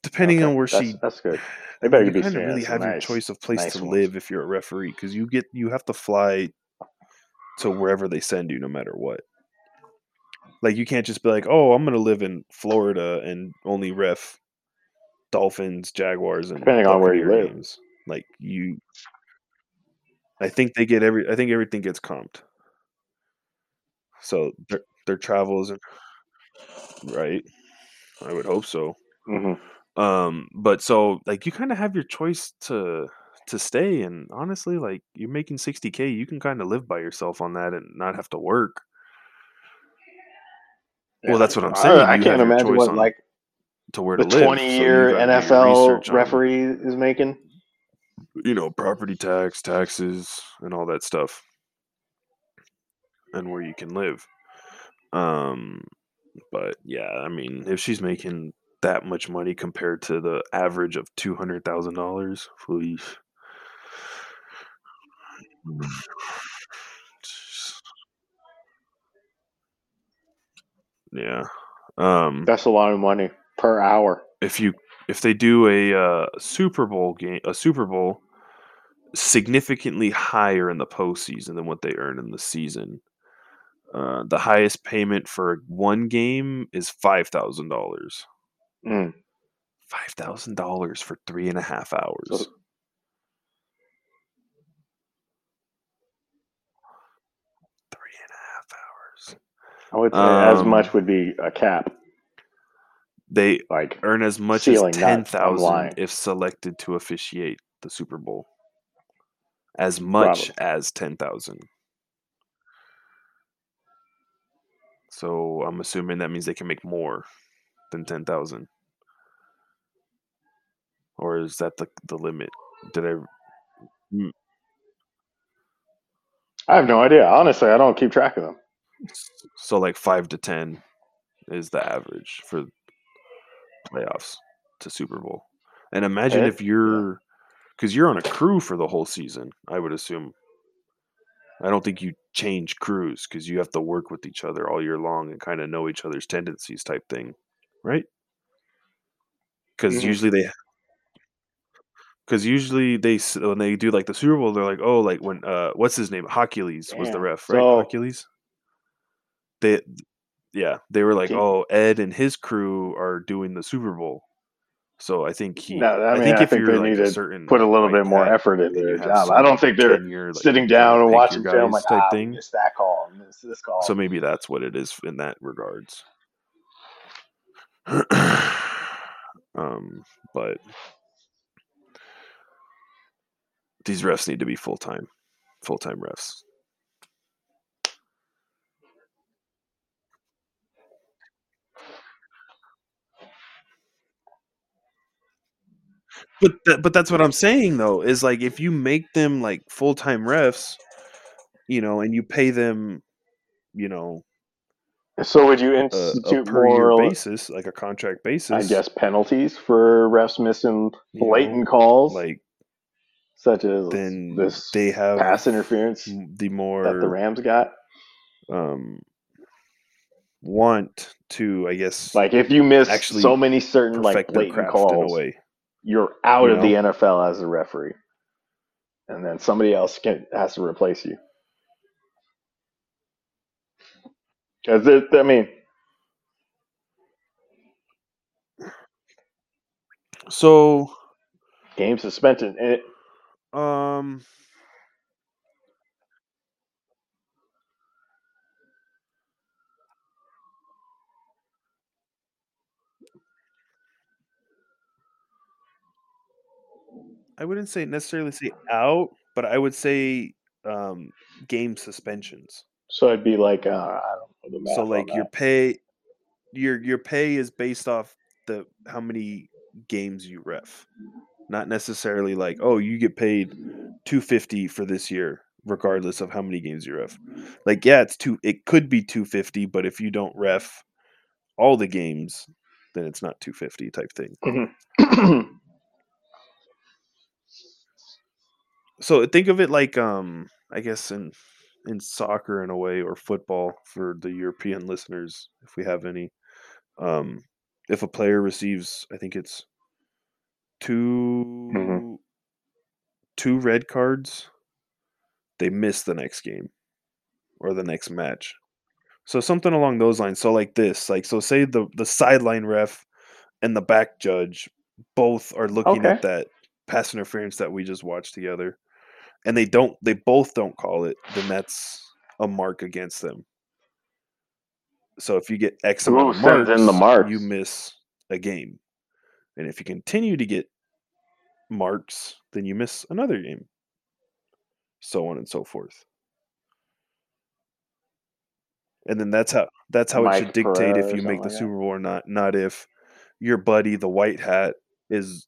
Speaker 1: depending
Speaker 2: Okay,
Speaker 1: on where
Speaker 2: that's,
Speaker 1: she
Speaker 2: that's good. They better
Speaker 1: you
Speaker 2: be
Speaker 1: kind of really have your choice of place
Speaker 2: nice
Speaker 1: to
Speaker 2: ones.
Speaker 1: live if you're a referee because you get you have to fly to wherever they send you no matter what. Like you can't just be like, "Oh, I'm going to live in Florida and only ref Dolphins, Jaguars and
Speaker 2: Depending on where you live.
Speaker 1: Like you I think they get every I think everything gets comped. So their their travels and right. I would hope so.
Speaker 2: hmm
Speaker 1: Um, but so like you kind of have your choice to to stay, and honestly, like you're making sixty k, you can kind of live by yourself on that and not have to work. Well, that's what I'm saying.
Speaker 2: I, I can't imagine what like
Speaker 1: to where
Speaker 2: the
Speaker 1: to live. so
Speaker 2: 20 year
Speaker 1: your
Speaker 2: NFL
Speaker 1: research on,
Speaker 2: referee is making.
Speaker 1: you know, property tax, taxes, and all that stuff, and where you can live. Um, but yeah, I mean, if she's making that much money compared to the average of two hundred thousand dollars, please. Yeah. Um,
Speaker 2: That's a lot of money per hour.
Speaker 1: if you if they do a uh, Super Bowl game, a Super Bowl significantly higher in the postseason than what they earn in the season. Uh, the highest payment for one game is five thousand dollars.
Speaker 2: Mm.
Speaker 1: Five thousand dollars for three and a half hours.
Speaker 2: So-
Speaker 1: three and a half hours.
Speaker 2: I would say as
Speaker 1: Um,
Speaker 2: much would be a cap.
Speaker 1: They
Speaker 2: Like
Speaker 1: earn as much
Speaker 2: Ceiling,
Speaker 1: as ten thousand if selected to officiate the Super Bowl. As much as ten thousand. So I'm assuming that means they can make more than ten thousand. Or is that the the limit? Did I
Speaker 2: I have no idea. Honestly, I don't keep track of them.
Speaker 1: So like five to ten is the average for playoffs to Super Bowl. And imagine
Speaker 2: Eh,
Speaker 1: if you're because you're on a crew for the whole season, I would assume. I don't think you change crews because you have to work with each other all year long and kind of know each other's tendencies type thing, right? Because
Speaker 2: Mhm.
Speaker 1: usually they, because usually they when they do like the Super Bowl, they're like, oh, like when uh, what's his name? Hercules was the ref, right?
Speaker 2: So-
Speaker 1: Hercules. They, yeah, they were like, oh, Ed and his crew are doing the Super Bowl. So I think he.
Speaker 2: No, I
Speaker 1: I, think
Speaker 2: I
Speaker 1: if
Speaker 2: think
Speaker 1: you're
Speaker 2: they
Speaker 1: like a
Speaker 2: to
Speaker 1: certain
Speaker 2: Put a little
Speaker 1: like
Speaker 2: bit more
Speaker 1: that,
Speaker 2: effort into their job. I don't think they're
Speaker 1: tenure, like,
Speaker 2: sitting down and watching film like,
Speaker 1: type
Speaker 2: ah,
Speaker 1: thing.
Speaker 2: that call, and this call.
Speaker 1: So maybe that's what it is in that regards. um, but these refs need to be full time, full time refs. But that, but that's what I'm saying though is like if you make them like full time refs, you know, and you pay them, you know,
Speaker 2: so would you
Speaker 1: a, a
Speaker 2: institute
Speaker 1: per year
Speaker 2: more,
Speaker 1: basis, like a contract basis.
Speaker 2: I guess, penalties for refs missing
Speaker 1: You know,
Speaker 2: blatant calls,
Speaker 1: like
Speaker 2: such as
Speaker 1: then
Speaker 2: this
Speaker 1: they have
Speaker 2: pass interference
Speaker 1: The more
Speaker 2: that the Rams got?
Speaker 1: um want to, I guess,
Speaker 2: Like if you miss
Speaker 1: actually
Speaker 2: so many certain like blatant
Speaker 1: craft in a
Speaker 2: calls,
Speaker 1: way.
Speaker 2: You're out
Speaker 1: You
Speaker 2: of the NFL as a referee, and then somebody else can, has to replace you. Because I mean,
Speaker 1: So,
Speaker 2: game suspension. It,
Speaker 1: um, I wouldn't say necessarily say out, but I would say um game suspensions.
Speaker 2: so it'd be like uh, I don't know the math
Speaker 1: So like your
Speaker 2: that.
Speaker 1: pay your your pay is based off the how many games you ref. Not necessarily like, oh, you get paid 250 for this year regardless of how many games you ref. Like yeah, it's two it could be 250, but if you don't ref all the games, then it's not 250 type thing.
Speaker 2: Mhm.
Speaker 1: So think of it like um I guess in in soccer in a way or football for the European listeners if we have any. Um if a player receives I think it's 2 two red cards, they miss the next game or the next match. So something along those lines. So like this, like so say the the sideline ref and the back judge both are looking at that pass interference that we just watched together and they don't they both don't call it, then that's a mark against them. So if you get X amount of
Speaker 2: sends in the
Speaker 1: marks, you miss a game. And if you continue to get marks, then you miss another game. So on and so forth. And then that's how that's how it should dictate if you make the
Speaker 2: like.
Speaker 1: Super Bowl or not, not if your buddy the white hat is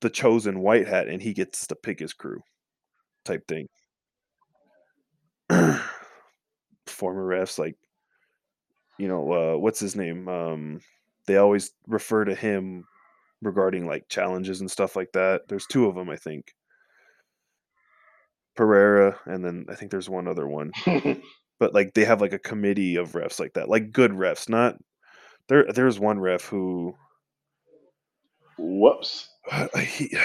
Speaker 1: the chosen white hat and he gets to pick his crew type thing. Former refs like you know, uh, what's his name? Um, they always refer to him regarding like challenges and stuff like that. There's two of them, I think. Pereira, and then I think there's one other one. But like they have like a committee of refs like that, like good refs. Not there. There's one ref who
Speaker 2: Whoops.
Speaker 1: he,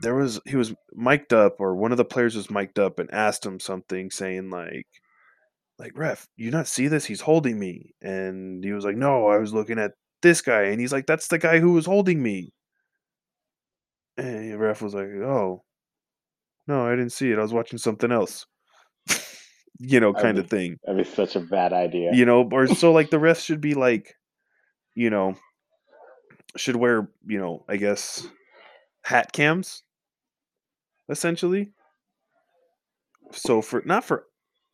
Speaker 1: there was he was mic'd up, or one of the players was mic'd up and asked him something, saying like, like ref, you not see this? He's holding me, and he was like, no, I was looking at this guy, and he's like, that's the guy who was holding me. And ref was like, oh, no, I didn't see it. I was watching something else. you know, kind of thing.
Speaker 2: That'd be such a bad idea.
Speaker 1: You know, or so like the refs should be like, you know, should wear, you know, I guess hat cams, essentially. So for not for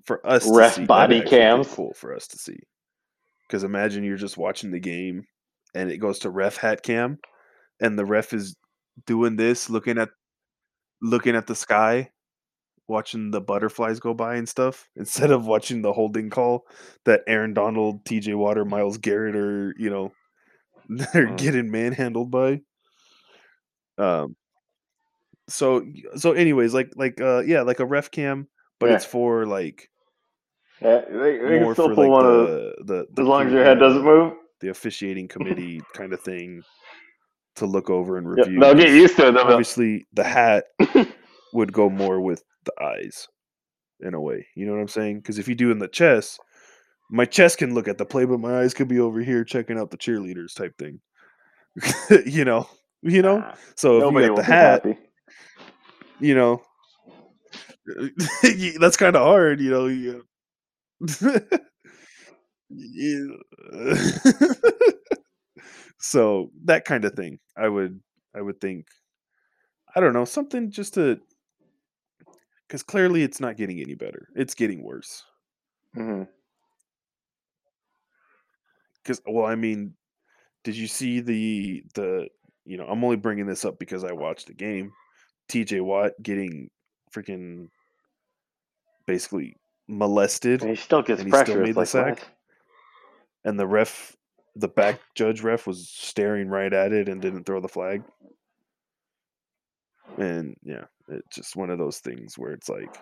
Speaker 1: for us to
Speaker 2: Ref
Speaker 1: see,
Speaker 2: body cams.
Speaker 1: cool for us to see. Because imagine you're just watching the game, and it goes to ref hat cam, and the ref is doing this, looking at looking at the sky, watching the butterflies go by and stuff, instead of watching the holding call that Aaron Donald, T.J. Watt, Myles Garrett are you know they're
Speaker 2: Mm.
Speaker 1: getting manhandled by. Um. So so anyways, like like uh yeah, like a ref cam, but
Speaker 2: Yeah.
Speaker 1: it's for like
Speaker 2: Yeah, they, they
Speaker 1: more
Speaker 2: still
Speaker 1: for like
Speaker 2: one of
Speaker 1: the, the the
Speaker 2: as long as your head doesn't move.
Speaker 1: the officiating committee kind of thing to look over and
Speaker 2: Yeah,
Speaker 1: review.
Speaker 2: they'll get used to it. Be
Speaker 1: Obviously, the hat would go more with the eyes, in a way. You know what I'm saying? Because if you do in the chest, my chest can look at the play, but my eyes could be over here checking out the cheerleaders type thing. you know, you know.
Speaker 2: "Nah,
Speaker 1: So if
Speaker 2: nobody
Speaker 1: you
Speaker 2: will
Speaker 1: got the hat,
Speaker 2: happy.
Speaker 1: You know, that's kind of hard. You know, you. So that kind of thing i would i would think i don't know something just to because clearly it's not getting any better it's getting worse
Speaker 2: Mhm.
Speaker 1: because well i mean did you see the the you know i'm only bringing this up because i watched the game tj watt getting freaking basically molested
Speaker 2: And he still gets
Speaker 1: he still made the
Speaker 2: like,
Speaker 1: sack?
Speaker 2: what?
Speaker 1: and the ref the back judge ref was staring right at it and didn't throw the flag and yeah it's just one of those things where it's like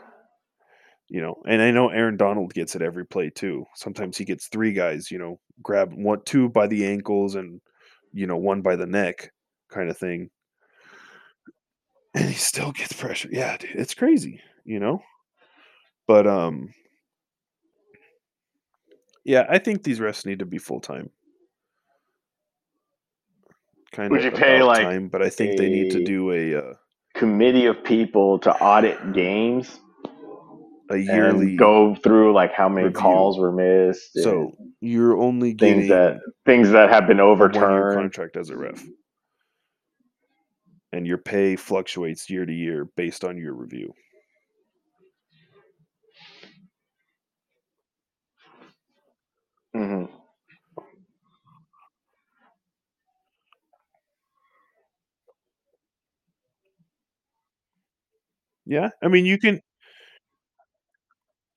Speaker 1: you know and i know aaron donald gets it every play too sometimes he gets three guys you know grab one two by the ankles and you know one by the neck kind of thing and he still gets pressure yeah dude, it's crazy you know but um yeah i think these refs need to be full-time kind
Speaker 2: Would
Speaker 1: of
Speaker 2: you pay, like,
Speaker 1: time but i think they need to do a uh,
Speaker 2: Committee of people to audit games
Speaker 1: a yearly
Speaker 2: go through like how many
Speaker 1: review.
Speaker 2: calls were missed.
Speaker 1: so you're only getting
Speaker 2: things that things that have been overturned.
Speaker 1: contract as a ref, and your pay fluctuates year to year based on your review.
Speaker 2: hmm
Speaker 1: Yeah, I mean you can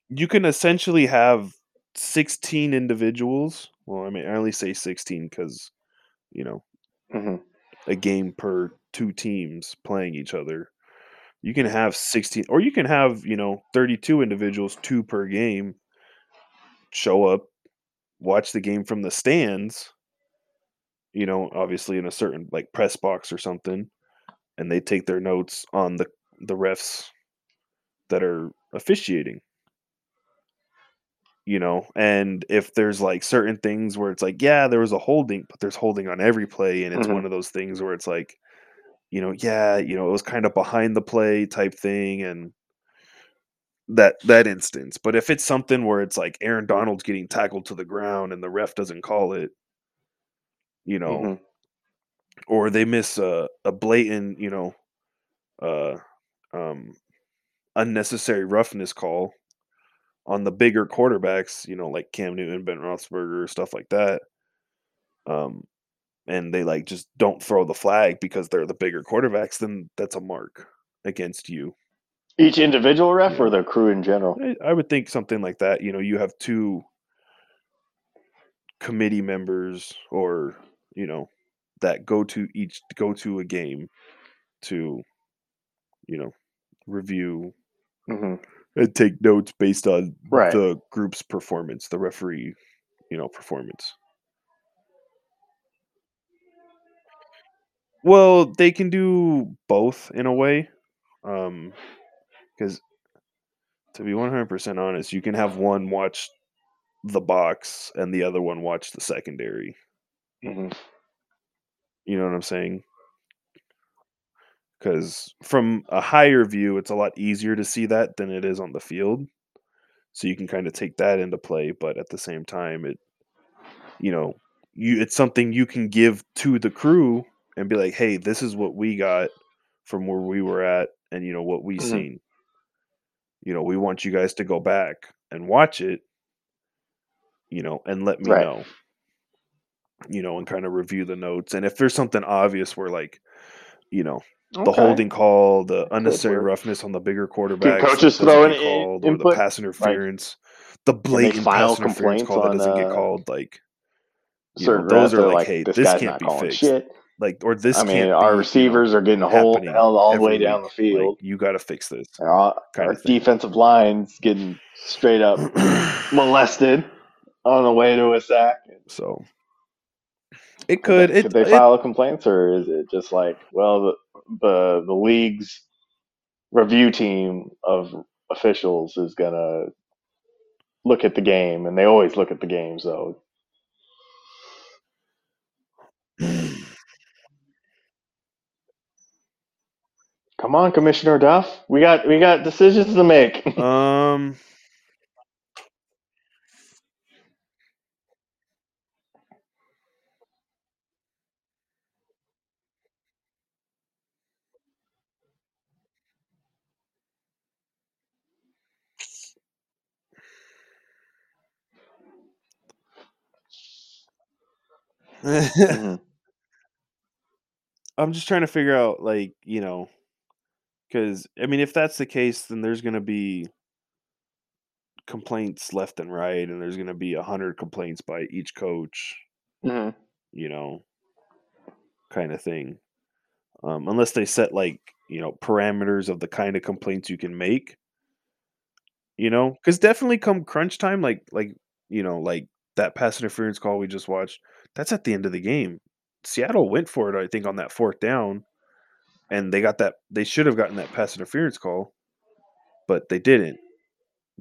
Speaker 1: you can essentially have 16 individuals. Well, I mean I only say 16 because you know
Speaker 2: hmm
Speaker 1: a game per two teams playing each other. You can have 16 or you can have, you know, 32 individuals, two per game show up, watch the game from the stands, you know, obviously in a certain like press box or something, and they take their notes on the the refs that are officiating. You know, and if there's like certain things where it's like, yeah, there was a holding, but there's holding on every play, and it's
Speaker 2: Mhm.
Speaker 1: one of those things where it's like, you know, yeah, you know, it was kind of behind the play type thing, and that that instance. But if it's something where it's like Aaron Donald's getting tackled to the ground and the ref doesn't call it, you know,
Speaker 2: Mhm.
Speaker 1: or they miss a, a blatant, you know, uh, um, unnecessary roughness call on the bigger quarterbacks, you know, like Cam Newton, Ben Roethlisberger, stuff like that. Um, and they like just don't throw the flag because they're the bigger quarterbacks, then that's a mark against you.
Speaker 2: Each individual ref or the crew in general?
Speaker 1: I, would think something like that. You know, you have two committee members or you know that go to each go to a game to you know review
Speaker 2: hmm
Speaker 1: and take notes based on
Speaker 2: Right.
Speaker 1: the group's performance, the referee, you know, performance. Well, they can do both in a way. Um cuz to be 100% honest, you can have one watch the box and the other one watch the secondary.
Speaker 2: hmm
Speaker 1: You know what I'm saying? Cuz from a higher view, it's a lot easier to see that than it is on the field. So you can kind of take that into play, but at the same time it you know, you it's something you can give to the crew and be like, "Hey, this is what we got from where we were at and you know what we
Speaker 2: Mhm.
Speaker 1: seen. You know, we want you guys to go back and watch it, you know, and let me
Speaker 2: Right.
Speaker 1: know. You know, and kind of review the notes. And if there's something obvious where like, you know, the
Speaker 2: Okay.
Speaker 1: holding call, the unnecessary roughness on the bigger quarterbacks,
Speaker 2: coaches
Speaker 1: that doesn't
Speaker 2: in
Speaker 1: called, or the pass interference, the blatant pass interference call that doesn't get
Speaker 2: uh,
Speaker 1: called, like know, those are like,
Speaker 2: like,
Speaker 1: hey,
Speaker 2: this,
Speaker 1: this can't be fixed.
Speaker 2: shit.
Speaker 1: Like, or this
Speaker 2: I mean,
Speaker 1: can't
Speaker 2: our
Speaker 1: be, you know,
Speaker 2: receivers are getting hold, held all the way
Speaker 1: every
Speaker 2: down the field.
Speaker 1: Like, you got to fix this
Speaker 2: our,
Speaker 1: kind
Speaker 2: our
Speaker 1: of
Speaker 2: defensive line's getting straight up molested on the way to a sack.
Speaker 1: so it
Speaker 2: Could
Speaker 1: could.
Speaker 2: they,
Speaker 1: It,
Speaker 2: could they
Speaker 1: it
Speaker 2: file complaints, or is it just like, well, the the, the league's review team of officials is gonna look at the game, and they always look at the game, so come on, Commissioner Duff, we got we got decisions to make.
Speaker 1: um.
Speaker 2: Mhm.
Speaker 1: I'm just trying to figure out, like, you know, because I mean, if that's the case, then there's going to be complaints left and right, and there's going to be a hundred complaints by each coach,
Speaker 2: Mhm.
Speaker 1: you know, kind of thing. Um, unless they set like you know parameters of the kind of complaints you can make, you know, because definitely come crunch time, like like you know, like that pass interference call we just watched, that's at the end of the game. Seattle went for it, I think, on that fourth down, and they got that. They should have gotten that pass interference call, but they didn't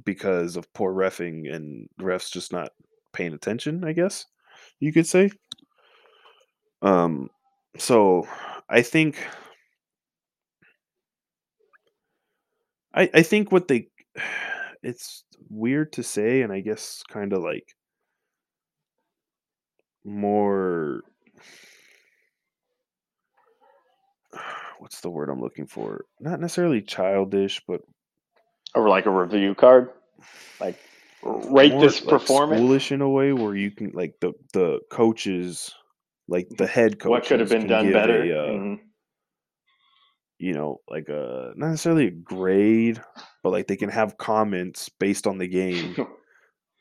Speaker 1: because of poor refing and refs just not paying attention. I guess you could say. Um, so I think I I think what they it's weird to say, and I guess kind of like more. What's the word I'm looking for? Not necessarily childish, but
Speaker 2: or like a review card, like rate this
Speaker 1: like,
Speaker 2: performance.
Speaker 1: schoolish in a way where you can like the the coaches, like the head coach.
Speaker 2: What could have been done better?
Speaker 1: A, uh,
Speaker 2: Mhm.
Speaker 1: you know, like a not necessarily a grade, but like they can have comments based on the game,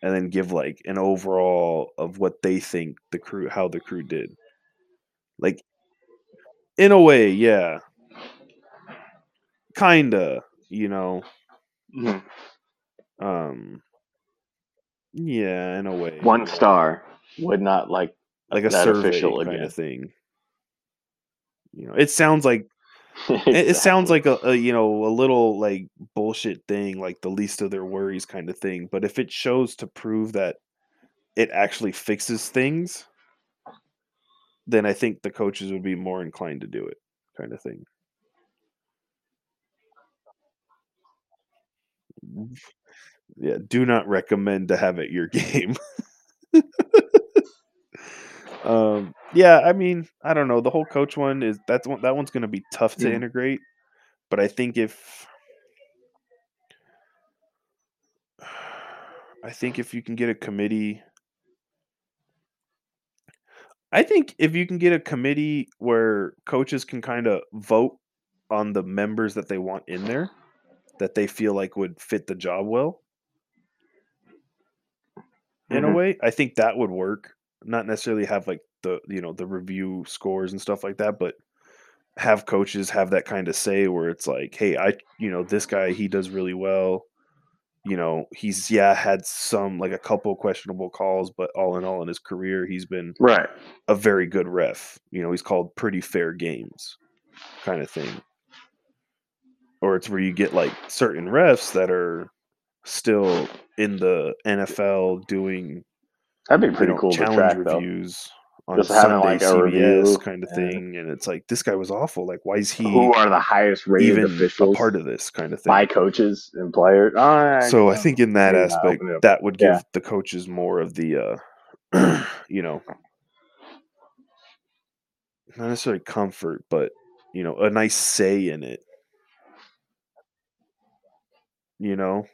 Speaker 1: and then give like an overall of what they think the crew, how the crew did. Like, in a way, yeah, kinda, you know,
Speaker 2: Mhm.
Speaker 1: um, yeah, in a way,
Speaker 2: One star would not like
Speaker 1: like a
Speaker 2: that
Speaker 1: survey
Speaker 2: official
Speaker 1: kind
Speaker 2: again.
Speaker 1: of thing. You know, it sounds like it, it sounds like a, a you know a little like bullshit thing, like the least of their worries kind of thing. But if it shows to prove that it actually fixes things, then I think the coaches would be more inclined to do it, kind of thing. Mm. Yeah, do not recommend to have at your game. Um, Yeah, I mean, I don't know. The whole coach one is that's one that one's going to be tough to
Speaker 2: Mhm.
Speaker 1: integrate. But I think if I think if you can get a committee I think if you can get a committee where coaches can kind of vote on the members that they want in there that they feel like would fit the job well in a
Speaker 2: Mhm.
Speaker 1: way, I think that would work. Not necessarily have like the you know the review scores and stuff like that, but have coaches have that kind of say where it's like, hey, I you know this guy he does really well. You know he's yeah had some like a couple questionable calls, but all in all in his career he's been
Speaker 2: Right.
Speaker 1: a very good ref. You know he's called pretty fair games, kind of thing. Or it's where you get like certain refs that are still in the NFL doing
Speaker 2: That'd be pretty cool to
Speaker 1: challenge
Speaker 2: track though.
Speaker 1: reviews on
Speaker 2: Just
Speaker 1: Sunday
Speaker 2: having, like, a
Speaker 1: CBS
Speaker 2: review,
Speaker 1: kind of thing, and it's like this guy was awful. Like, why is he
Speaker 2: Who are the highest rated
Speaker 1: even
Speaker 2: officials
Speaker 1: a part of this kind of thing?
Speaker 2: by coaches and players?
Speaker 1: So I think in that aspect,
Speaker 2: open it up.
Speaker 1: that would give
Speaker 2: Yeah.
Speaker 1: the coaches more of the, uh, you know, not necessarily comfort, but you know, a nice say in it. You know,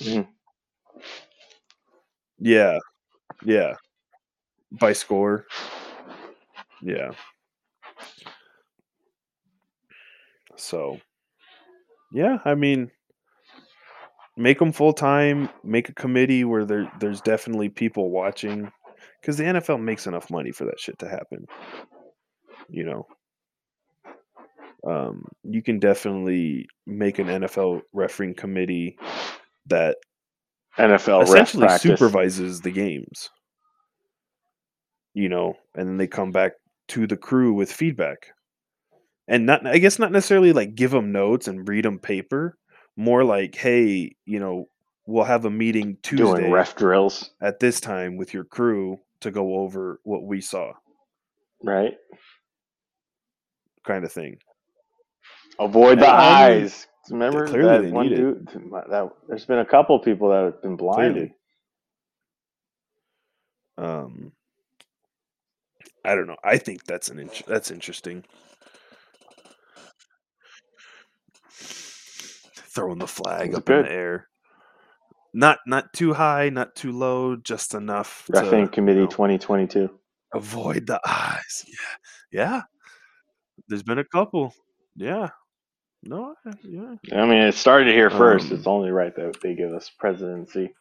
Speaker 2: Mhm.
Speaker 1: yeah, yeah, by score, yeah. So, yeah, I mean, make them full time. Make a committee where there there's definitely people watching, because the NFL makes enough money for that shit to happen. You know, um, you can definitely make an NFL refereeing committee that
Speaker 2: NFL
Speaker 1: essentially supervises the games. You know, and then they come back to the crew with feedback. And not I guess not necessarily like give them notes and read them paper, more like, hey, you know, we'll have a meeting Tuesday
Speaker 2: doing ref drills,
Speaker 1: at this time with your crew to go over what we saw,
Speaker 2: right?
Speaker 1: kind of thing.
Speaker 2: Avoid the
Speaker 1: Yeah,
Speaker 2: eyes. Remember that one dude? That there's been a couple people that have been blinded.
Speaker 1: Clearly. Um I don't know. I think that's an that's interesting. Throwing the flag up in the air. Not not too high, not too low, just enough to
Speaker 2: Refereeing
Speaker 1: you
Speaker 2: committee
Speaker 1: know,
Speaker 2: 2022.
Speaker 1: avoid the eyes. Yeah. Yeah. There's been a couple. Yeah. No, I- yeah.
Speaker 2: I mean, it started here first.
Speaker 1: Um,
Speaker 2: it's only right that they give us presidency.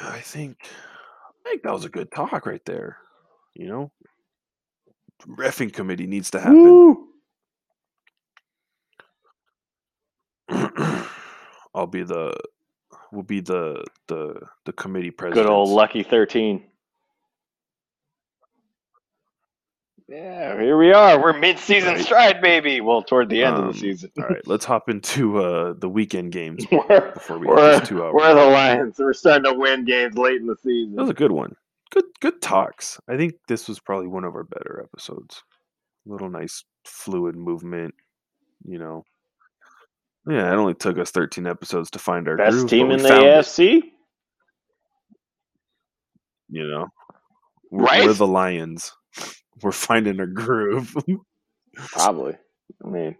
Speaker 1: Yeah, I think I think that was a good talk right there. You know, refing committee needs to happen. I'll be the will be the the the committee president.
Speaker 2: Good old lucky 13. Yeah, here we are. We're mid-season
Speaker 1: Right.
Speaker 2: stride, baby. Well, toward the end of
Speaker 1: Um,
Speaker 2: the season.
Speaker 1: All right, let's hop into uh the weekend games
Speaker 2: we're,
Speaker 1: before we
Speaker 2: we're,
Speaker 1: two hour.
Speaker 2: we're the Lions. We're starting to win games late in the season.
Speaker 1: That was a good one. Good good talks. I think this was probably one of our better episodes. little nice fluid movement, you know. Yeah, it only took us 13 episodes to find our
Speaker 2: Best
Speaker 1: groove,
Speaker 2: team in the
Speaker 1: found it,
Speaker 2: AFC?
Speaker 1: you know. We're, we're
Speaker 2: Right?
Speaker 1: the Lions. We're finding a groove.
Speaker 2: Probably. I mean,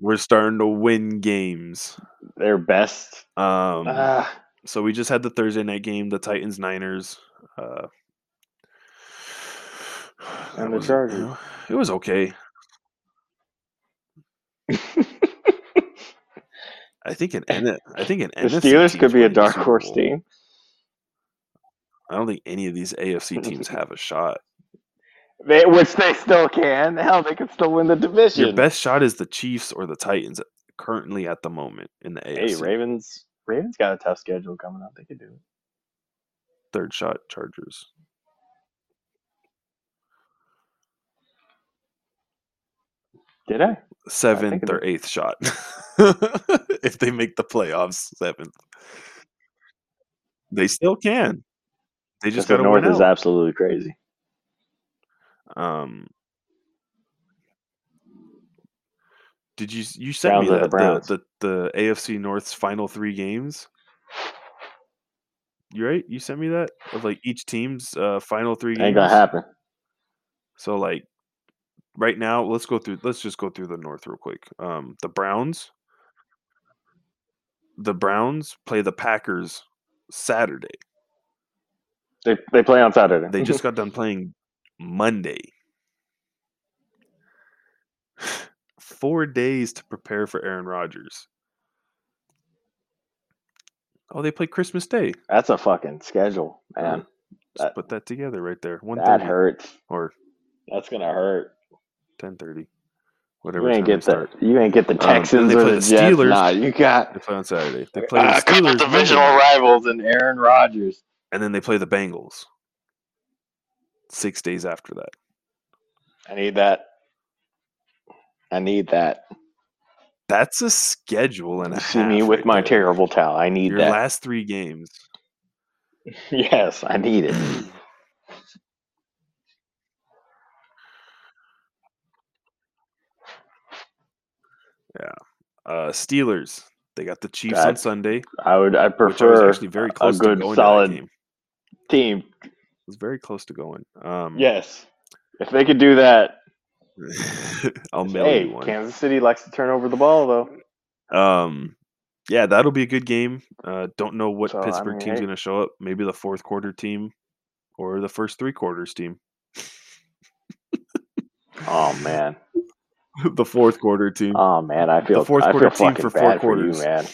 Speaker 1: we're starting to win games.
Speaker 2: their best.
Speaker 1: Um,
Speaker 2: Ah,
Speaker 1: so we just had the Thursday night game, the Titans Niners. Uh,
Speaker 2: And the Chargers.
Speaker 1: you know, it was okay. I think an I think an
Speaker 2: the Steelers could be a dark horse team.
Speaker 1: I don't think any of these AFC teams have a shot.
Speaker 2: They, which they still can. Hell, they could still win the division.
Speaker 1: Your best shot is the Chiefs or the Titans currently at the moment in the AFC.
Speaker 2: Hey, Ravens. Ravens got a tough schedule coming up. They could do it.
Speaker 1: Third shot Chargers.
Speaker 2: Did I?
Speaker 1: Seventh
Speaker 2: it
Speaker 1: or
Speaker 2: is.
Speaker 1: eighth shot. if they make the playoffs, seventh. They still can. They just got to
Speaker 2: North
Speaker 1: win
Speaker 2: is
Speaker 1: out.
Speaker 2: absolutely crazy.
Speaker 1: Um, did you you sent
Speaker 2: Browns
Speaker 1: me that the, the the AFC North's final three games? You right? You sent me that of like each team's uh, final three games.
Speaker 2: Ain't gonna happen.
Speaker 1: So like right now, let's go through. Let's just go through the North real quick. Um, the Browns. The Browns play the Packers Saturday.
Speaker 2: They they play on Saturday.
Speaker 1: They just got done playing Monday. Four days to prepare for Aaron Rodgers. Oh, they play Christmas Day.
Speaker 2: That's a fucking schedule, man.
Speaker 1: Just
Speaker 2: That-
Speaker 1: put that together right there. One
Speaker 2: That hurts.
Speaker 1: or
Speaker 2: That's gonna hurt.
Speaker 1: ten thirty, whatever.
Speaker 2: You ain't get the
Speaker 1: start.
Speaker 2: you ain't get the
Speaker 1: Um,
Speaker 2: Texans
Speaker 1: they
Speaker 2: or the
Speaker 1: the
Speaker 2: Jets.
Speaker 1: Steelers.
Speaker 2: Nah, you got
Speaker 1: They play on Saturday. They play
Speaker 2: uh,
Speaker 1: the Steelers
Speaker 2: divisional rivals and Aaron Rodgers.
Speaker 1: and then they play the Bengals. Six days after that.
Speaker 2: I need that. I need that.
Speaker 1: That's a schedule and a
Speaker 2: See me with
Speaker 1: right
Speaker 2: my
Speaker 1: there.
Speaker 2: terrible towel. I need
Speaker 1: Your
Speaker 2: that.
Speaker 1: last three games.
Speaker 2: yes, I need it. Yeah.
Speaker 1: Uh, Steelers. They got the Chiefs on Sunday,
Speaker 2: I would. I
Speaker 1: which I was
Speaker 2: prefer
Speaker 1: actually very
Speaker 2: a
Speaker 1: close
Speaker 2: good
Speaker 1: to going
Speaker 2: solid
Speaker 1: that
Speaker 2: team.
Speaker 1: It was very close to going. Um,
Speaker 2: Yes, if they could do that.
Speaker 1: I'll mail
Speaker 2: Hey,
Speaker 1: you one.
Speaker 2: Kansas City likes to turn over the ball though.
Speaker 1: Um, yeah, that'll be a good game. Uh, don't know what
Speaker 2: So, I
Speaker 1: Pittsburgh
Speaker 2: mean,
Speaker 1: team's
Speaker 2: hey.
Speaker 1: going to show up. Maybe the fourth quarter team or the first three quarters team.
Speaker 2: Oh man.
Speaker 1: the fourth quarter team,
Speaker 2: Oh man, I feel the
Speaker 1: fourth
Speaker 2: I
Speaker 1: quarter
Speaker 2: feel
Speaker 1: team for four quarters.
Speaker 2: for you, man.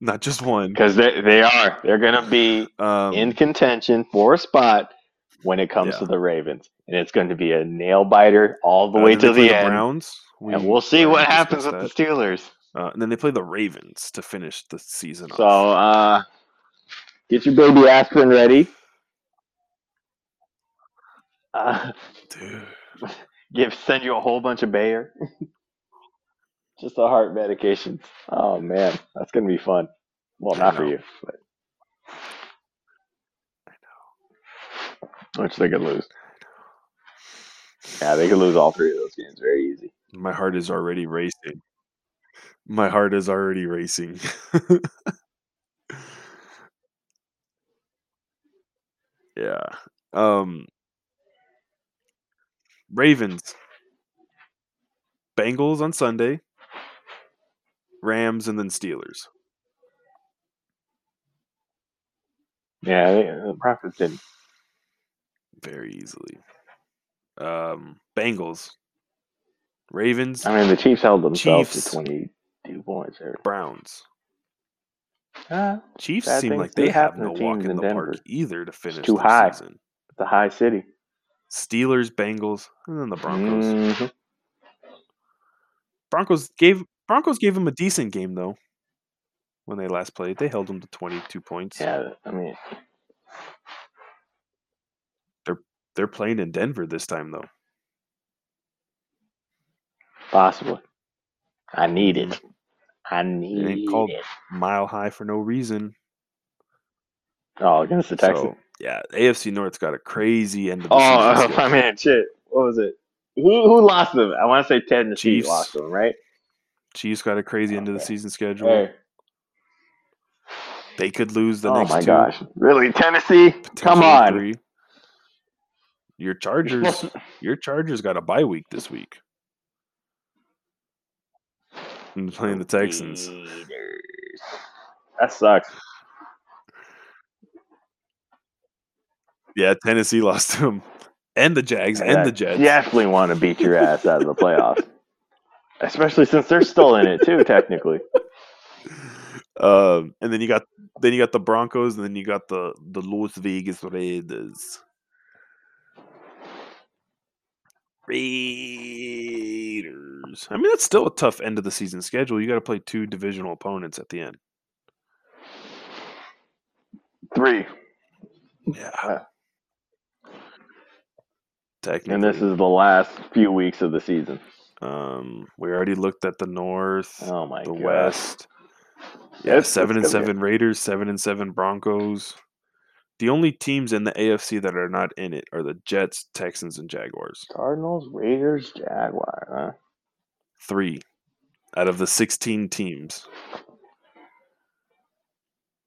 Speaker 1: Not just one.
Speaker 2: Because they they are they're gonna be
Speaker 1: Um,
Speaker 2: in contention for a spot when it comes
Speaker 1: Yeah.
Speaker 2: to the Ravens, and it's going to be a nail biter all the
Speaker 1: uh,
Speaker 2: way to
Speaker 1: play
Speaker 2: the end.
Speaker 1: Browns.
Speaker 2: and we'll see what happens with the Steelers.
Speaker 1: Uh, and then they play the Ravens to finish the season
Speaker 2: So
Speaker 1: off.
Speaker 2: uh, get your baby aspirin ready. Uh,
Speaker 1: Dude.
Speaker 2: give send you a whole bunch of Bayer. Just the heart medications. Oh man, that's gonna be fun. Well, not for you, but which they could lose. Yeah, they could lose all three of those games very easy.
Speaker 1: My heart is already racing. My heart is already racing. yeah. Um Ravens. Bengals on Sunday. Rams and then Steelers.
Speaker 2: Yeah, they, the Broncos didn't.
Speaker 1: Very easily. Um Bengals. Ravens,
Speaker 2: I mean, the Chiefs held themselves
Speaker 1: Chiefs.
Speaker 2: to twenty-two points. There.
Speaker 1: Browns.
Speaker 2: Uh,
Speaker 1: Chiefs seem like they have no walk in
Speaker 2: in
Speaker 1: the
Speaker 2: Denver.
Speaker 1: park either to finish
Speaker 2: too
Speaker 1: their
Speaker 2: high.
Speaker 1: season.
Speaker 2: it's a high city.
Speaker 1: Steelers, Bengals, and then the Broncos.
Speaker 2: Mhm.
Speaker 1: Broncos gave Broncos gave them a decent game though. When they last played, they held them to 22 points.
Speaker 2: Yeah, I mean,
Speaker 1: They're they're playing in Denver this time though.
Speaker 2: possibly. I need it.
Speaker 1: Mhm.
Speaker 2: I need it.
Speaker 1: called-
Speaker 2: it.
Speaker 1: Mile high for no reason.
Speaker 2: Oh, against the Texans.
Speaker 1: So yeah, AFC North's got a crazy end of the
Speaker 2: oh,
Speaker 1: season.
Speaker 2: I
Speaker 1: schedule.
Speaker 2: mean, shit. What was it? Who who lost them? I want to say Tennessee
Speaker 1: Chiefs.
Speaker 2: lost them, right?
Speaker 1: Chiefs got a crazy end of the season schedule.
Speaker 2: Hey.
Speaker 1: They could lose the
Speaker 2: oh
Speaker 1: next Oh
Speaker 2: my
Speaker 1: two.
Speaker 2: gosh! Really, Tennessee? Come on!
Speaker 1: three. Your Chargers, your Chargers got a bye week this week. And playing the Texans.
Speaker 2: That sucks.
Speaker 1: Yeah, Tennessee lost to them. And the Jags and
Speaker 2: I
Speaker 1: the Jets.
Speaker 2: Definitely want to beat your ass out of the playoffs, especially since they're still in it too, technically.
Speaker 1: Um, and then you got then you got the Broncos, and then you got the the Las Vegas Raiders. Raiders. I mean, that's still a tough end of the season schedule. You got to play two divisional opponents at the end.
Speaker 2: Three,
Speaker 1: Yeah. Technically,
Speaker 2: and this is the last few weeks of the season.
Speaker 1: Um, we already looked at the North,
Speaker 2: Oh my
Speaker 1: the
Speaker 2: god!
Speaker 1: West. Yeah, seven and
Speaker 2: it's gonna be-
Speaker 1: seven Raiders, seven and seven Broncos. The only teams in the AFC that are not in it are the Jets, Texans, and Jaguars.
Speaker 2: Cardinals, Raiders, Jaguars. Huh?
Speaker 1: Three out of the sixteen teams.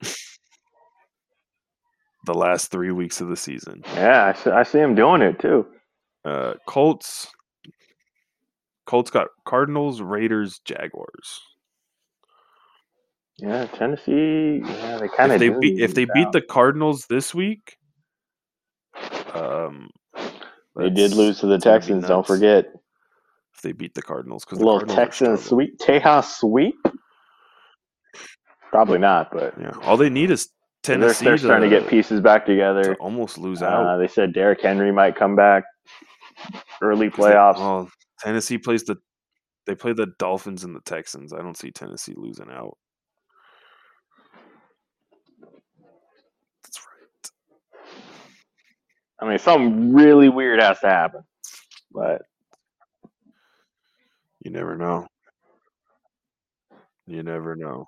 Speaker 1: the last three weeks of the season.
Speaker 2: Yeah, I see, I see him doing it too.
Speaker 1: Uh, Colts. Colts got Cardinals, Raiders, Jaguars.
Speaker 2: Yeah, Tennessee. Yeah, they kind
Speaker 1: If
Speaker 2: of
Speaker 1: they beat if they beat the Cardinals this week, um,
Speaker 2: They did lose to the
Speaker 1: it's gonna be
Speaker 2: Texans. Don't forget.
Speaker 1: if they beat the Cardinals because
Speaker 2: little Texan sweep, Tejas sweep. Probably not, but
Speaker 1: Yeah, all they need is
Speaker 2: they're,
Speaker 1: Tennessee.
Speaker 2: they're starting to get pieces back
Speaker 1: to
Speaker 2: together.
Speaker 1: almost lose
Speaker 2: Uh,
Speaker 1: out.
Speaker 2: they said Derrick Henry might come back early
Speaker 1: 'Cause they-
Speaker 2: playoffs.
Speaker 1: well, Tennessee plays the they play the Dolphins and the Texans. I don't see Tennessee losing out. That's right.
Speaker 2: I mean, something really weird has to happen. But
Speaker 1: You never know. You never know.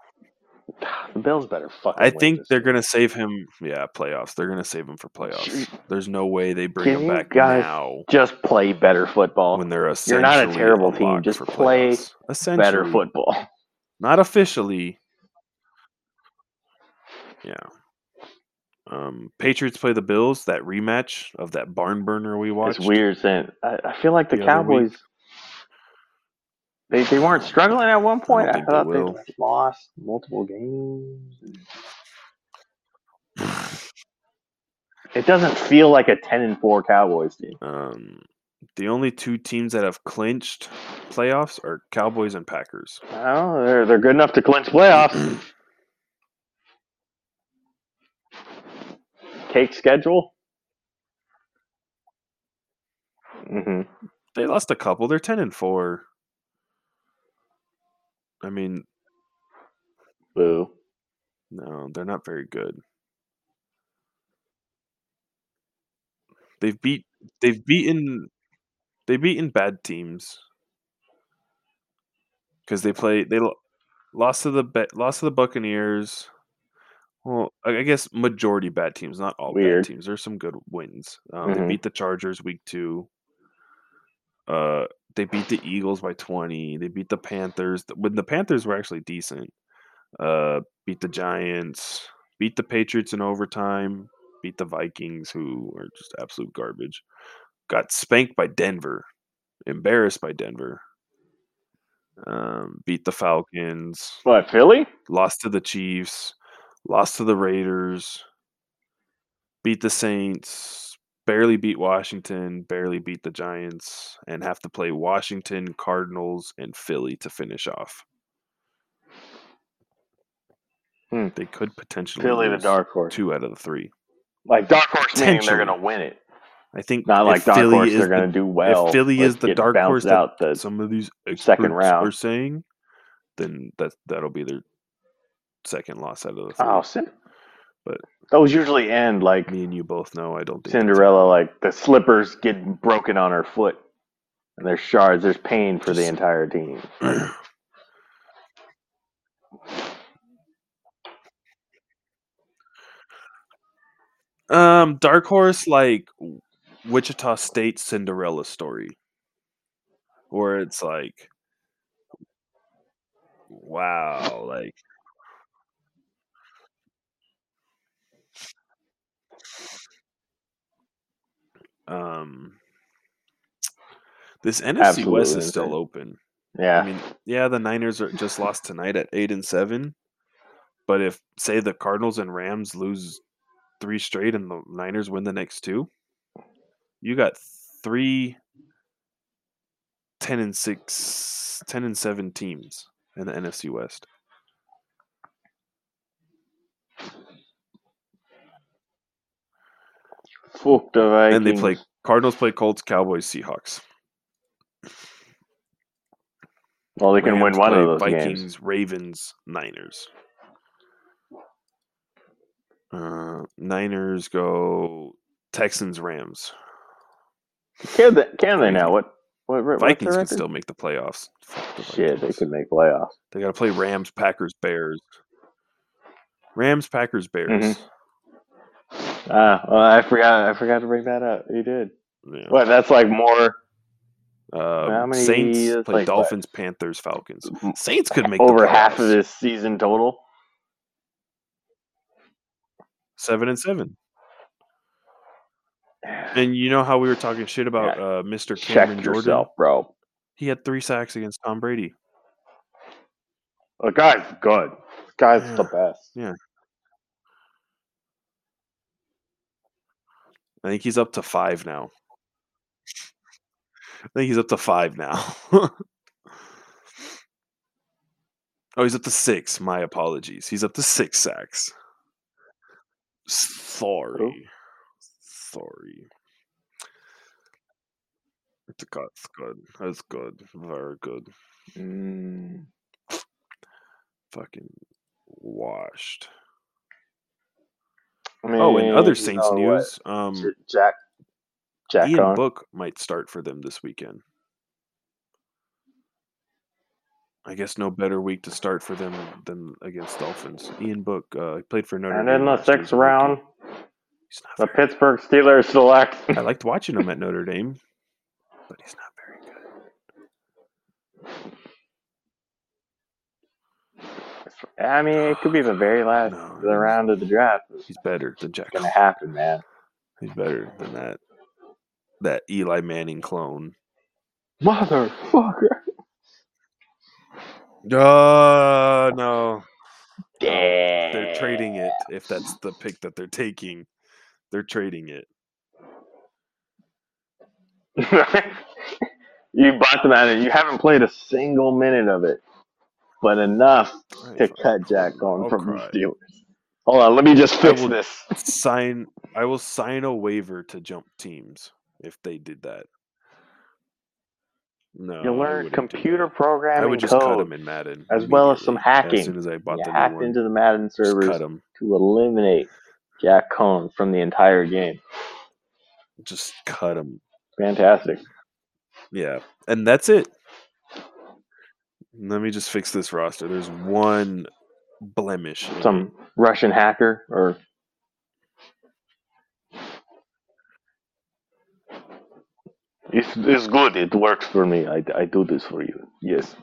Speaker 2: the Bills better fucking.
Speaker 1: I think they're
Speaker 2: year.
Speaker 1: gonna save him. Yeah, playoffs. They're gonna save him for playoffs. There's no way they bring
Speaker 2: Can
Speaker 1: him
Speaker 2: you
Speaker 1: back
Speaker 2: guys
Speaker 1: now
Speaker 2: just play better football.
Speaker 1: when they're
Speaker 2: You're not a terrible team, just play better football.
Speaker 1: Not officially. Yeah. Um, Patriots play the Bills. That rematch of that barn burner we watched.
Speaker 2: It's weird saying. I, I feel like the,
Speaker 1: the.
Speaker 2: Cowboys. They, they weren't struggling at one point. I,
Speaker 1: they
Speaker 2: thought they,
Speaker 1: will.
Speaker 2: lost multiple games. It doesn't feel like a ten and four Cowboys team.
Speaker 1: Um, the only two teams that have clinched playoffs are Cowboys and Packers.
Speaker 2: Oh, they're they're good enough to clinch playoffs. Cake schedule. hmm
Speaker 1: They lost a couple. They're ten and four. I mean,
Speaker 2: Boo.
Speaker 1: no, they're not very good. They've beat. They've beaten. They've beaten bad teams because they play. They lo- lost to the Ba- lost to the Buccaneers. Well, I I guess majority bad teams, not all
Speaker 2: Weird.
Speaker 1: bad teams. There's some good wins. Um, They
Speaker 2: Mhm.
Speaker 1: beat the Chargers week two. Uh, they beat the Eagles by 20. They beat the Panthers when the Panthers were actually decent. Uh, beat the Giants. Beat the Patriots in overtime. Beat the Vikings, who are just absolute garbage. Got spanked by Denver. Embarrassed by Denver. Um, beat the Falcons
Speaker 2: What Philly?
Speaker 1: lost to the Chiefs, lost to the Raiders, beat the Saints, barely beat Washington, barely beat the Giants, and have to play Washington, Cardinals, and Philly to finish off.
Speaker 2: Hmm.
Speaker 1: They could potentially
Speaker 2: Philly, the dark horse.
Speaker 1: two out of the three.
Speaker 2: Like dark horse meaning they're gonna win it.
Speaker 1: I think
Speaker 2: Not like dark
Speaker 1: Philly
Speaker 2: horse
Speaker 1: is
Speaker 2: they're
Speaker 1: the-
Speaker 2: gonna do well.
Speaker 1: if Philly is the dark horse that
Speaker 2: out the
Speaker 1: some of these
Speaker 2: second round.
Speaker 1: are saying, then that that'll be their second loss out of the three.
Speaker 2: Oh,
Speaker 1: But-
Speaker 2: those usually end like
Speaker 1: Me and you both know I don't think
Speaker 2: Cinderella. Like the slippers get broken on her foot, and there's shards. There's pain for the entire team.
Speaker 1: Um, Dark Horse like Wichita State Cinderella story, where it's like, wow, like um, this NFC West
Speaker 2: Absolutely
Speaker 1: is still open.
Speaker 2: Yeah,
Speaker 1: I mean, yeah, the Niners are just lost tonight at eight and seven, but if say the Cardinals and Rams lose three straight and the Niners win the next two, you got three 10 and 6 10 and 7 teams in the NFC West.
Speaker 2: Fuck the Vikings.
Speaker 1: And they play Cardinals play Colts, Cowboys, Seahawks.
Speaker 2: Well, they can win one of those
Speaker 1: Vikings,
Speaker 2: games.
Speaker 1: Ravens, Niners. Uh, Niners go Texans, Rams.
Speaker 2: Can they, can they now? What? What?
Speaker 1: Vikings can still make the playoffs. The
Speaker 2: Shit, they can make playoffs.
Speaker 1: They got to play Rams, Packers, Bears. Rams, Packers, Bears.
Speaker 2: Mhm. Ah, well, I forgot. I forgot to bring that up. You did.
Speaker 1: Yeah.
Speaker 2: What? That's like more How many-
Speaker 1: Saints play
Speaker 2: like what?
Speaker 1: Dolphins, Panthers, Falcons. Saints could make
Speaker 2: over half of this season total.
Speaker 1: Seven and seven. And you know how we were talking shit about
Speaker 2: Yeah.
Speaker 1: uh, Mr.
Speaker 2: Check
Speaker 1: Cameron Jordan?
Speaker 2: yourself, bro.
Speaker 1: He had three sacks against Tom Brady.
Speaker 2: The guy's good. The guy's the best. Yeah.
Speaker 1: I think he's up to five now. I think he's up to five now. oh, he's up to six. My apologies. He's up to six sacks. Sorry. Sorry. It's good. It's good. That's good. Very good.
Speaker 2: Mm,
Speaker 1: Fucking washed.
Speaker 2: I mean,
Speaker 1: Oh, and other
Speaker 2: you
Speaker 1: Saints
Speaker 2: know what?
Speaker 1: news. Um,
Speaker 2: Jack. Jack
Speaker 1: Ian
Speaker 2: Coan.
Speaker 1: Book might start for them this weekend. I guess no better week to start for them than against Dolphins. Ian Book uh, he played for Notre
Speaker 2: And
Speaker 1: Dame.
Speaker 2: And in the
Speaker 1: last year as
Speaker 2: sixth round, the
Speaker 1: very-
Speaker 2: Pittsburgh Steelers select.
Speaker 1: I liked watching him at Notre Dame, but he's not very good.
Speaker 2: I mean, it could be the very last
Speaker 1: No,
Speaker 2: the round of the draft.
Speaker 1: He's better than Jack.
Speaker 2: gonna happen, man.
Speaker 1: He's better than that. That Eli Manning clone.
Speaker 2: Motherfucker.
Speaker 1: Uh no.
Speaker 2: Damn.
Speaker 1: They're trading it if that's the pick that they're taking. They're trading it.
Speaker 2: you bought them out of You haven't played a single minute of it, but enough
Speaker 1: I
Speaker 2: to cut Jack going
Speaker 1: I'll
Speaker 2: from
Speaker 1: cry.
Speaker 2: the Steelers. Hold on, let me just
Speaker 1: I
Speaker 2: fix
Speaker 1: will-
Speaker 2: this.
Speaker 1: sign I will sign a waiver to jump teams if they did that. No,
Speaker 2: You
Speaker 1: I
Speaker 2: learn computer programming
Speaker 1: I would just cut them in Madden,
Speaker 2: as well as some hacking.
Speaker 1: As soon as I bought
Speaker 2: You
Speaker 1: the new
Speaker 2: hacked
Speaker 1: one,
Speaker 2: into the Madden servers to eliminate Jack Coan from the entire game.
Speaker 1: Just cut them.
Speaker 2: Fantastic.
Speaker 1: Yeah, and that's it. Let me just fix this roster. There's one blemish.
Speaker 2: Some Russian hacker or It's, it's good. It works for me. I, I do this for you. Yes.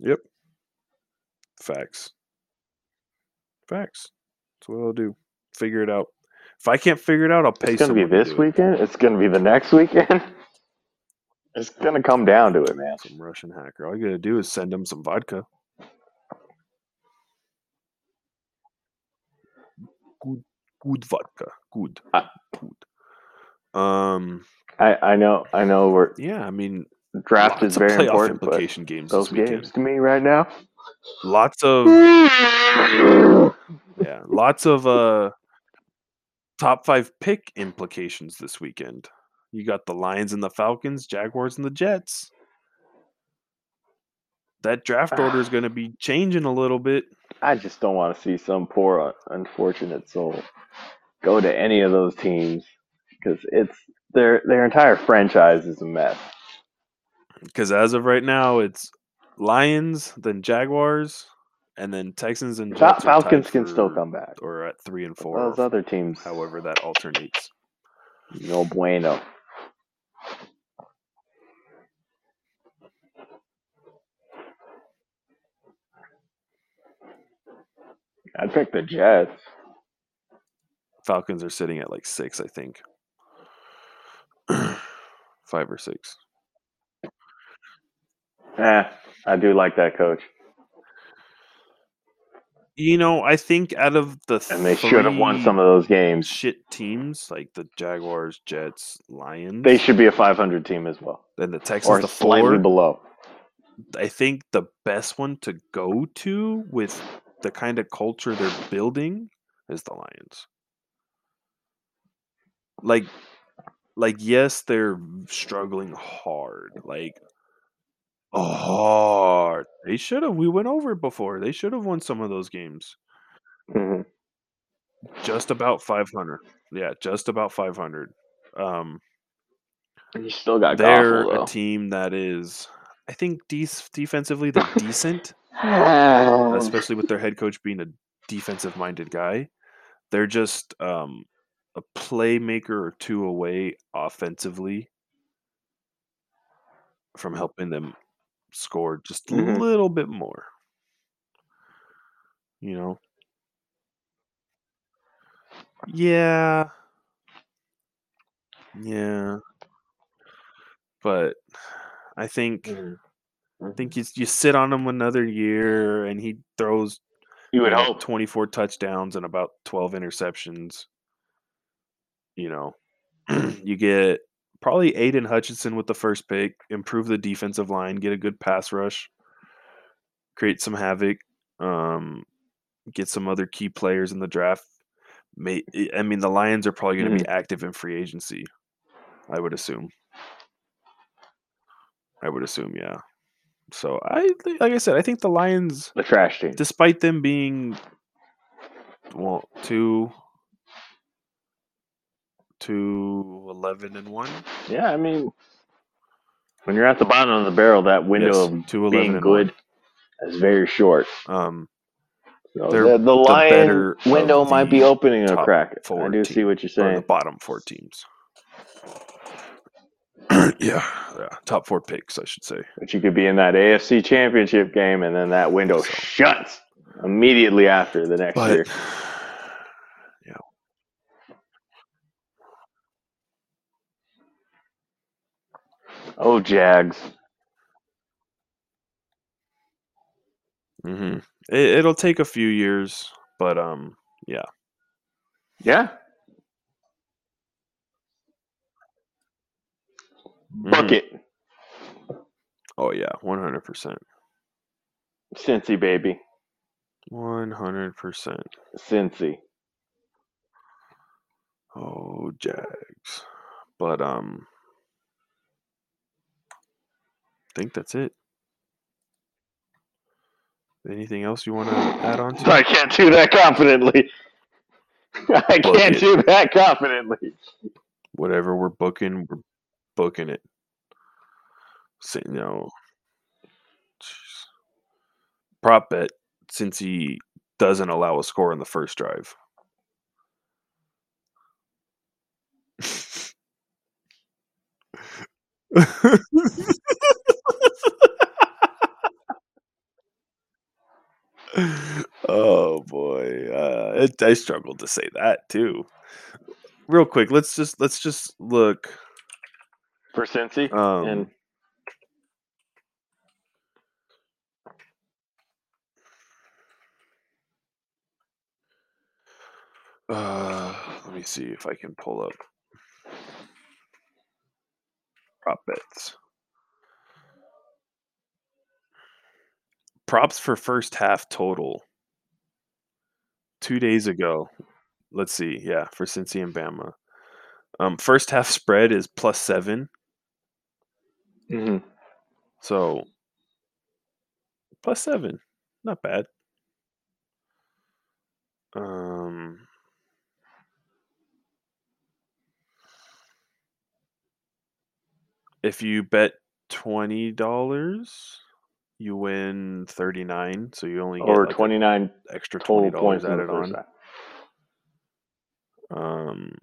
Speaker 1: Yep. Facts. Facts. That's what I'll do. Figure it out. If I can't figure it out, I'll pay
Speaker 2: It's gonna be
Speaker 1: someone to
Speaker 2: this
Speaker 1: do it.
Speaker 2: weekend. It's gonna be the next weekend. It's gonna come down to it, man.
Speaker 1: Some Russian hacker. All you gotta do is send him some vodka. Good, good vodka. Good,
Speaker 2: I-
Speaker 1: good. Um,
Speaker 2: I, I know I know we're
Speaker 1: yeah. I mean,
Speaker 2: draft is very important, but
Speaker 1: implication games
Speaker 2: those games to me right now.
Speaker 1: Lots of yeah, lots of uh top five pick implications this weekend. You got the Lions and the Falcons, Jaguars and the Jets. That draft order is ah. going to be changing a little bit.
Speaker 2: I just don't want to see some poor unfortunate soul go to any of those teams because it's their their entire franchise is a mess.
Speaker 1: Because as of right now, it's Lions, then Jaguars, and then Texans and
Speaker 2: Fal- Falcons can still come back.
Speaker 1: Or at three and four.
Speaker 2: Those other teams,
Speaker 1: however that alternates.
Speaker 2: no bueno. I'd pick the Jets.
Speaker 1: Falcons are sitting at like six, I think. Five or six.
Speaker 2: Eh, I do like that coach,
Speaker 1: You know, I think out of the
Speaker 2: and they should have won some of those games.
Speaker 1: shit teams like the Jaguars, Jets, Lions,
Speaker 2: They should be a 500 team as well,
Speaker 1: then the Texans,
Speaker 2: or
Speaker 1: the
Speaker 2: slightly
Speaker 1: four.
Speaker 2: below.
Speaker 1: I think the best one to go to with the kind of culture they're building is the Lions. Like, like yes, they're struggling hard. Like, hard. They should have. We went over it before. They should have won some of those games.
Speaker 2: Mhm.
Speaker 1: Just about 500. Yeah, just about 500. Um,
Speaker 2: You still got
Speaker 1: they're
Speaker 2: Goffle,
Speaker 1: a team that is, I think, de- defensively they're decent. especially with their head coach being a defensive-minded guy. They're just um, a playmaker or two away offensively from helping them score just a
Speaker 2: Mhm.
Speaker 1: little bit more. You know. Yeah, Yeah. But I think
Speaker 2: Mhm.
Speaker 1: I mm-hmm. think you you sit on him another year and he throws
Speaker 2: You would hope.
Speaker 1: 24 touchdowns and about 12 interceptions. You know, you get probably Aidan Hutchinson with the first pick, improve the defensive line, get a good pass rush, create some havoc, um, get some other key players in the draft. May, eh, I mean, the Lions are probably going to be mm-hmm. active in free agency. I would assume. I would assume, yeah. So I, like I said, I think the Lions,
Speaker 2: The trash team.
Speaker 1: despite them being, well, two, two, 11 and one.
Speaker 2: Yeah, I mean, when you're at the bottom of the barrel, that window
Speaker 1: Yes,
Speaker 2: of
Speaker 1: two, 11
Speaker 2: being good is very short.
Speaker 1: Um,
Speaker 2: So the, the lion window might be opening a crack. I
Speaker 1: four
Speaker 2: do see what you're
Speaker 1: or the bottom four teams. yeah, yeah, top four picks, I should say.
Speaker 2: But you could be in that AFC championship game, and then that window
Speaker 1: So-
Speaker 2: shuts immediately after the next year.
Speaker 1: Yeah,
Speaker 2: Oh, Jags.
Speaker 1: Mm-hmm. it, it'll take a few years, but um, yeah,
Speaker 2: Yeah. Bucket.
Speaker 1: Oh yeah, one hundred percent,
Speaker 2: Cincy, baby.
Speaker 1: one hundred percent.
Speaker 2: Cincy.
Speaker 1: Oh Jags, but um, I think that's it. Anything else you want to add on to?
Speaker 2: I can't do that confidently. I can't
Speaker 1: Bucket.
Speaker 2: do that confidently.
Speaker 1: Whatever we're booking, we're booking it. So, you know, prop bet Cincy doesn't allow a score in the first drive. oh boy, uh, it, I struggled to say that too. Real quick, let's just let's just look.
Speaker 2: For Cincy.
Speaker 1: Um,
Speaker 2: and
Speaker 1: Uh, let me see if I can pull up prop bets. Props for first half total. Two days ago. Let's see. Yeah, for Cincy and Bama. Um, first half spread is plus seven.
Speaker 2: Mhm.
Speaker 1: So plus seven. Not bad. Um if you bet twenty dollars, you win thirty nine. So you only get
Speaker 2: or
Speaker 1: like a
Speaker 2: 29
Speaker 1: extra twenty
Speaker 2: total
Speaker 1: dollars
Speaker 2: points in the
Speaker 1: added
Speaker 2: first
Speaker 1: on.
Speaker 2: half.
Speaker 1: Um,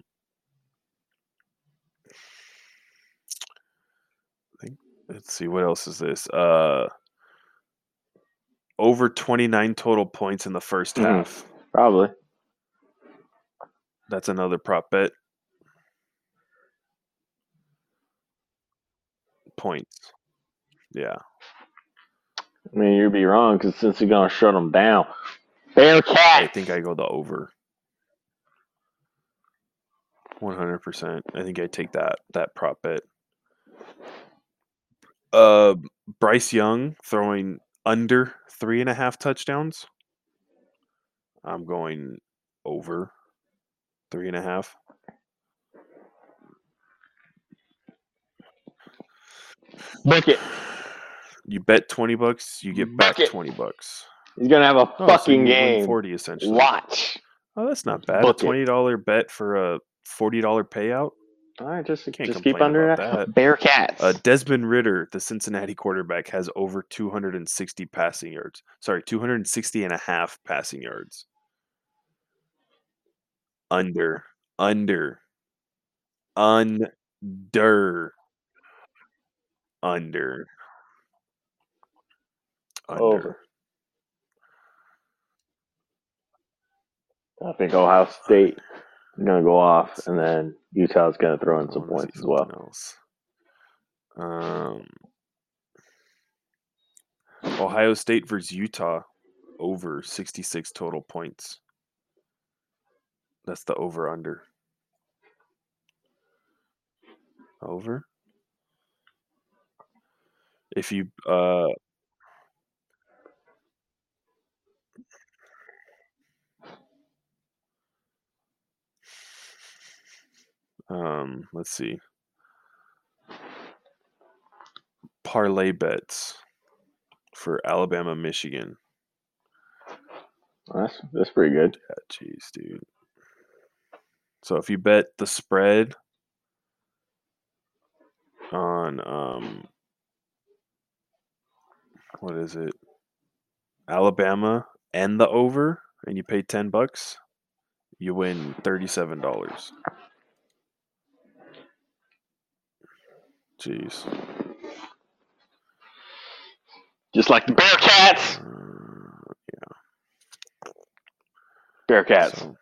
Speaker 1: I think let's see what else is this. Uh, over twenty nine total points in the 1st
Speaker 2: Mhm.
Speaker 1: half.
Speaker 2: Probably.
Speaker 1: That's another prop bet. Points. Yeah.
Speaker 2: I mean, you'd be wrong because since you're going to shut them down.
Speaker 1: I think I go the over. One hundred percent. I think I take that that prop bet. Uh, Bryce Young throwing under three and a half touchdowns. I'm going over three and a half.
Speaker 2: Bucket.
Speaker 1: You bet twenty bucks, you get back
Speaker 2: Bucket.
Speaker 1: twenty bucks.
Speaker 2: He's going to have a
Speaker 1: Oh,
Speaker 2: fucking
Speaker 1: win
Speaker 2: game.
Speaker 1: forty essentially.
Speaker 2: Watch.
Speaker 1: Oh, that's not bad. A twenty dollar bet for a forty dollar payout.
Speaker 2: All right, just,
Speaker 1: Can't
Speaker 2: just keep under that.
Speaker 1: that.
Speaker 2: Bearcats.
Speaker 1: Uh, Desmond Ridder, the Cincinnati quarterback, has over 260 passing yards. Sorry, 260 and a half passing yards. Under, under, under, under, under.
Speaker 2: Over. I think Ohio State gonna go off, and then Utah's gonna throw in some points as well.
Speaker 1: Else. Um, Ohio State versus Utah over 66 total points. That's the over under. Over. If you uh um let's see. Parlay bets for Alabama, Michigan.
Speaker 2: That's that's pretty good.
Speaker 1: Yeah, jeez, dude. So if you bet the spread on um what is it? Alabama and the over and you pay 10 bucks, you win $37. Jeez.
Speaker 2: Just like the Bearcats.
Speaker 1: Uh,
Speaker 2: Bearcats.
Speaker 1: so,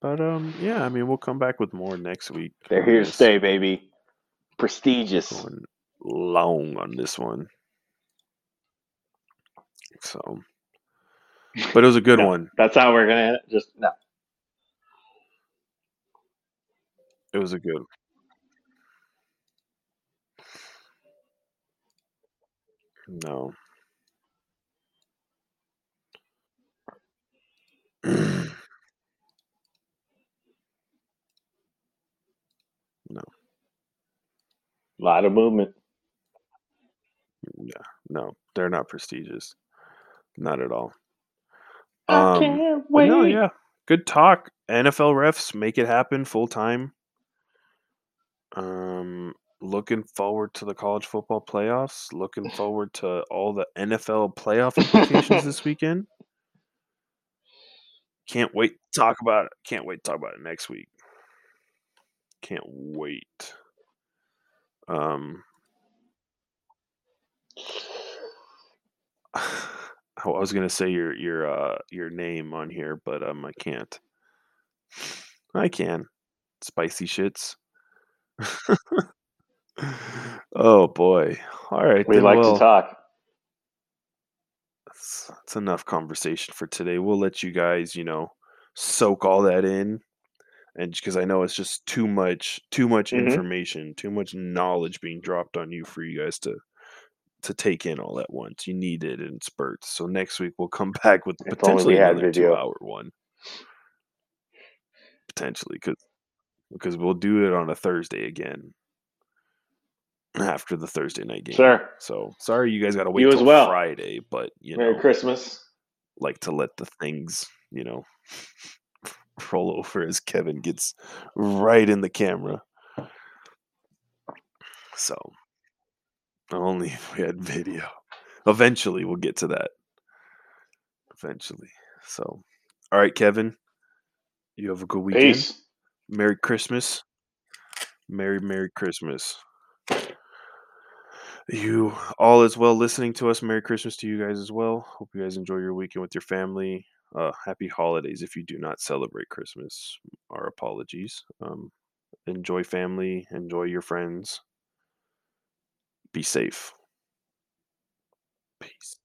Speaker 1: but um yeah, I mean we'll come back with more next week.
Speaker 2: They're here to stay, baby. Prestigious.
Speaker 1: Going long on this one. So, but it was a good
Speaker 2: No.
Speaker 1: one.
Speaker 2: That's how we're gonna just no.
Speaker 1: It was a good. No.
Speaker 2: A lot of movement.
Speaker 1: yeah, no, they're not prestigious. Not at all.
Speaker 2: I
Speaker 1: Um,
Speaker 2: can't wait.
Speaker 1: no, yeah, good talk. NFL refs make it happen full time. Um, looking forward to the college football playoffs. Looking forward to all the NFL playoff implications this weekend. Can't wait to talk about it. Can't wait to talk about it next week. Can't wait. Um, I was gonna say your your uh your name on here, but um I can't. I can. Spicy shits. oh boy. All right.
Speaker 2: We like
Speaker 1: well,
Speaker 2: to talk.
Speaker 1: That's, that's enough conversation for today. We'll let you guys, you know, soak all that in, and because I know it's just too much, too much
Speaker 2: Mhm.
Speaker 1: information, too much knowledge being dropped on you for you guys to to take in all at once. You need it in spurts. So next week we'll come back with
Speaker 2: If
Speaker 1: potentially
Speaker 2: had
Speaker 1: another
Speaker 2: video.
Speaker 1: two-hour one, potentially because because we'll do it on a Thursday again after the Thursday night game.
Speaker 2: Sure.
Speaker 1: So sorry you guys got to wait
Speaker 2: You
Speaker 1: till
Speaker 2: well.
Speaker 1: Friday, but you
Speaker 2: Merry
Speaker 1: know
Speaker 2: Christmas.
Speaker 1: like to let the things, you know, roll over as Kevin gets right in the camera. So, only if we had video. Eventually, we'll get to that. Eventually. So, all right, Kevin, you have a good weekend.
Speaker 2: Peace.
Speaker 1: Merry Christmas. Merry, Merry Christmas. You all as well listening to us. Merry Christmas to you guys as well. Hope you guys enjoy your weekend with your family. Uh, happy holidays if you do not celebrate Christmas. Our apologies. Um, enjoy family, enjoy your friends. Be safe. Peace.